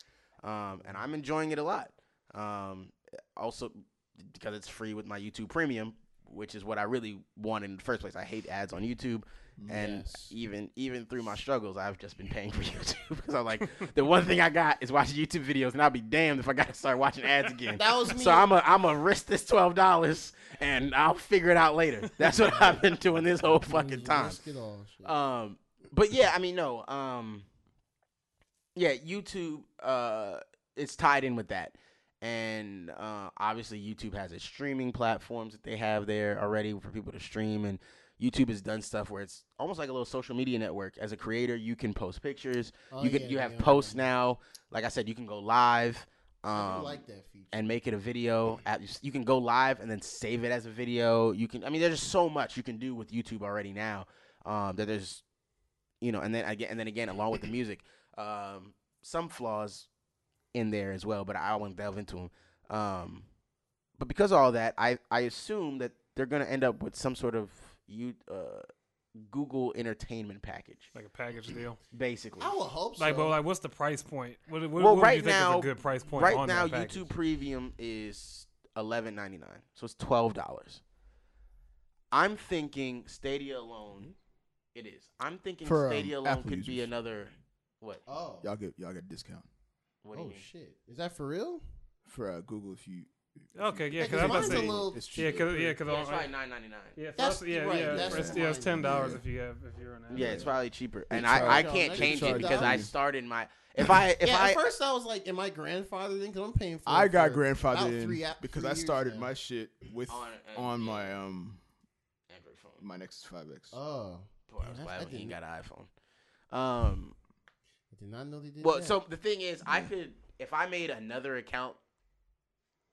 um, and I'm enjoying it a lot. Um, also, because it's free with my YouTube Premium, which is what I really want in the first place. I hate ads on YouTube, and Yes. even even through my struggles, I've just been paying for *laughs* YouTube because I'm like *laughs* the one thing I got is watching YouTube videos, and I'll be damned if I got to start watching ads again. That was me. So I'm a I'm a risk this twelve dollars, and I'll figure it out later. That's what *laughs* I've been doing this whole fucking time. Risk it all. Um, but yeah, I mean, no. Um, yeah, YouTube. Uh, it's tied in with that, and uh, obviously YouTube has its streaming platforms that they have there already for people to stream, and YouTube has done stuff where it's almost like a little social media network. As a creator, you can post pictures. Oh, you can yeah, you have yeah, posts yeah. now. Like I said, you can go live. I Um, like that feature. and make it a video. At, you can go live and then save it as a video. You can, I mean, there's just so much you can do with YouTube already now. Um, that there's, you know, and then again, and then again, along with the music, um, some flaws in there as well, but I won't delve into them. Um, but because of all that, I I assume that they're gonna end up with some sort of you uh, Google entertainment package, Like a package deal. *clears throat* basically. I would hope so. Like, but like, what's the price point? What, what, Well, what right do you think now- is a good price point? right on now? YouTube Premium is eleven ninety nine, so it's twelve dollars. I'm thinking Stadia alone. It is. I'm thinking For, um, Stadia alone Apple could be another. What? oh, Y'all get y'all get a discount What do you oh mean? shit, is that for real? for uh, Google if you. If you- Okay, yeah, Yeah, because 'cause I'm about mine's to a say, little It's yeah, because yeah, because Yeah, it's probably nine ninety nine. yeah, That's- us, yeah, right, yeah, that's for yeah, it's ten dollars is. if you have if you're an Yeah, it's probably cheaper, and I, I can't change it because I started my. *laughs* If I if yeah, I at first I was like, "Am I grandfathered in?" Because I'm paying for. I got for grandfathered in a- because three I started now. my shit with On, uh, on yeah. my um Android phone. my Nexus 5X. Oh, Boy, I damn, was glad when he didn't- got an iPhone. Um. I did not know they did Well, that. so the thing is, I could if I made another account,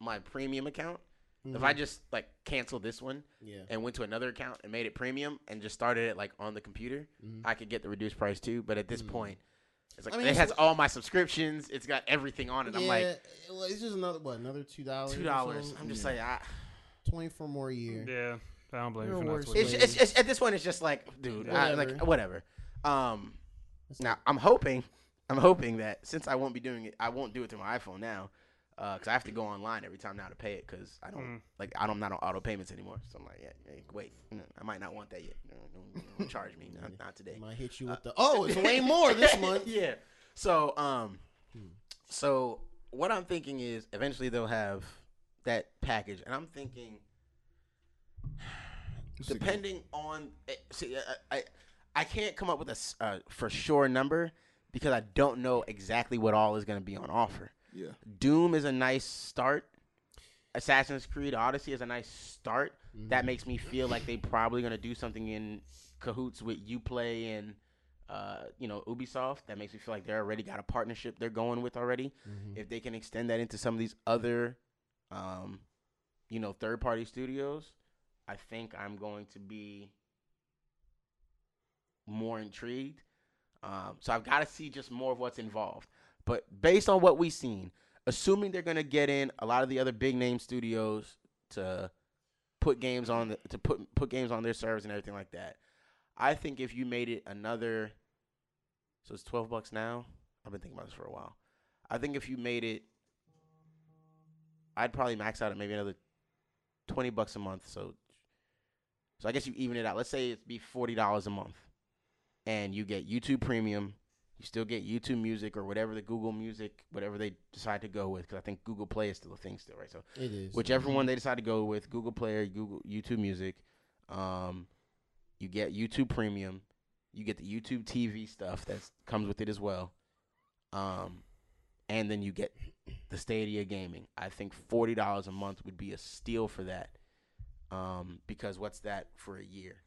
my premium account. If I Mhm. just like canceled this one yeah, and went to another account and made it premium and just started it like on the computer, Mhm. I could get the reduced price too. But at this Mm. point, it's like I mean, it it's has what- all my subscriptions. It's got everything on it. I'm like well, it's just another what another two dollars. two dollars. I'm just like, I, twenty four more a year. yeah. I don't blame you for not it's, it's, it's at this point, it's just like, dude, I, like whatever. Um, now I'm hoping, I'm hoping that since I won't be doing it, I won't do it through my iPhone now, because I have to go online every time now to pay it because I don't Mm. like I don't I'm not on auto payments anymore. So I'm like, yeah, hey, wait, I might not want that yet. Don't, don't *laughs* charge me, not, not today. They might hit you with the oh, it's way *laughs* more this month. yeah. So um, Hmm. so what I'm thinking is eventually they'll have that package, and I'm thinking *sighs* depending on eh, see I, I I can't come up with a uh, for sure number because I don't know exactly what all is going to be on offer. Yeah. Doom is a nice start. Assassin's Creed Odyssey is a nice start. Mm-hmm. That makes me feel like they probably going to do something in cahoots with UPlay and uh, you know Ubisoft. That makes me feel like they already got a partnership they're going with already. Mhm. If they can extend that into some of these other, um, you know, third party studios, I think I'm going to be more intrigued. Um, so I've got to see just more of what's involved. But based on what we've seen, assuming they're going to get in a lot of the other big name studios to put games on the, to put put games on their servers and everything like that, I think if you made it another, so it's twelve bucks now. I've been thinking about this for a while. I think if you made it, I'd probably max out at maybe another twenty bucks a month. So, so I guess you even it out. Let's say it'd be forty dollars a month, and you get YouTube Premium. You still get YouTube Music or whatever the Google Music, whatever they decide to go with. Because I think Google Play is still a thing, still, right? So It is whichever one they decide to go with, Google Play or Google YouTube Music. Um, you get YouTube Premium. You get the YouTube TV stuff that comes with it as well. Um, and then you get the Stadia gaming. I think forty dollars a month would be a steal for that. Um, because what's that for a year?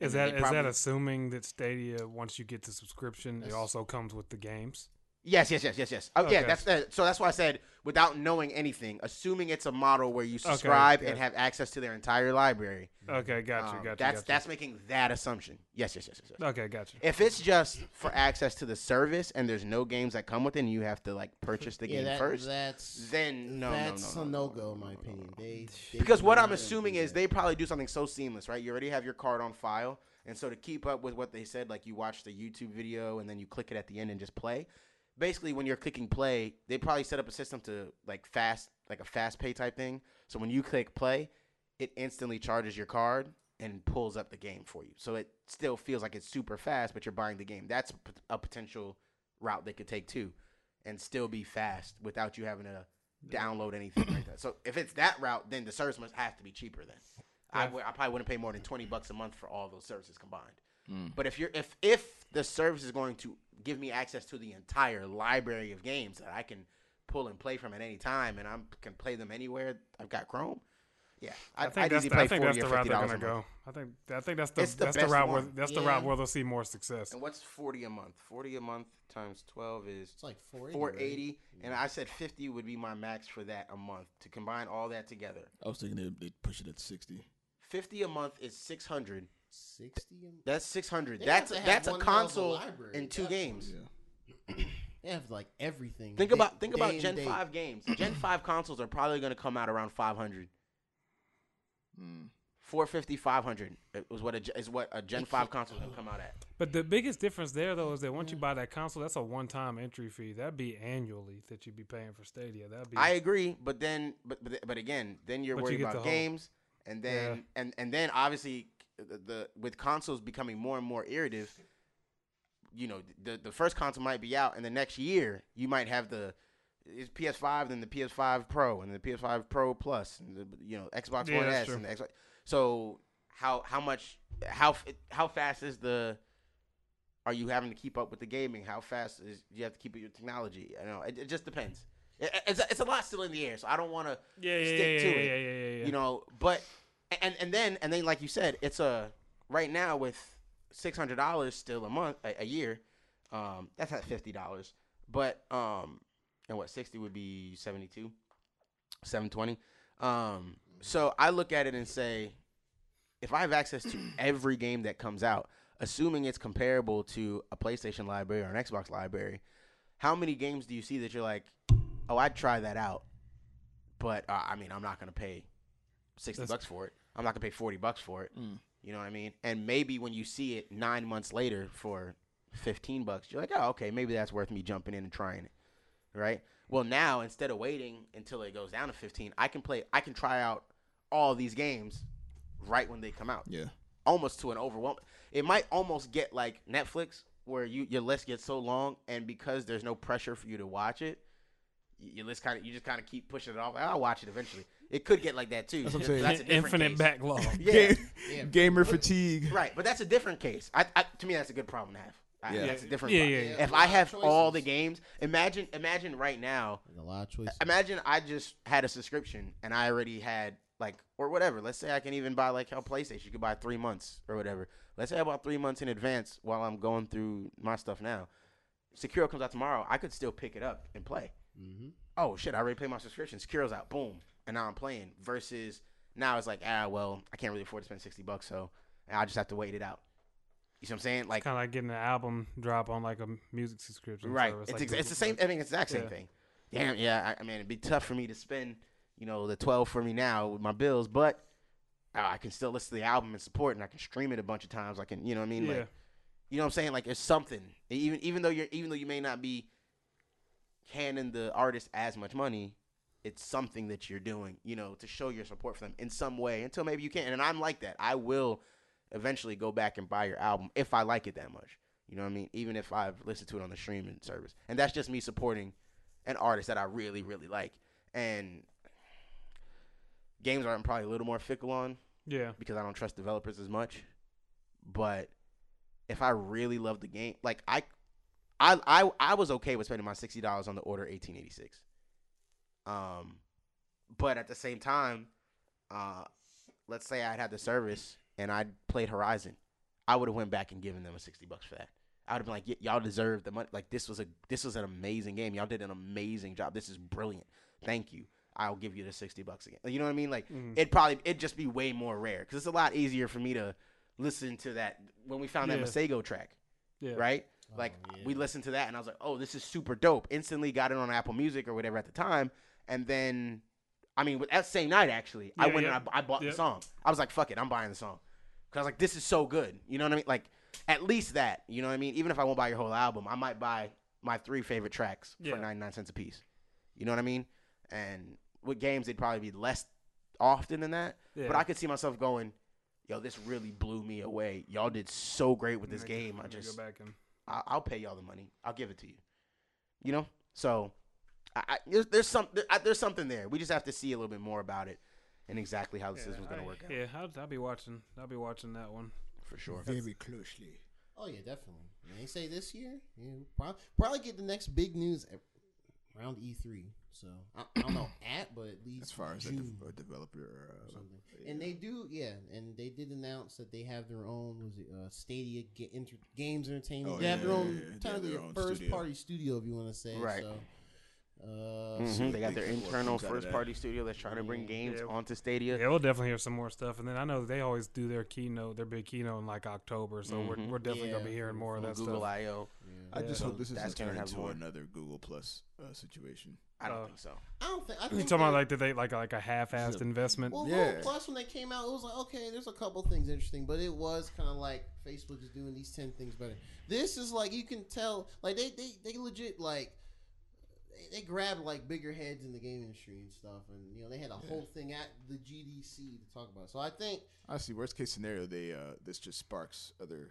Is that is that probably- assuming that Stadia once you get the subscription, it also comes with the games? Yes, yes, yes, yes, yes. Oh, yeah. That's that. So that's why I said without knowing anything, assuming it's a model where you subscribe and yeah. have access to their entire library. Okay, gotcha, um, gotcha. That's gotcha. that's making that assumption. Yes, yes, yes, yes. yes. okay, gotcha. If it's just for access to the service and there's no games that come with it, and you have to like purchase the yeah, game that, first, That's then no, no, that's no, a no, no go in my opinion. They, they because what I'm assuming is they probably do something so seamless, right? You already have your card on file, and so to keep up with what they said, like you watch the YouTube video and then you click it at the end and just play. Basically, when you're clicking play, they probably set up a system to like fast, like a fast pay type thing. So when you click play, it instantly charges your card and pulls up the game for you. So it still feels like it's super fast, but you're buying the game. That's a potential route they could take too, and still be fast without you having to download anything like that. So if it's that route, then the service must have to be cheaper. Then I Yeah. would- probably wouldn't pay more than twenty bucks a month for all those services combined. Mm. But if you're if if the service is going to give me access to the entire library of games that I can pull and play from at any time, and I can play them anywhere, I've got Chrome. Yeah, I I'd, think I'd that's easily the, I think that's the route they're gonna go. I think I think that's the the that's the best route where one. that's the route where they'll see more success. And what's forty a month? Forty a month times twelve is It's like 480. four right? and I said fifty would be my max for that a month to combine all that together. I was thinking they'd, they'd push it at sixty. Fifty a month is six hundred. 60. That's six hundred. That's have to have that's a one hell of a console library, in two definitely. games. Yeah. *clears throat* They have like everything. Think day- about think about Gen date. five games. *clears throat* Gen five consoles are probably going to come out around five hundred. Mm. 450, 500 It was what a, is what a Gen five *laughs* console is going to come out at. But the biggest difference there though is that once you buy that console, that's a one time entry fee. That'd be annually that you'd be paying for Stadia. That'd be I agree, but then but but, but again, then you're But worried get about the whole- games, and then and and then obviously the, the with consoles becoming more and more iterative. You know, the the first console might be out, and the next year you might have the it's PS5, then the PS5 Pro, and the PS5 Pro Plus, and the you know Xbox Yeah, One S, true. and the Xbox. So how how much how how fast is the are you having to keep up with the gaming? How fast is you have to keep up with your technology? I know it, it just depends. It, it's, a, it's a lot still in the air, so I don't want to yeah, yeah, stick yeah, to yeah, it. yeah, yeah, yeah, yeah. you know. But and and then and then like you said, it's a right now with six hundred dollars still a month a, a year. Um, that's at fifty dollars. But um, and what sixty would be seventy two, seven twenty. Um, so I look at it and say, if I have access to every game that comes out, assuming it's comparable to a PlayStation library or an Xbox library, how many games do you see that you're like, oh, I'd try that out, but uh, I mean, I'm not gonna pay sixty That's- bucks for it. I'm not gonna pay forty bucks for it. Mm. You know what I mean? And maybe when you see it nine months later for fifteen bucks, you're like, oh, okay, maybe that's worth me jumping in and trying it, right? Well, now instead of waiting until it goes down to fifteen, I can play. I can try out all these games right when they come out Yeah. almost to an overwhelm. It might almost get like Netflix, where you your list gets so long, and because there's no pressure for you to watch it, your list kind of you just kind of keep pushing it off. I'll watch it eventually. It could get like that too. That's what I'm saying. That's a different Infinite case. backlog. Yeah, Ga- Yeah. *laughs* Gamer fatigue. right. But that's a different case. I, I to me that's a good problem to have. I, Yeah. That's a different. Yeah, problem. yeah, yeah. If I lot of have all the games, imagine imagine right now And a lot of choices. imagine I just had a subscription and I already had like or whatever. Let's say I can even buy like how PlayStation you could buy three months or whatever. Let's say I bought three months in advance while I'm going through my stuff now. Sekiro comes out tomorrow. I could still pick it up and play. mm-hmm. Oh shit! I already paid my subscription. Sekiro's out. Boom, and now I'm playing. Versus now it's like ah well I can't really afford to spend sixty bucks, so I just have to wait it out. You see what I'm saying? Like kind of like getting an album drop on like a music subscription. Right. service, It's, like ex- it's the same. I mean, it's the exact same Yeah. thing. Damn. Yeah. I, I mean, it'd be tough for me to spend, you know, the twelve for me now with my bills, but uh, I can still listen to the album and support, and I can stream it a bunch of times. I can, you know, what I mean, Yeah. like, you know, what I'm saying, like, it's something. Even even though you're even though you may not be handing the artist as much money, it's something that you're doing, you know, to show your support for them in some way. Until maybe you can't, and I'm like that. I will eventually go back and buy your album if I like it that much. You know what I mean? Even if I've listened to it on the streaming service. And that's just me supporting an artist that I really, really like. And games are I'm probably a little more fickle on Yeah. because I don't trust developers as much. But if I really love the game, like I I I, I was okay with spending my sixty dollars on the order eighteen eighty six. Um but at the same time, uh let's say I'd had the service and I'd played Horizon, I would have went back and given them a sixty bucks for that. I would have been like, y- y'all deserve the money. Like this was a this was an amazing game. Y'all did an amazing job. This is brilliant. Thank you. I'll give you the sixty bucks again. You know what I mean? Like Mhm. it'd probably it'd just be way more rare because it's a lot easier for me to listen to that when we found that Yeah. Masego track, Yeah. right? Like Oh, yeah. we listened to that and I was like, oh, this is super dope. Instantly got it on Apple Music or whatever at the time, and then, I mean, with that same night actually, I went yeah. and I, I bought Yep. the song. I was like, fuck it, I'm buying the song because I was like this is so good. You know what I mean? Like at least that. You know what I mean? Even if I won't buy your whole album, I might buy my three favorite tracks Yeah. for 99 cents a piece. You know what I mean? And with games, they'd probably be less often than that. Yeah. But I could see myself going, yo, this really blew me away. Y'all did so great with this game. I just, go back and I'll pay y'all the money. I'll give it to you. You know? So, I, I, there's, there's, some, there, I, there's something there. We just have to see a little bit more about it and exactly how the system's going to work out. Yeah, I'll, I'll be watching. I'll be watching that one. for sure. Very closely. Oh yeah, definitely. They say this year, yeah, probably, probably get the next big news at- around E3. So I, I don't know *coughs* at, but at least As far as a, de- a developer, uh, something. And they do, yeah, and they did announce that they have their own was it uh, Stadia ga- inter- Games Entertainment. Oh, they have their own yeah, yeah. They have technically their a first studio. party studio, if you want to say. Right. So, uh, Mhm, They got their internal comes out of first party studio that's trying to bring games Yeah. onto Stadia. Yeah, we'll definitely hear some more stuff, and then I know they always do their keynote, their big keynote in like October, so Mhm. we're, we're definitely gonna be hearing for- more of that Google stuff. I/O. yeah. I just Yeah. hope this That's doesn't gonna turn into more. another Google Plus uh, situation. I don't Oh. think so. I don't think I You think talking about like did they like like a half-assed investment? Well, Yeah. Google Plus when they came out, it was like okay, there's a couple things interesting, but it was kind of like Facebook is doing these ten things better. This is like you can tell, like they they, they legit like they, they grabbed like bigger heads in the game industry and stuff, and you know they had a whole thing at the GDC to talk about. it. So I think Honestly, worst case scenario, they uh, this just sparks other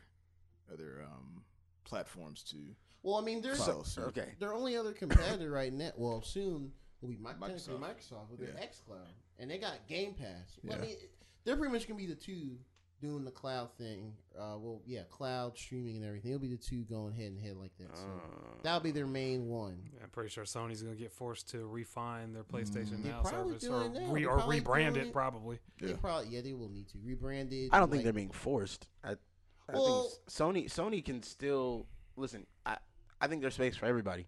other um, platforms to well, I mean there's follow. suit. Okay. their only other competitor right now. Well, soon will be Microsoft. Microsoft with their Yeah. XCloud, and they got Game Pass. Well, I mean, they're pretty much gonna be the two doing the cloud thing. Uh, well, yeah, cloud streaming and everything. It'll be the two going head and head like that. So Uh, that'll be their main one. I'm pretty sure Sony's gonna get forced to refine their PlayStation They're Now service or, re- or rebrand it, it. probably. They Yeah. probably yeah they will need to rebrand it. I don't think like- they're being forced. I, I Well- think Sony Sony can still listen. I I think there's space for everybody.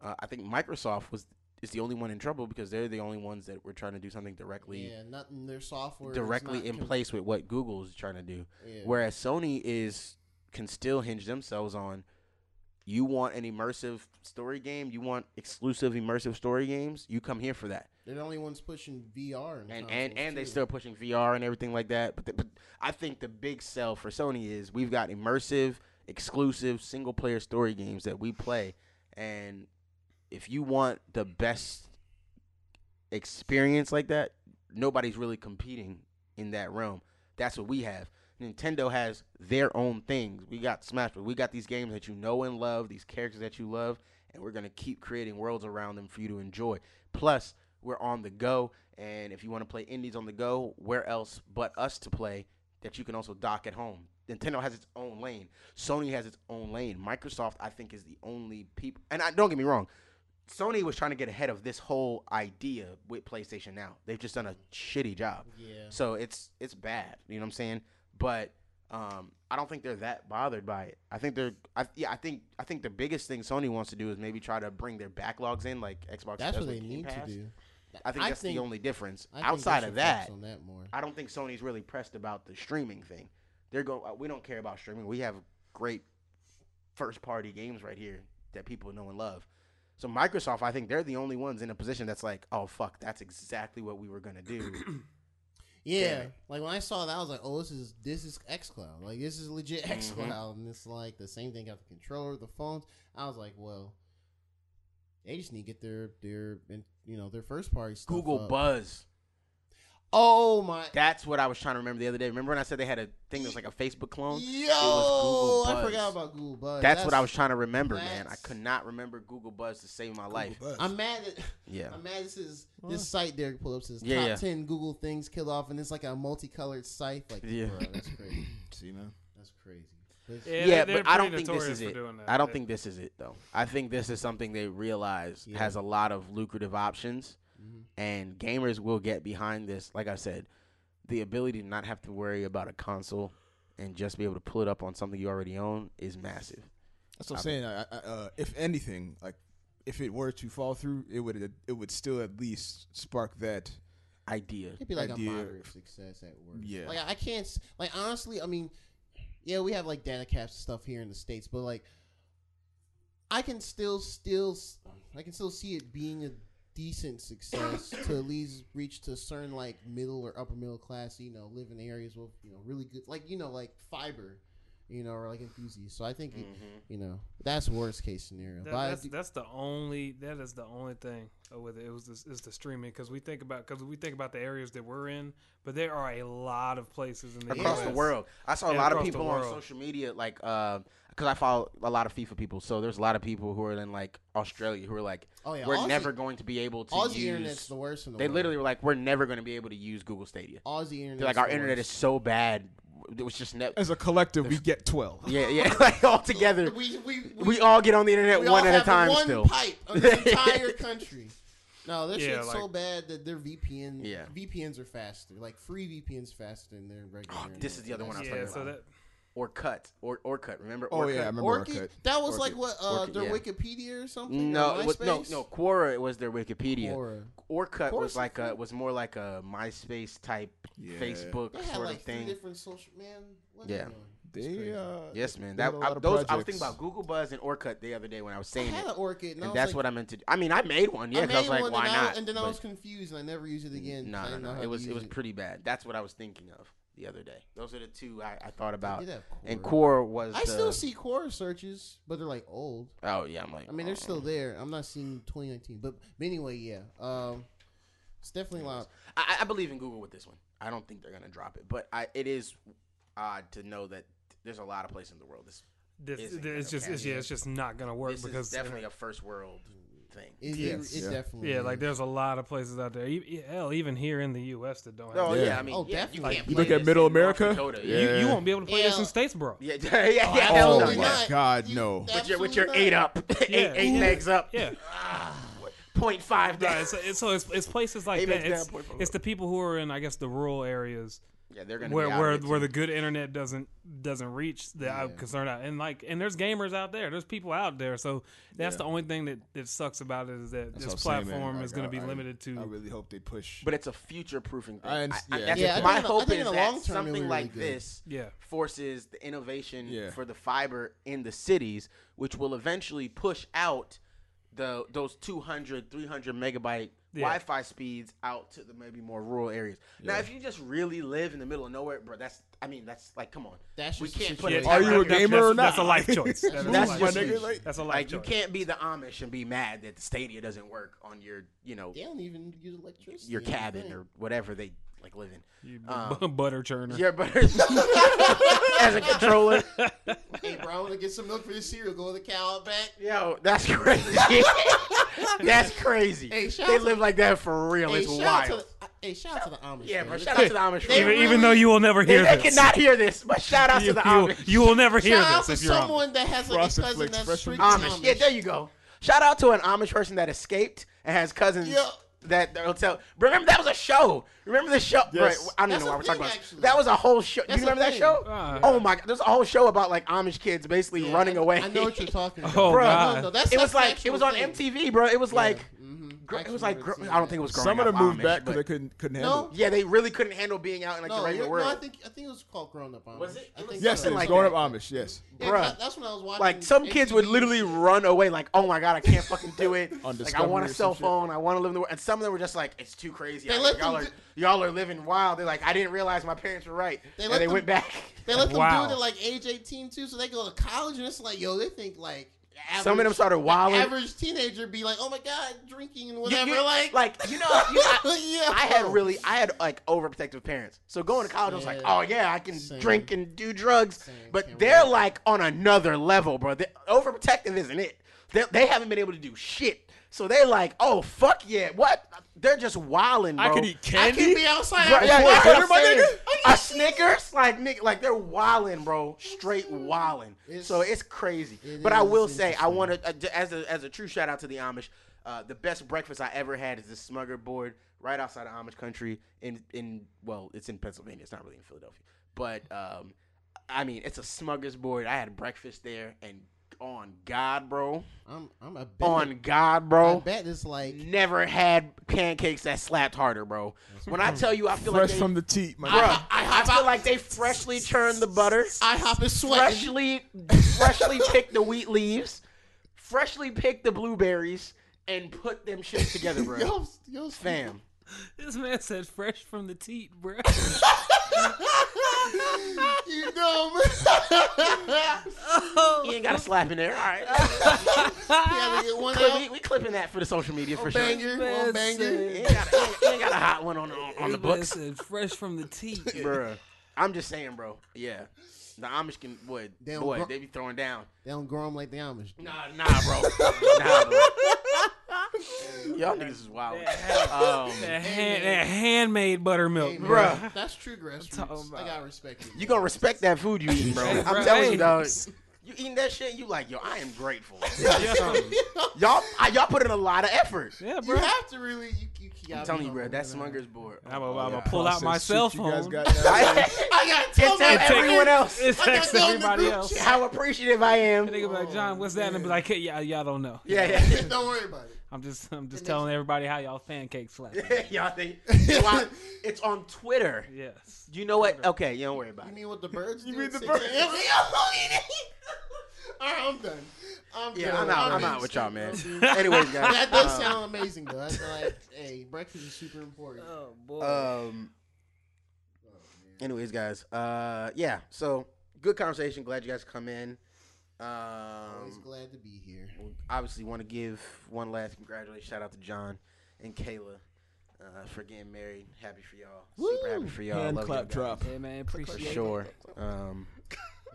Uh, I think Microsoft was is the only one in trouble because they're the only ones that were trying to do something directly Yeah, nothing. Their software directly in place with what Google is trying to do. Yeah. Whereas Sony is can still hinge themselves on you want an immersive story game, you want exclusive immersive story games, you come here for that. they're the only ones pushing VR and And and, and they still pushing VR and everything like that. But, the, but I think the big sell for Sony is we've got immersive, exclusive single player story games that we play. And if you want the best experience like that, nobody's really competing in that realm. That's what we have. Nintendo has their own things. We got Smash, but we got these games that you know and love, these characters that you love, and we're gonna keep creating worlds around them for you to enjoy. Plus, we're on the go, and if you want to play indies on the go, where else but us to play that you can also dock at home? Nintendo has its own lane. Sony has its own lane. Microsoft, I think, is the only people. And I, don't get me wrong, Sony was trying to get ahead of this whole idea with PlayStation Now. They've just done a shitty job. Yeah. So it's it's bad. You know what I'm saying? But um, I don't think they're that bothered by it. I think they're. I, yeah, I think I think the biggest thing Sony wants to do is maybe try to bring their backlogs in, like Xbox. That's what they Game need Pass. to do. I think that's the only difference. I think Outside of that, that more. I don't think Sony's really pressed about the streaming thing. They're going. uh, We don't care about streaming. We have great first party games right here that people know and love. So Microsoft, I think they're the only ones in a position that's like, oh fuck, that's exactly what we were gonna do. *clears throat* Yeah, Yeah. like when I saw that, I was like, "Oh, this is this is XCloud. Like this is legit Mm-hmm. XCloud." And it's like the same thing got the controller, the phones. I was like, "Well, they just need to get their their and, you know their first party stuff." Google up. Buzz. Oh my. That's what I was trying to remember the other day. Remember when I said they had a thing that's like a Facebook clone? Yo, Google I forgot about Google Buzz. That's, what I was trying to remember, man. I could not remember Google Buzz to save my life. Buzz. I'm mad at. Yeah. I'm mad. This is this site there pull up says Yeah, top yeah. ten Google things killed off, and it's like a multicolored site. Like, Yeah. bro, that's crazy. *laughs* See, man. That's crazy. But- Yeah, Yeah, they're- but I they're don't think this is it. that. I don't They- think this is it though. I think this is something they realize Yeah. has a lot of lucrative options. And gamers will get behind this. Like I said, the ability to not have to worry about a console and just be able to pull it up on something you already own is massive. That's what I'm saying. I, I, uh, if anything, like if it were to fall through, it would it would still at least spark that. Idea. It'd be like idea a moderate success at worst. Yeah. Like I can't like honestly. I mean, yeah, we have like data caps stuff here in the states, but like, I can still still I can still see it being a decent success to at least reach to certain like middle or upper middle class. You know, live in areas with you know really good like you know like fiber. You know, or like enthusiasts. So I think, it- you know, that's worst case scenario. That, but that's, do- that's the only that is the only thing with it. It was this, is the streaming because we think about because we think about the areas that we're in, but there are a lot of places in the across the world. I saw a Yeah, lot of people on social media, like, uh, because I follow a lot of FIFA people. So there's a lot of people who are in like Australia who are like, oh yeah, we're Aussie, never going to be able to Aussie internet's use. the worst in the They world. literally were like, we're never going to be able to use Google Stadia. Aussie internet. Like, our internet is so bad. It was just net. As a collective, we get twelve. Yeah, yeah, *laughs* like all together. We we, We all get on the internet one at a have time. One Still, pipe of the *laughs* entire country. No, this Yeah, shit's so bad that their VPN Yeah. VPNs are faster. Like free VPNs faster than their regular. Oh, this is the other one I was Yeah, talking so about. that or cut or or cut. Remember? Oh Orkut? yeah, I remember Orkut. Orkut. That was Orkut. like what uh, Orkut, their yeah. Wikipedia or something. No, or it was, no, MySpace? no. Quora was their Wikipedia. Quora. Orkut Quora's was like a was more like a MySpace type Yeah. Facebook They had sort like of three thing. different social man. What Yeah. They, doing? It's They crazy. uh, Yes, man. they That a I, lot of those I was thinking about Google Buzz and Orkut the other day when I was saying I saying had it, an orchid, and, and that's like, what I meant to. do. I mean, I made one. Yeah, I 'cause I was like, one, why and, I, not? and then I was confused, and I never used it again. No, I no, no. It was it was pretty bad. That's what I was thinking of the other day. Those are the two I, I thought about. did have And Quora. Quora was. I the, still see core searches, but they're like old. Oh yeah, I'm like. I mean, they're oh. still there. I'm not seeing 2019, but, but anyway, yeah. Um, it's definitely a lot. I, I believe in Google with this one. I don't think they're gonna drop it, but I, it is odd to know that there's a lot of places in the world. This this, Isn't it's just it's, yeah, it's just not gonna work this because is definitely a first world thing. It, Yes, it, it yeah. definitely. yeah, like there's a lot of places out there. E- Hell, even here in the U.S. that don't have. Oh yeah, Yeah. I mean, Oh, yeah, you definitely. can't You look at Middle America? Dakota, You, yeah. you won't be able to play this in Statesboro. Yeah, yeah, *laughs* yeah, yeah, Oh hell no. My not. God, no. But you're, with your eight up, *laughs* eight, Yeah. eight legs up, Yeah, *sighs* point five down. So, it's- so it's, it's places like Eight that. It's, point it's the people who are in, I guess, the rural areas Yeah, they're gonna where be where where the good internet doesn't doesn't reach that I'm concerned about. And like and there's gamers out there. There's people out there. So that's the only thing that, that sucks about it is that That's this what I'm saying, man. platform Like, is going to be I- limited to. I really hope they push. But it's a future proofing thing. I I, under- I, yeah. that's Yeah, my think in the- I hope think is in the that long term, something it'll like good. this yeah. forces the innovation Yeah. for the fiber in the cities, which will eventually push out the those 200, 300 megabyte Yeah. Wi-Fi speeds out to the maybe more rural areas. Now, if you just really live in the middle of nowhere, bro, that's I mean that's like come on. That's we just the can't put Yeah, a Are you a gamer that's, or That's a not? life choice. *laughs* That is a That's life just choice. like- That's a life choice. You can't be the Amish and be mad that the Stadia doesn't work on your you know They don't even use electricity. your cabin or whatever they like live in. Um, *laughs* butter churner. Yeah, but *laughs* as a controller. *laughs* Hey, bro, I want to get some milk for your cereal. Go to the cow out back. Yo, that's crazy. *laughs* *laughs* that's crazy. Hey, they live like that for real. Hey, it's shout wild. out to the, hey, shout out to the Amish. yeah, bro. Shout out to the Amish. Even, people. even though you will never hear they this. cannot hear this, but shout out you, to the you, Amish. you will never hear Shout out this to if you're Amish. someone that has like a Frosted cousin that's fresh strict Amish. Amish. Yeah, there you go. Shout out to an Amish person that escaped and has cousins Yeah. That they'll. Remember that was a show. Remember the show? Yes. Right, I don't That's know why we're talking thing, about. actually. That was a whole show. That's you remember that thing. show? Uh, oh my god, there's a whole show about like Amish kids basically Yeah, running I- away. I know what you're talking *laughs* about. Oh, Bro, God. No, no, that's, it was like it was on thing. MTV, bro. It was like Mhm. Gr- it was like remember gr- I don't think it was growing up. Some of up them moved Amish, back because but- they couldn't couldn't No. handle. it. Yeah, they really couldn't handle being out in like No, the regular you're- world. no, I think I think it was called Grown Up Amish. Was it? I think Yes, so. it was like growing that. up Amish. Yes, Yeah, Bruh. that- that's when I was watching. like some kids would MTV. literally run away, like, "Oh my god, I can't fucking do it! *laughs* On like, I Discovery want or a some cell shit. phone, I want to live in the world." And some of them were just like, "It's too crazy. They out let y'all are do- y'all are living wild." They're like, "I didn't realize my parents were right," They and let they them- went back. They let *laughs* them Wow. do it at like age 18 too, so they go to college and it's like, yo, they think like. Average, Some of them started the wilding. Average teenager be like, oh my god, drinking and whatever. you- like, like you know, you, *laughs* I, yeah. I had really, I had like overprotective parents. So going to college, I was like, oh yeah, I can Same. drink and do drugs. Same. But they're like on another level, bro. They, overprotective isn't it? They, they haven't been able to do shit. So they're like, oh fuck yeah, what? They're just wilding, bro. I could eat candy. I can be outside. Bro, after yeah, work. yeah, Butter, I'm my nigga? A Snickers, like nigga, like they're wilding, bro. Straight wilding. So it's crazy. it but I will say, I want to, uh, as a as a true shout out to the Amish. Uh, the best breakfast I ever had is this smorgasbord right outside of Amish country in in well, it's in Pennsylvania. It's not really in Philadelphia, but um, I mean, it's a smorgasbord. I had breakfast there, and on God, bro, I'm, I'm a bet. on God, bro. I bro. bet it's like Never had pancakes that slapped harder, bro. When I tell you, I feel Fresh like they, from the teat, my Bruh, nigga. I, feel like they freshly churned the butter, IHOP is sweating. freshly, freshly picked the wheat leaves, freshly picked the blueberries, and put them shits together, bro. *laughs* Yo, yo, Fam, This man said fresh from the teat, bro. *laughs* you know, man. Oh. you ain't got a slap in there. All right, You gotta get one Clip- we, we clipping that for the social media for sure. banger, Man one banger. You ain't, got, you ain't- you ain't got a hot one on on, on the books, said fresh from the teat. *laughs* bro. I'm just saying, bro. Yeah, the Amish can boy, They boy, gro- they be throwing down. They don't grow them like the Amish. do. Nah, nah, bro. nah, bro. Y'all niggas is wild. That, Um, that, hand, that handmade buttermilk, Hey, bro. Bruh. That's true talking grassroots. I gotta respect it. you gonna respect that food you eating, bro. Hey, I'm bro, telling hey. you, dog. You eating that shit, you like, yo, I am grateful. *laughs* y'all, I, y'all put in a lot of effort. Yeah, You bro. have to really. You, you, you I'm telling you, bro, humble, that's man. smorgasbord. I'm Oh, gonna yeah. pull oh, out my cell shit you guys phone. got now. *laughs* I, I gotta tell It's like everyone else. It's I gotta text go in the everybody else. How appreciative I am. And they gonna be like, John, what's that? And be like, hey, y'all, y'all don't know. Yeah, yeah. *laughs* Don't worry about it. I'm just, I'm just telling everybody how y'all pancakes slap. *laughs* y'all think Why- it's on Twitter. yes. Do you know what? Okay, you don't worry about it. You mean what the birds do? mean the birds? a.m.? *laughs* All right, I'm done. I'm Yeah, done. I'm out. I'm being out with y'all, man. *laughs* Anyways, guys. that does um, sound amazing, though. That's like, *laughs* hey, breakfast is super important. Oh boy. Um. Anyways, guys. Uh, yeah. So good conversation. Glad you guys come in. Always Um, glad to be here. obviously want to give one last congratulations shout out to John and Kayla uh, for getting married. Happy for y'all. Super happy for y'all. Hand Love clap drop. hey man, appreciate it. For appreciate sure. Um,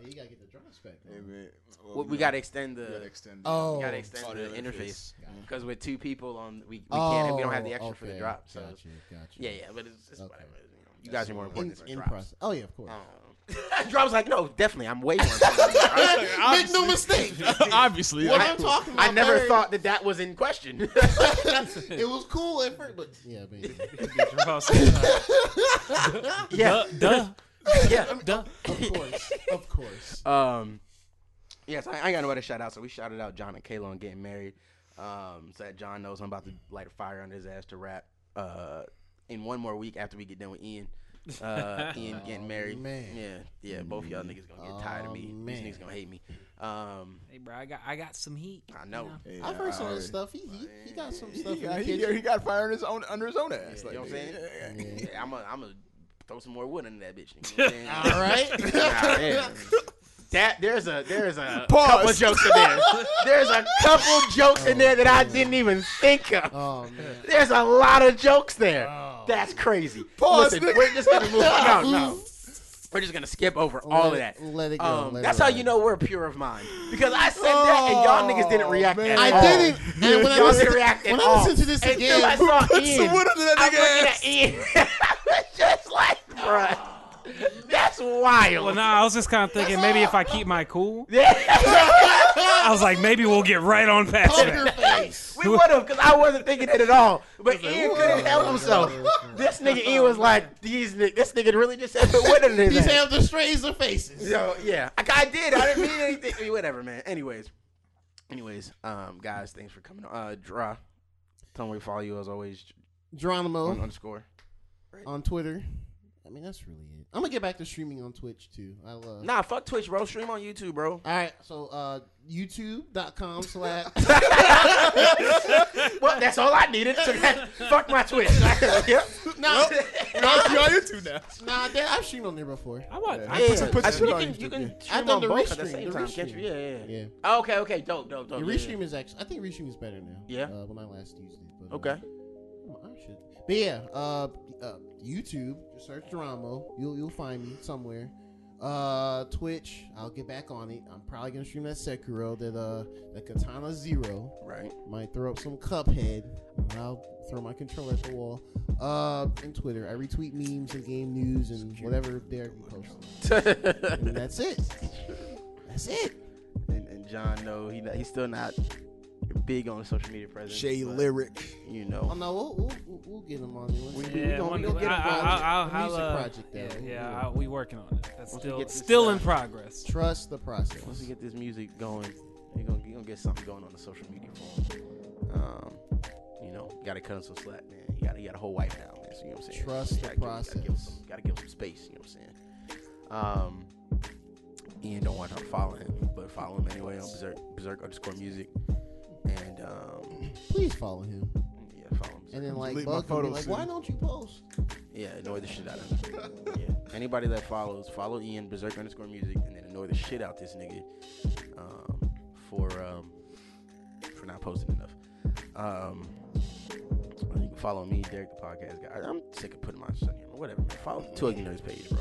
Hey, you gotta get the drums back. Hey, man. Well, we, we know, got to extend we gotta the. Oh. we got to extend Audio the interface. interface because with two people on we, we can't we don't have the extra for the Oh, drop. So Gotcha, gotcha. yeah, yeah, but it's, it's Okay. whatever. You, know, you guys are more important In, than in drops. process. Oh yeah, of course. Um, *laughs* Drop's like, no, definitely, I'm way more. important than *laughs* drops. Make no mistake. *laughs* Obviously, what I- I'm talking about. I never Barry, thought that that was in question. it was cool at first, but yeah, baby. yeah, Duh. *laughs* yeah. Duh. of course, of course. *laughs* Um, yes, I, I ain't got nobody to shout out, so we shouted out John and Kayla on getting married. Um, so that John knows I'm about to light a fire under his ass to rap. Uh, in one more week after we get done with Ian. Uh, *laughs* Ian getting married. man. Yeah, yeah. Both y'all niggas gonna get tired of me. Oh, These niggas gonna hate me. Um, Hey, bro, I got, I got some heat. I know. You Hey, I've I heard some of already- his stuff. He, he, he got some He stuff in got, the he, kitchen. he got fire in his own under his own ass. Yeah, like, you know what I'm saying? yeah, yeah, yeah. Yeah, I'm gonna I'm throw some more wood into that bitch. You know what I'm? *laughs* All right. *laughs* Nah. That there's a there's a *laughs* Pause. couple jokes in there. There's a couple jokes in there that I didn't even think of. Oh man. There's a lot of jokes there. Oh. That's crazy. Pause, Listen, nigga. we're just gonna move. No, no. We're just gonna skip over all of that. it- let it go, Um, let it that's how ride. you know we're pure of mind because I said that and y'all niggas didn't react man. at I all. didn't. And when I Y'all listen didn't to, react at when I all. listen to this Until again, I saw Put Ian. some wood under that I'm nigga looking ass. at Ian. I was just like, bruh, that's wild. Well, nah, I was just kind of thinking maybe if I keep my cool, *laughs* Yeah. I was like, maybe we'll get right on past poker that. face. *laughs* we would have, because I wasn't thinking it at all. But Ian couldn't help himself. This nigga Ian was like, these, this nigga really just said put wood in his These ass. have the strays of faces. Yo, yeah, I, I did. I didn't mean anything. I mean, Whatever, man. Anyways, anyways, um, guys, thanks for coming. on. Uh, draw. Tell me where to follow you as always. Geronimo On underscore. on Twitter. I mean, that's really it. I'm gonna get back to streaming on Twitch too. I love. Nah, fuck Twitch, bro. Stream on YouTube, bro. All right, so uh, YouTube.com slash. *laughs* well, that's all I needed. So that, fuck my Twitch. *laughs* yep. no, I'll see on YouTube now. nah, that, I've streamed on there before. I want. Yeah. I, Put some- put I some you on can, you can yeah. stream I've done on the both at the restream, same the time, can't you? restream. Yeah, yeah, yeah. Yeah, Okay, okay, dope, dope, dope. the yeah, restream is actually. I think restream is better now. Yeah? Uh, when I last used it. But, uh, Okay. I should. But yeah, uh, uh, YouTube. Just search Geronimo. You'll you'll find me somewhere. Uh, Twitch. I'll get back on it. I'm probably gonna stream that Sekiro. That uh, that Katana Zero. Right. Might throw up some Cuphead. and I'll throw my controller at the wall. Uh, and Twitter. I retweet memes and game news and whatever Derek posts. *laughs* And that's it. That's it. and, and John, no, he he's still not big on social media presence. Shay but, Lyric. You know. Oh no, we'll, we'll, we'll, we'll get him on there. We- we, we yeah, gonna- one- we gonna get I, a I, project, I, a I'll, music uh, project, though. Yeah, We'll yeah do I, we working on it. That's Once still still uh, in progress. Trust the process. Once we get this music going, you're gonna, you gonna get something going on the social media for. Um, you know, gotta cut him some slack, man. You gotta, you got a whole wife now, man. So you know what I'm saying. Trust You the gotta give- Gotta give, process. some, gotta give him some space. You know what I'm saying. Um, Ian don't want to follow him, but follow him anyway on Berserk, Berserk underscore music, and um, Please follow him. yeah, follow him. And then like Delete my bug him, be photos like, soon. why don't you post? Yeah, annoy the shit out of him. yeah. Anybody that follows, follow Ian Berserk underscore music, and then annoy the shit out this nigga um, for um, for not posting enough. Um, you can follow me, Derek the podcast guy. I'm sick of putting my shit on here, but whatever. Man. Follow the Two Ugly Nerds page, bro.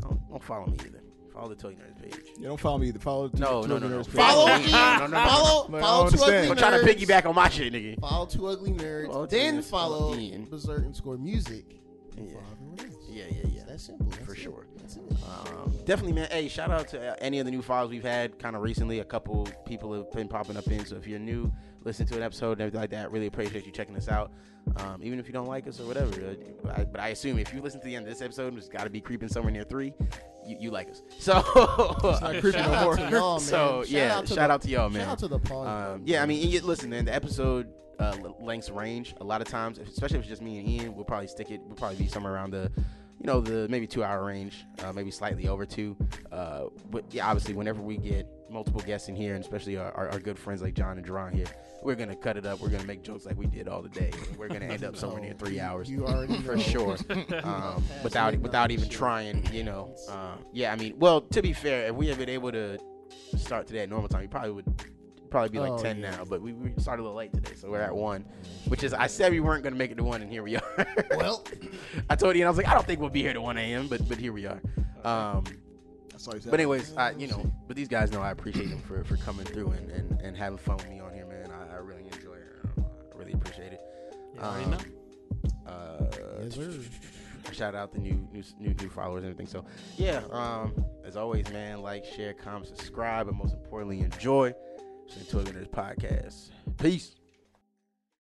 Don't, don't follow me either. Follow the Toy Nerds page. You don't follow me. Either. Follow two, No, two no, Ugly no, no. Nerds page. Follow No, me. no, no, no, no. Follow, But I follow don't two understand. ugly Don't try to piggyback on my shit, nigga. Follow two ugly nerds. Follow Two then Nerds, follow follow Ian. Berserk and Score Music. and Yeah. follow everyone else. Yeah, yeah, yeah. It's that simple. That's For it. sure. That's it. Um, definitely, man. Hey, shout out to uh, any of the new followers we've had kind of recently. A couple people have been popping up in. So if you're new, listen to an episode and everything like that. Really appreciate you checking us out. Um, even if you don't like us or whatever. Uh, I, but I assume if you listen to the end of this episode, and it's got to be creeping somewhere near three. You, you like us. *laughs* So, It's not creepy Shout no out more. to y'all, man. so Shout yeah, out to shout the- out to y'all, man. Shout out to the pause. Um, yeah, I mean, and you- listen, man, the episode uh, l- lengths range a lot of times, especially if it's just me and Ian. We'll probably stick it. We'll probably be somewhere around the, you know, the maybe two hour range, uh, maybe slightly over two. Uh, but yeah, obviously, whenever we get multiple guests in here, and especially our, our, our good friends like John and Jerron here, we're gonna cut it up. We're gonna make jokes like we did all the day. We're gonna end up *laughs* somewhere near three hours You already *laughs* for know. sure. *laughs* Um, without without even trying, you know. Uh, yeah, I mean, well, to be fair, if we had been able to start today at normal time, we probably would probably be like ten yeah. now. But we, we started a little late today, so we're at one. Which is, I said we weren't gonna make it to one, and here we are. *laughs* Well, I told you, and I was like, I don't think we'll be here to one a.m. But but here we are. Um, That's all you said. but anyways, I you know, but these guys know I appreciate them for, for coming through and, and, and having fun with me on here, man. I, I really enjoy it. Um, I really appreciate it. You already Um. Uh, Yes, shout out the new new new, new followers and everything. So yeah, um, as always, man, like, share, comment, subscribe, and most importantly, enjoy. Listen to Nerd Podcast. Peace.